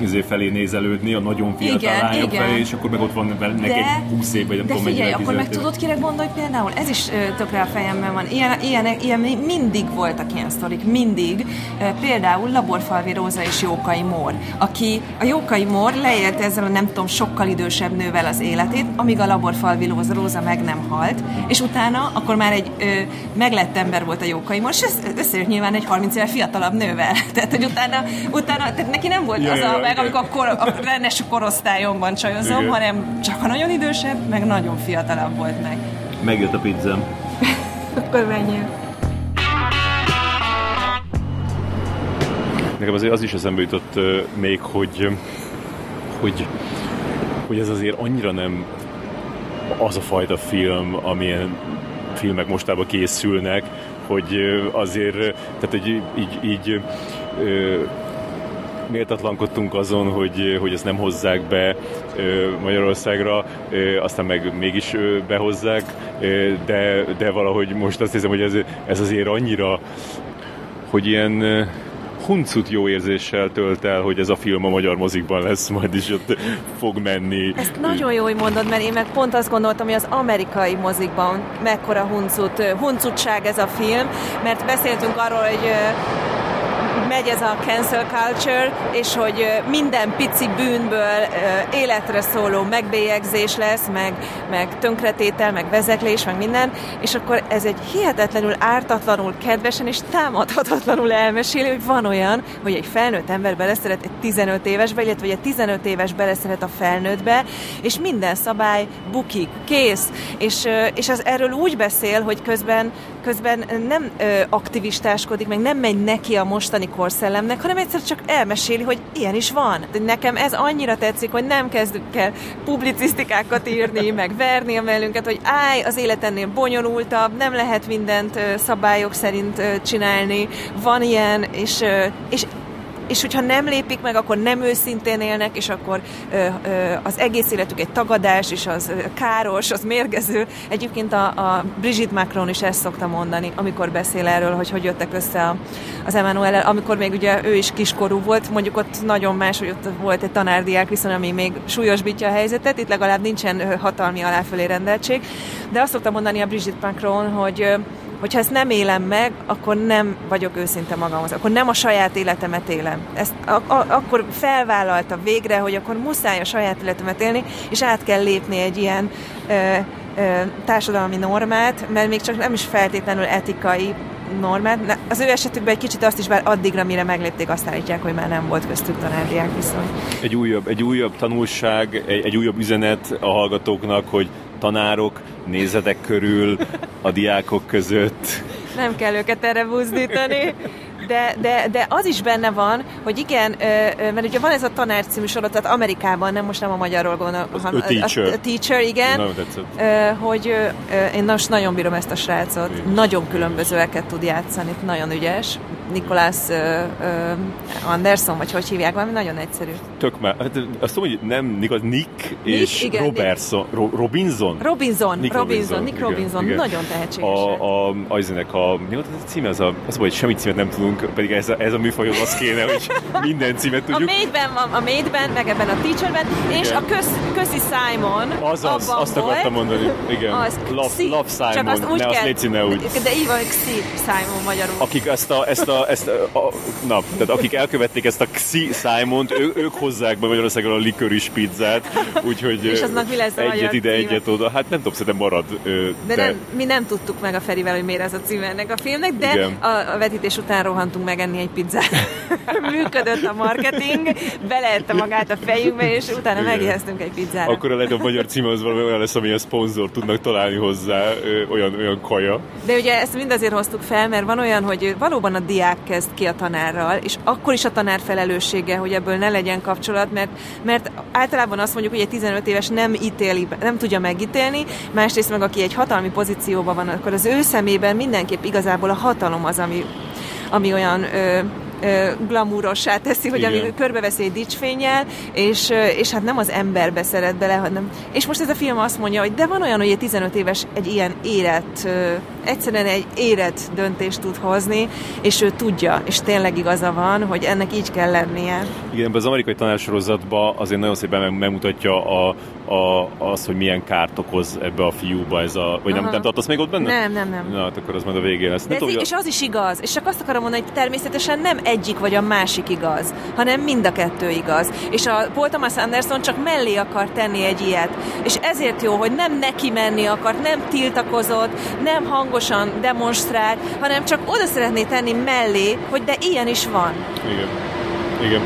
izé felé nézelődni, a nagyon fiatal Igen, lányok igen. felé, és akkor meg ott van neki De- egy 20 év, vagy nem De tudom figyelj, akkor meg 15 év. tudod, kire gondolj például? Ez is tökre a fejemben van. Ilyen, ilyen, ilyen mindig voltak ilyen sztorik, mindig. Például Laborfalvi Róza és Jókai Mór, aki a Jókai Mór leélt ezzel a nem tudom, sokkal idősebb nővel az életét, amíg a Laborfalvi Róza, meg nem halt, és utána akkor már egy ö, meglett ember volt a Jókai Mór, és összejött nyilván egy 30 éve fiatalabb nővel. [laughs] Tehát, hogy utána, utána tehát neki nem volt Ja, az ja, a igen. amikor a, kor, a rendes korosztályomban csajozom, Igen. hanem csak a nagyon idősebb, meg nagyon fiatalabb volt meg. Megjött a pizzám. [laughs] Akkor menjél. Nekem azért az is eszembe jutott ö, még, hogy, hogy, hogy ez azért annyira nem az a fajta film, amilyen filmek mostában készülnek, hogy azért, tehát így, így, így méltatlankodtunk azon, hogy, hogy ezt nem hozzák be Magyarországra, aztán meg mégis behozzák, de, de valahogy most azt hiszem, hogy ez, ez azért annyira, hogy ilyen huncut jó érzéssel tölt el, hogy ez a film a magyar mozikban lesz, majd is ott fog menni. Ezt nagyon jó, hogy mondod, mert én meg pont azt gondoltam, hogy az amerikai mozikban mekkora huncut, huncutság ez a film, mert beszéltünk arról, hogy megy ez a cancel culture, és hogy minden pici bűnből életre szóló megbélyegzés lesz, meg, meg tönkretétel, meg vezeklés, meg minden, és akkor ez egy hihetetlenül ártatlanul, kedvesen és támadhatatlanul elmeséli, hogy van olyan, hogy egy felnőtt ember beleszeret egy 15 évesbe, illetve egy 15 éves beleszeret a felnőttbe, és minden szabály bukik, kész, és, és az erről úgy beszél, hogy közben, közben nem ö, aktivistáskodik, meg nem megy neki a mostani korszellemnek, hanem egyszer csak elmeséli, hogy ilyen is van. De Nekem ez annyira tetszik, hogy nem kezdünk el publicisztikákat írni, [laughs] meg verni a mellünket, hogy állj, az élet ennél bonyolultabb, nem lehet mindent ö, szabályok szerint ö, csinálni, van ilyen, és, ö, és és hogyha nem lépik meg, akkor nem őszintén élnek, és akkor ö, ö, az egész életük egy tagadás, és az ö, káros, az mérgező. Egyébként a, a Brigitte Macron is ezt szokta mondani, amikor beszél erről, hogy hogy jöttek össze a, az emmanuel amikor még ugye ő is kiskorú volt, mondjuk ott nagyon más, hogy ott volt egy tanárdiák viszony, ami még súlyosbítja a helyzetet, itt legalább nincsen hatalmi aláfölé rendeltség, de azt szokta mondani a Brigitte Macron, hogy hogyha ezt nem élem meg, akkor nem vagyok őszinte magamhoz, akkor nem a saját életemet élem. Ezt a, a, akkor felvállalta végre, hogy akkor muszáj a saját életemet élni, és át kell lépni egy ilyen ö, ö, társadalmi normát, mert még csak nem is feltétlenül etikai normát. Na, Az ő esetükben egy kicsit azt is, bár addigra, mire meglépték, azt állítják, hogy már nem volt köztük tanárdiák viszony. Egy újabb, egy újabb tanulság, egy, egy újabb üzenet a hallgatóknak, hogy tanárok, nézzetek körül a diákok között. Nem kell őket erre buzdítani. De, de, de az is benne van, hogy igen, mert ugye van ez a tanár című sorozat Amerikában, nem most nem a magyarról gondolom, A Teacher. A, a teacher, igen. Nagyon tetszett. Ö, hogy én most nagyon bírom ezt a srácot, Igen. nagyon különbözőeket tud játszani, nagyon ügyes. Nikolász Anderson, vagy hogy hívják, valami nagyon egyszerű. Tök már, hát azt tudom, hogy nem Nick, Nick és igen, Robertson, Ro, Robinson? Robinson, Nick Robinson, Nick igen, Robinson, igen. nagyon tehetséges. A, a, aznek a, mi volt az a címe? Az, a, az hogy semmi címet nem tudunk, pedig ez a, ez a műfajhoz az kéne, hogy [laughs] minden címet A tudjuk. Maidben van, a Maidben, meg ebben a Teacherben, és Igen. a köz, közi Simon Azaz, azt volt. akartam mondani. Igen. Az Love. Love Simon, Csak azt úgy ne, kell, azt légy ne úgy. De így van, Xi Simon magyarul. Akik ezt a, ezt a, ezt a, a, na, tehát akik elkövették ezt a Xi Simont, ő, ők hozzák be Magyarországon a likőris pizzát, úgyhogy És aznak mi lesz a egyet ide, címe? egyet oda. Hát nem tudom, szerintem marad. ö, De, nem, mi nem tudtuk meg a Ferivel, hogy miért ez a címe ennek a filmnek, de Igen. a, a vetítés után rohantunk megenni egy pizzát. [laughs] Működött a marketing, beleette magát a fejünkbe, és utána megéheztünk egy pizzára. Akkor a magyar címe az valami olyan lesz, amilyen szponzor tudnak találni hozzá, ö, olyan, olyan kaja. De ugye ezt mind azért hoztuk fel, mert van olyan, hogy valóban a diák kezd ki a tanárral, és akkor is a tanár felelőssége, hogy ebből ne legyen kapcsolat, mert, mert általában azt mondjuk, hogy egy 15 éves nem ítéli, nem tudja megítélni, másrészt meg aki egy hatalmi pozícióban van, akkor az ő szemében mindenképp igazából a hatalom az, ami, ami olyan ö, glamúrossá teszi, hogy ami körbeveszi egy dicsfényel, és, és hát nem az emberbe szeret bele, hanem... És most ez a film azt mondja, hogy de van olyan, hogy egy 15 éves egy ilyen élet ö, egyszerűen egy érett döntést tud hozni, és ő tudja, és tényleg igaza van, hogy ennek így kell lennie. Igen, az amerikai tanársorozatban azért nagyon szépen megmutatja a, a, az, hogy milyen kárt okoz ebbe a fiúba ez a... Vagy nem, nem tartasz még ott benne? Nem, nem, nem. Na, hát akkor az majd a végén lesz. De ez így, és az is igaz. És csak azt akarom mondani, hogy természetesen nem egyik vagy a másik igaz, hanem mind a kettő igaz. És a Paul Thomas Anderson csak mellé akar tenni egy ilyet. És ezért jó, hogy nem neki menni akart, nem tiltakozott, nem hangosan demonstrált, hanem csak oda szeretné tenni mellé, hogy de ilyen is van. Igen. Igen.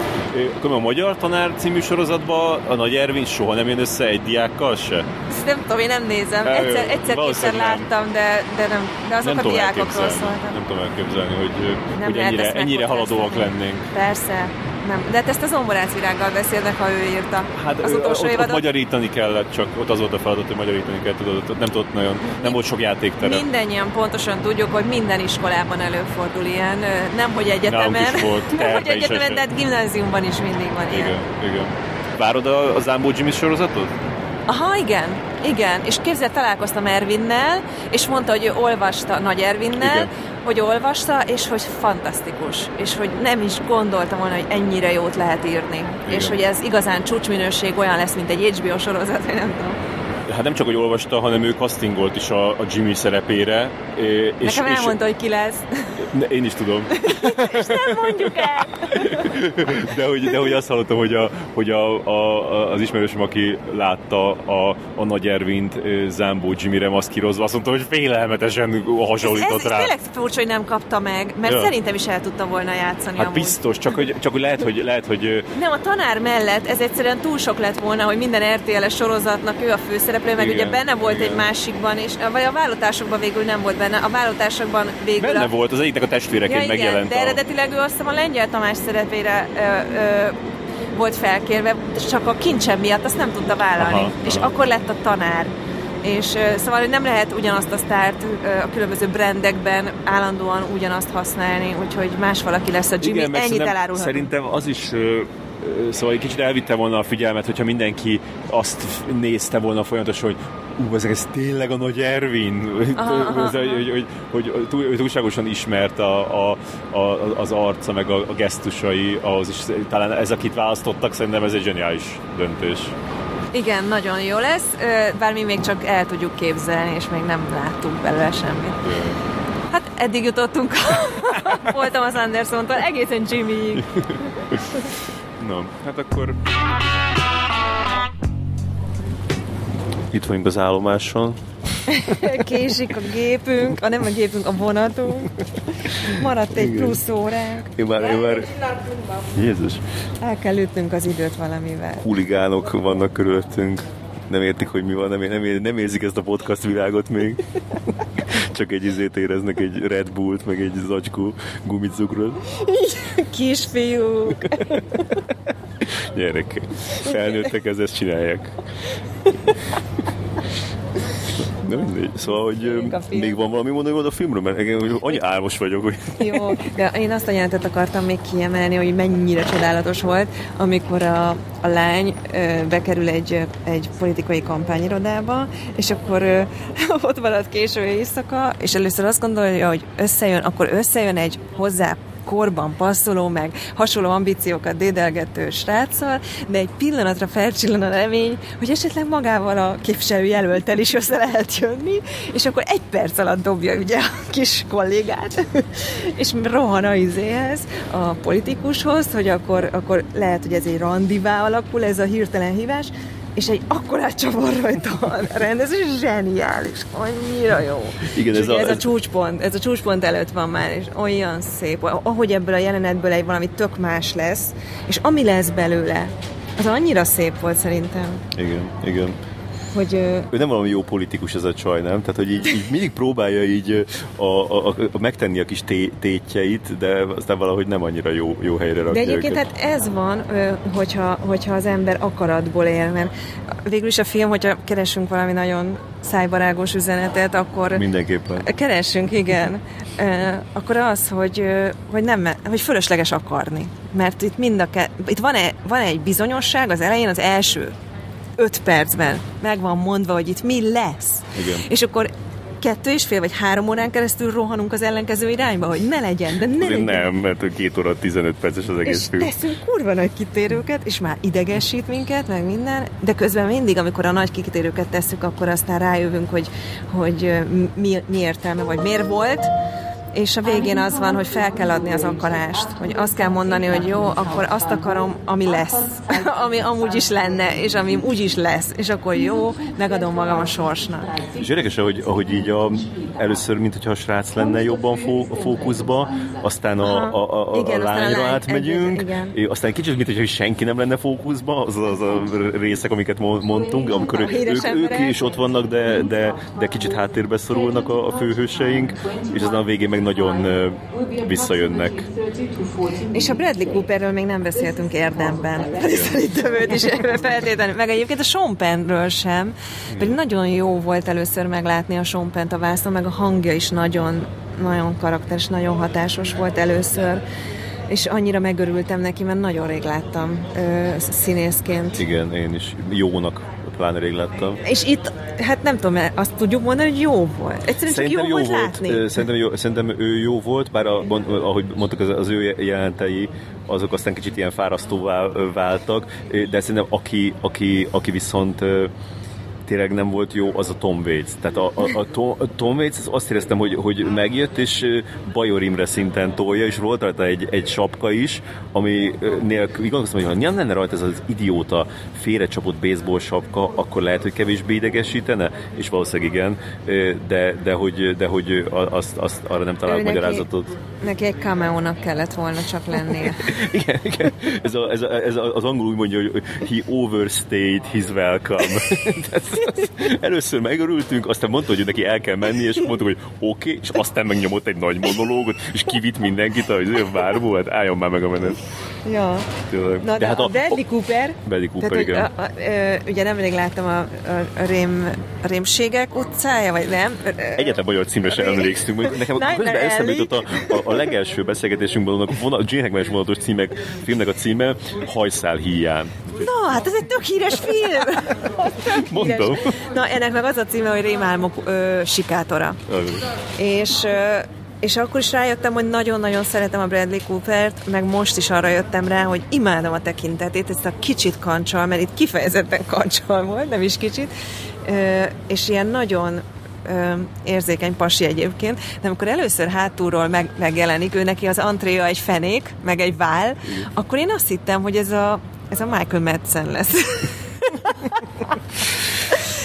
Akkor a Magyar Tanár című sorozatban a Nagy Ervin soha nem jön össze egy diákkal se? Ezt nem tudom, én nem nézem. Egyszer, egyszer kétszer láttam, de, de, nem, de azok nem a diákokról szóltak. Nem tudom elképzelni, hogy, nem hogy ennyire, ennyire haladóak lennénk. Persze. Nem. De hát ezt az zomborác virággal beszélnek, ha ő írta. Hát az utolsó ott, évadot. ott magyarítani kellett, csak ott az volt a feladat, hogy magyarítani kellett, tudod, nem tudott nagyon, nem volt sok játéktere. Mindennyian pontosan tudjuk, hogy minden iskolában előfordul ilyen, nem hogy egyetemen, volt, [laughs] nem hogy egyetemen, de hát gimnáziumban is mindig van igen, ilyen. Igen, Várod a, a Zambó Jimmy sorozatot? Aha, igen, igen. És képzeld, találkoztam Ervinnel, és mondta, hogy ő olvasta Nagy Ervinnel, igen hogy olvasta, és hogy fantasztikus, és hogy nem is gondoltam volna, hogy ennyire jót lehet írni, Igen. és hogy ez igazán csúcsminőség olyan lesz, mint egy HBO sorozat, vagy nem tudom hát nem csak, hogy olvasta, hanem ő castingolt is a, a Jimmy szerepére. És, Nekem elmondta, és, hogy ki lesz. Ne, én is tudom. [laughs] és nem mondjuk el. [laughs] de, hogy, de hogy azt hallottam, hogy, a, hogy a, a, az ismerősöm, aki látta a, a Nagy Ervint Zambó Jimmyre maszkírozva, azt mondta, hogy félelmetesen hasonlított ez, ez, rá. Ez tényleg furcsa, hogy nem kapta meg, mert ja. szerintem is el tudta volna játszani Hát amúgy. biztos, csak hogy, csak hogy lehet, hogy, lehet, hogy... Nem, a tanár mellett ez egyszerűen túl sok lett volna, hogy minden RTL-es sorozatnak ő a főszereplő, meg igen, ugye benne volt igen. egy másikban, és vagy a vállalatásokban végül nem volt benne. A vállalatásokban végül... Benne a... volt, az egyiknek a testvéreként ja, megjelent. De a... eredetileg ő azt hiszem a Lengyel Tamás szerepére ö, ö, volt felkérve, csak a kincsem miatt azt nem tudta vállalni. Aha, és aha. akkor lett a tanár. És szóval hogy nem lehet ugyanazt a sztárt a különböző brandekben állandóan ugyanazt használni, úgyhogy más valaki lesz a Jimmy, Igen, ennyit elárulhatom. Szerintem az is szóval egy kicsit elvitte volna a figyelmet, hogyha mindenki azt nézte volna folyamatosan, hogy ú, ez, ez tényleg a nagy Ervin, aha, aha, ez, hogy, hogy, hogy, hogy, hogy túlságosan ismert a, a, a, az arca, meg a, a gesztusai, ahhoz is talán ez, akit választottak, szerintem ez egy zseniális döntés. Igen, nagyon jó lesz, bár mi még csak el tudjuk képzelni, és még nem láttunk belőle semmit. Hát eddig jutottunk, [laughs] voltam az Andersontól, egészen Jimmy. [laughs] No, hát akkor... Itt vagyunk az állomáson. [laughs] Késik a gépünk, a nem a gépünk, a vonatunk. Maradt egy Igen. plusz óránk. Én már, én már... Jézus. El kell ütnünk az időt valamivel. Huligánok vannak körülöttünk. Nem értik, hogy mi van, nem, nem, nem érzik ezt a podcast világot még. Csak egy izét éreznek, egy Red Bullt, meg egy zacskó gumicukrot. Kisfiúk. Gyerekek, felnőttek, ez ezt csinálják. De mindegy. Szóval, hogy még van valami mondani a filmről, mert engem annyi álmos vagyok, hogy... [laughs] Jó, de én azt a jelentet akartam még kiemelni, hogy mennyire csodálatos volt, amikor a, a lány ö, bekerül egy, egy politikai kampányirodába, és akkor ö, [laughs] ott marad késő éjszaka, és először azt gondolja, hogy összejön, akkor összejön egy hozzá korban passzoló, meg hasonló ambíciókat dédelgető sráccal, de egy pillanatra felcsillan a remény, hogy esetleg magával a képviselő jelöltel is össze lehet jönni, és akkor egy perc alatt dobja ugye a kis kollégát, [laughs] és rohan a izéhez, a politikushoz, hogy akkor, akkor lehet, hogy ez egy randivá alakul, ez a hirtelen hívás, és egy akkorát csavar rajta a rendezés, zseniális, annyira jó. Igen, ez, a, ez, a csúcspont, ez a csúcspont előtt van már, és olyan szép, ahogy ebből a jelenetből egy valami tök más lesz, és ami lesz belőle, az annyira szép volt szerintem. Igen, igen hogy... Ő nem valami jó politikus ez a csaj, nem? Tehát, hogy így, így mindig próbálja így a, a, a, a megtenni a kis té, tétjeit, de aztán valahogy nem annyira jó, jó helyre rakja De egyébként őket. hát ez van, hogyha, hogyha az ember akaratból él, mert végül is a film, hogyha keresünk valami nagyon szájbarágos üzenetet, akkor... Mindenképpen. Keresünk, igen. akkor az, hogy, hogy, nem, hogy fölösleges akarni. Mert itt mind a ke- itt van, -e, van egy bizonyosság az elején, az első öt percben meg van mondva, hogy itt mi lesz. Igen. És akkor kettő és fél vagy három órán keresztül rohanunk az ellenkező irányba, hogy ne legyen, de ne legyen. Nem, mert két óra 15 perces az egész és film. teszünk kurva nagy kitérőket, és már idegesít minket, meg minden, de közben mindig, amikor a nagy kitérőket tesszük, akkor aztán rájövünk, hogy, hogy mi, mi értelme, vagy miért volt, és a végén az van, hogy fel kell adni az akarást, hogy azt kell mondani, hogy jó, akkor azt akarom, ami lesz, [laughs] ami amúgy is lenne, és ami úgy is lesz, és akkor jó, megadom magam a sorsnak. És érdekes, hogy, ahogy így a, először, mint hogyha a srác lenne jobban fó, a fókuszba, aztán a, a, a, Igen, a lányra lány- átmegyünk, igen. aztán kicsit, mint hogyha senki nem lenne fókuszba, az az a részek, amiket mo- mondtunk, amikor ők, ők, ők is ott vannak, de, de, de kicsit háttérbe szorulnak a, a főhőseink, és aztán a végén meg nagyon visszajönnek. És a Bradley Cooperről még nem beszéltünk érdemben. Pedig Szerintem őt is feltétlenül. Meg egyébként a Sean Pennről sem. Pedig nagyon jó volt először meglátni a Sean Pennt a vászon, meg a hangja is nagyon, nagyon karakteres, nagyon hatásos volt először. És annyira megörültem neki, mert nagyon rég láttam ö, színészként. Igen, én is jónak pláne rég láttam. És itt, hát nem tudom, azt tudjuk mondani, hogy jó volt. Egyszerűen csak jó, volt látni. Ö, Szerintem, jó, szerintem ő jó volt, bár a, ahogy mondtuk, az, az ő jelentei azok aztán kicsit ilyen fárasztóvá váltak, de szerintem aki, aki, aki viszont tényleg nem volt jó, az a Tom Waits. Tehát a, a, a, Tom, a Tom Waits az azt éreztem, hogy, hogy megjött, és Bajor Imre szinten tolja, és volt rajta egy, egy sapka is, ami nélkül, igazán hogy ha nem lenne rajta ez az idióta félrecsapott baseball sapka, akkor lehet, hogy kevésbé idegesítene, és valószínűleg igen, de, de hogy, de hogy azt, azt arra nem találok neki- magyarázatot. Neki egy cameo kellett volna csak lennie. [laughs] Igen, igen. Ez, a, ez, a, ez a, az angol úgy mondja, hogy he overstayed his welcome. [laughs] Tehát [laughs] először megörültünk, aztán mondta, hogy neki el kell menni, és mondtuk, hogy oké, okay, és aztán megnyomott egy nagy monológot, és kivitt mindenkit a a várból, hát álljon már meg a menet. ja. Tényleg. Na, de, hát a, a Bradley Cooper, Bradley Cooper, tehát, igen. hogy A, a, ö, ugye nemrég láttam a, a, a Rém, a Rémségek utcája, vagy nem? Egyetlen magyar címre sem emlékszünk. Nekem közben eszembe jutott a, a, a legelső beszélgetésünkben annak vonal, Jane vonatos címek, filmnek a címe Hajszál híján. Na, hát ez egy tök híres film! Tök Mondom. Na, ennek meg az a címe, hogy Rémálmok ö, sikátora. És, ö, és akkor is rájöttem, hogy nagyon-nagyon szeretem a Bradley Coopert, meg most is arra jöttem rá, hogy imádom a tekintetét, ezt a kicsit kancsal, mert itt kifejezetten kancsal volt, nem is kicsit, Ö, és ilyen nagyon ö, érzékeny pasi egyébként, de amikor először hátulról meg, megjelenik, ő neki az antréja egy fenék, meg egy vál, akkor én azt hittem, hogy ez a, ez a Michael Madsen lesz. [laughs]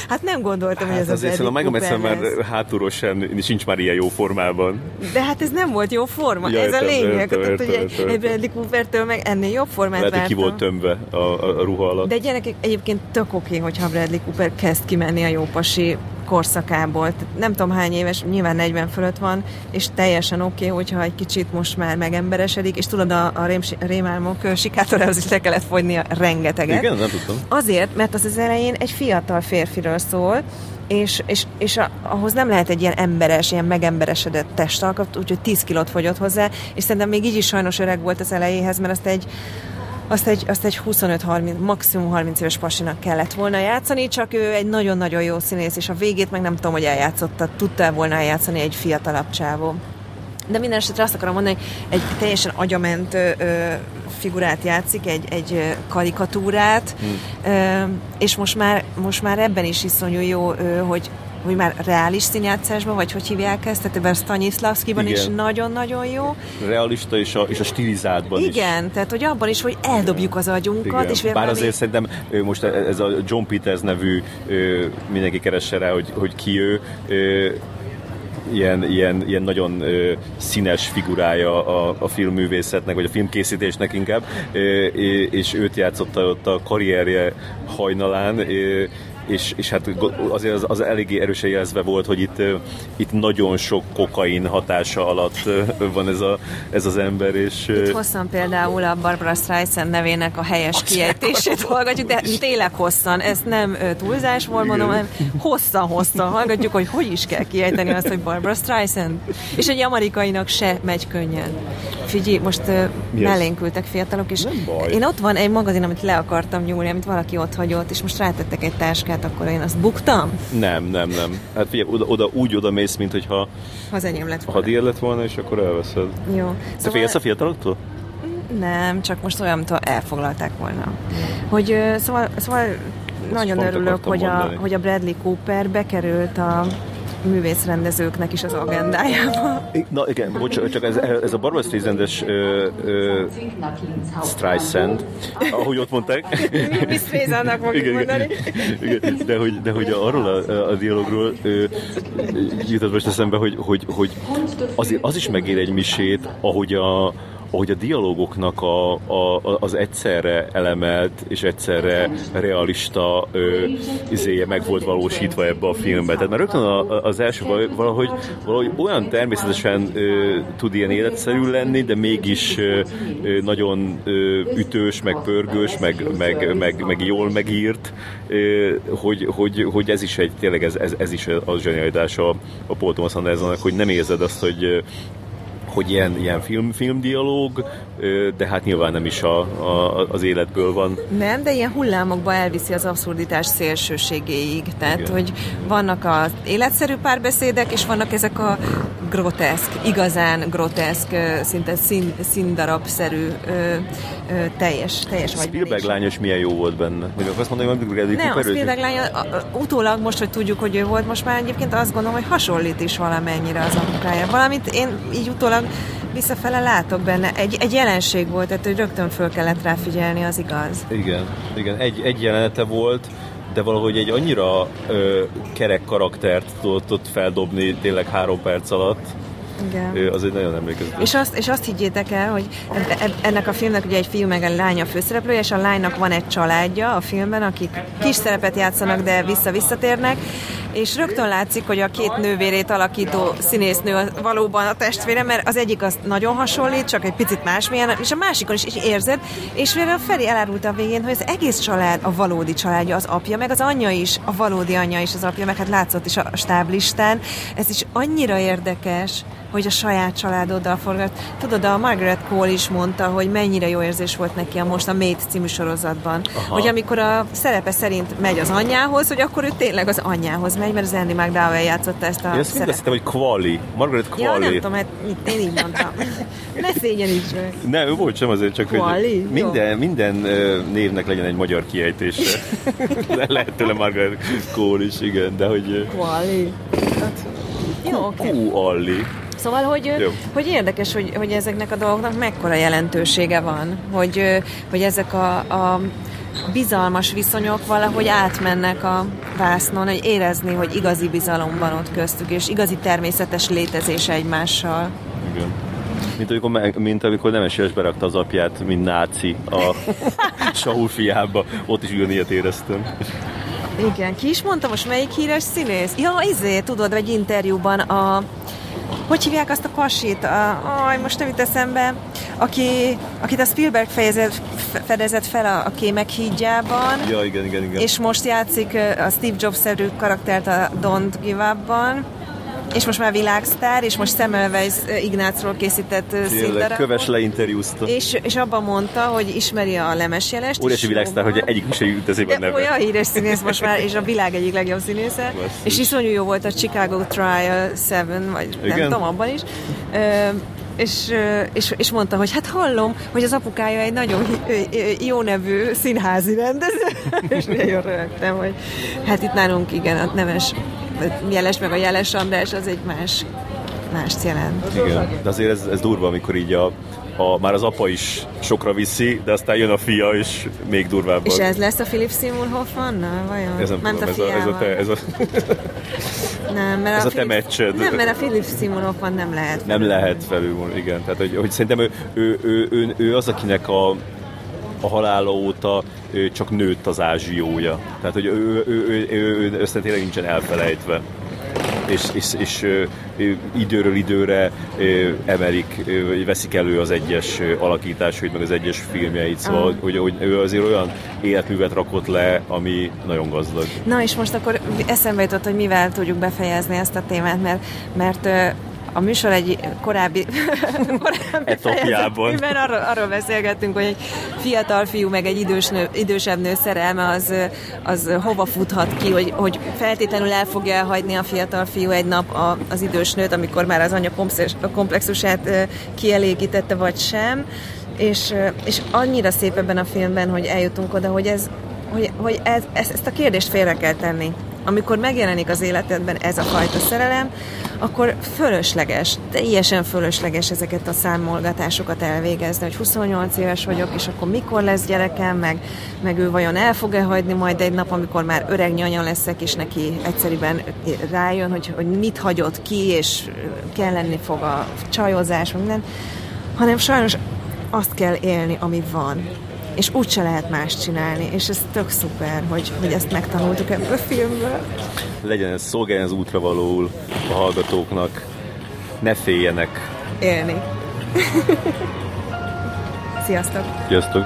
Hát nem gondoltam, hogy ez Hát az azért Cooper Madsen lesz. már hátulról sem, sincs már ilyen jó formában. De hát ez nem volt jó forma, Ja, ez a lényeg. értem, értem, egy, értem. egy Bradley Coopertől meg ennél jobb formát Lehet, hogy ki vártam. volt tömve a, a, a ruha alatt. De gyerekek, egyébként tök oké, hogyha Bradley Cooper kezd kimenni a jópasi korszakából. Tehát Nem tudom hány éves, nyilván 40 fölött van, és teljesen oké, hogyha egy kicsit most már megemberesedik, és tudod, a, a rém, rémálmok sikátorához is le kellett fogynia rengeteget. Igen, nem tudtam. Azért, mert az az elején egy fiatal férfiről szól, és, és, és a, ahhoz nem lehet egy ilyen emberes, ilyen megemberesedett testalkat, úgyhogy 10 kilót fogyott hozzá, és szerintem még így is sajnos öreg volt az elejéhez, mert azt egy azt egy, azt egy 25-30, maximum 30 éves pasinak kellett volna játszani, csak ő egy nagyon-nagyon jó színész, és a végét meg nem tudom, hogy eljátszotta, tudta volna eljátszani egy fiatalabb csávó. De minden esetre azt akarom mondani, hogy egy teljesen agyament ö, figurát játszik, egy, egy karikatúrát, Hmm. ö, és most már, most már ebben is iszonyú jó, ö, hogy hogy már reális színjátszásban, vagy hogy hívják ezt, tehát ebben Stanislavskiban is Igen. nagyon-nagyon jó. Realista és a, és a stilizátban is. Igen, tehát hogy abban is, hogy eldobjuk az agyunkat, Igen. és Bár valami- azért szerintem most ez a John Peters nevű mindenki keresse rá, hogy, hogy ki ő, ilyen, ilyen, ilyen nagyon ö, színes figurája a, a filmművészetnek, vagy a filmkészítésnek inkább, ö, és őt játszotta ott a karrierje hajnalán, ö, és, és hát azért az, az eléggé erősen jelzve volt, hogy itt, itt nagyon sok kokain hatása alatt van ez, a, ez az ember, és Itt hosszan például a Barbara Streisand nevének a helyes kiejtését hallgatjuk, de tényleg hosszan, ez nem túlzás volt, mondom, hanem hosszan-hosszan hallgatjuk, hogy hogy is kell kiejteni azt, hogy Barbara Streisand. És egy amerikainak se megy könnyen. Figyelj, most Mi mellénk ültek fiatalok, és én ott van egy magazin, amit le akartam nyúlni, amit valaki ott hagyott, és most rátettek egy táskát, hát akkor én azt buktam? Nem, nem, nem. Hát figyelj, oda, oda úgy oda mész, mint hogyha Ha az enyém lett volna. ha diér lett volna, és akkor elveszed. Jó. Te félsz a fiataloktól? Nem, csak most olyan, mintha elfoglalták volna. Hogy szóval, szóval nagyon örülök, hogy a, hogy a Bradley Cooper bekerült a művészrendezőknek is az agendájába. Na igen, bocs, csak ez, ez a Barbara Streisand-es Streisand, ahogy ott mondták. Mi Streisandnak fogjuk igen, mondani. igen, de hogy, de hogy arról a, a dialogról ö, jutott most eszembe, hogy, hogy, hogy az, az is megér egy misét, ahogy a, ahogy a dialogoknak a, a, az egyszerre elemelt és egyszerre realista ö, izéje meg volt valósítva ebbe a filmbe. Tehát már rögtön a, az első valahogy, valahogy olyan természetesen ö, tud ilyen életszerű lenni, de mégis ö, nagyon ö, ütős, meg pörgős, meg, meg, meg, meg jól megírt, ö, hogy, hogy, hogy ez is egy, tényleg ez, ez, ez is a zsenialitás a, a Paul Thomas Andersonnak, hogy nem érzed azt, hogy hogy ilyen, ilyen film, filmdialóg, de hát nyilván nem is a, a, az életből van. Nem, de ilyen hullámokba elviszi az abszurditás szélsőségéig. Tehát, Igen. hogy vannak az életszerű párbeszédek, és vannak ezek a groteszk, igazán groteszk, szinte szín, színdarabszerű, ö, ö, teljes, teljes vagy. Spielberg lányos milyen jó volt benne. Még azt mondom, hogy Bradley Nem, a Spielberg lánya, a- a- utólag most, hogy tudjuk, hogy ő volt, most már egyébként azt gondolom, hogy hasonlít is valamennyire az apukája. Valamit én így utólag visszafele látok benne. Egy, egy jelenség volt, tehát hogy rögtön föl kellett rá figyelni, az igaz. Igen, igen. Egy, egy jelenete volt, de valahogy egy annyira ö, kerek karaktert tudott ott feldobni tényleg három perc alatt, Igen. az egy nagyon emlékezetes. És azt, és azt higgyétek el, hogy eb- eb- ennek a filmnek ugye egy fiú meg a főszereplője, és a lánynak van egy családja a filmben, akik kis szerepet játszanak, de vissza-visszatérnek, és rögtön látszik, hogy a két nővérét alakító színésznő valóban a testvére, mert az egyik az nagyon hasonlít, csak egy picit másmilyen, és a másikon is, is érzed, és végre a Feri elárulta a végén, hogy az egész család a valódi családja, az apja, meg az anyja is, a valódi anyja is az apja, meg hát látszott is a stáblistán. Ez is annyira érdekes, hogy a saját családoddal forgat. Tudod, a Margaret Cole is mondta, hogy mennyire jó érzés volt neki a most a Mate című sorozatban. Aha. Hogy amikor a szerepe szerint megy az anyjához, hogy akkor ő tényleg az anyjához megy, mert az Andy McDowell játszotta ezt a Én azt mind azt hogy Quali. Margaret Ja, nem Quali. tudom, hát én így mondtam. [laughs] ne szégyeníts meg. Nem, volt sem azért, csak Quali? hogy minden, minden ö, névnek legyen egy magyar kiejtése. [laughs] Lehet tőle Margaret Cole is, igen, de hogy Quali. Jó, oké. Alli. Szóval, hogy, Jó. hogy érdekes, hogy, hogy ezeknek a dolgoknak mekkora jelentősége van, hogy, hogy ezek a, a bizalmas viszonyok valahogy átmennek a vásznon, hogy érezni, hogy igazi bizalom van ott köztük, és igazi természetes létezése egymással. Igen. Mint amikor, me- mint amikor Nemeses berakta az apját, mint náci a [laughs] Saul fiába. Ott is ugyanilyet éreztem. Igen, ki is mondta most melyik híres színész? Ja, izé, tudod, egy interjúban a hogy hívják azt a pasit? A, aj, most nem jut eszembe. Aki, akit a Spielberg fejezett, fe- fedezett fel a, a Kémek hídjában, Ja, igen, igen, igen. és most játszik a Steve Jobs-szerű karaktert a Don't Give Up-ban, és most már világsztár, és most Semmelweis Ignácról készített Tényleg, köves leinterjúzta. És, és abban mondta, hogy ismeri a lemesjelest. Óriási világsztár, hogy egyik se jut eszébe neve. olyan híres színész most már, és a világ egyik legjobb színésze. Basszus. És iszonyú jó volt a Chicago Trial 7, vagy nem Igen? tudom, abban is. Ö, és, és, és mondta, hogy hát hallom, hogy az apukája egy nagyon jó nevű színházi rendező, [laughs] és nagyon rögtem, hogy hát itt nálunk igen, a nemes jeles meg a jeles András az egy más, más jelent. Igen, de azért ez, ez durva, amikor így a, a, már az apa is sokra viszi, de aztán jön a fia, és még durvábban. És ez lesz a Philip Seymour Hoffmannal, vajon? ez nem Ment tudom, ez a, ez a, te, ez a, Nem, mert Ez a te Philip- meccsed. Nem, mert a Philip Seymour Hoffman nem lehet. nem lehet felül, igen. Tehát, hogy, hogy szerintem ő, ő, ő, ő, ő az, akinek a, a halála óta ő csak nőtt az ázsiója. Tehát, hogy ő, ő, ő, ő, ő, össze tényleg nincsen elfelejtve. És, és, és időről időre emelik, vagy veszik elő az egyes alakításait, meg az egyes filmjeit, szóval, Ah. hogy, hogy ő azért olyan életművet rakott le, ami nagyon gazdag. Na és most akkor eszembe jutott, hogy mivel tudjuk befejezni ezt a témát, mert, mert a műsor egy korábbi, [laughs] korábbi etapjában arról, arról beszélgettünk, hogy egy fiatal fiú meg egy idős nő, idősebb nő szerelme az, az hova futhat ki, hogy, hogy feltétlenül el fogja elhagyni a fiatal fiú egy nap a, az idős nőt, amikor már az anya komplexusát kielégítette, vagy sem. És, és annyira szép ebben a filmben, hogy eljutunk oda, hogy ez, hogy, hogy ez, ezt a kérdést félre kell tenni amikor megjelenik az életedben ez a fajta szerelem, akkor fölösleges, teljesen fölösleges ezeket a számolgatásokat elvégezni, hogy 28 éves vagyok, és akkor mikor lesz gyerekem, meg, meg ő vajon el fog-e hagyni majd egy nap, amikor már öreg nyanya leszek, és neki egyszerűen rájön, hogy, hogy mit hagyott ki, és kell lenni fog a csajozás, minden, hanem sajnos azt kell élni, ami van és úgyse lehet más csinálni, és ez tök szuper, hogy, hogy ezt megtanultuk ebből a filmből. Legyen ez szolgáljon az útra valóul a hallgatóknak, ne féljenek. Élni. [laughs] Sziasztok! Sziasztok!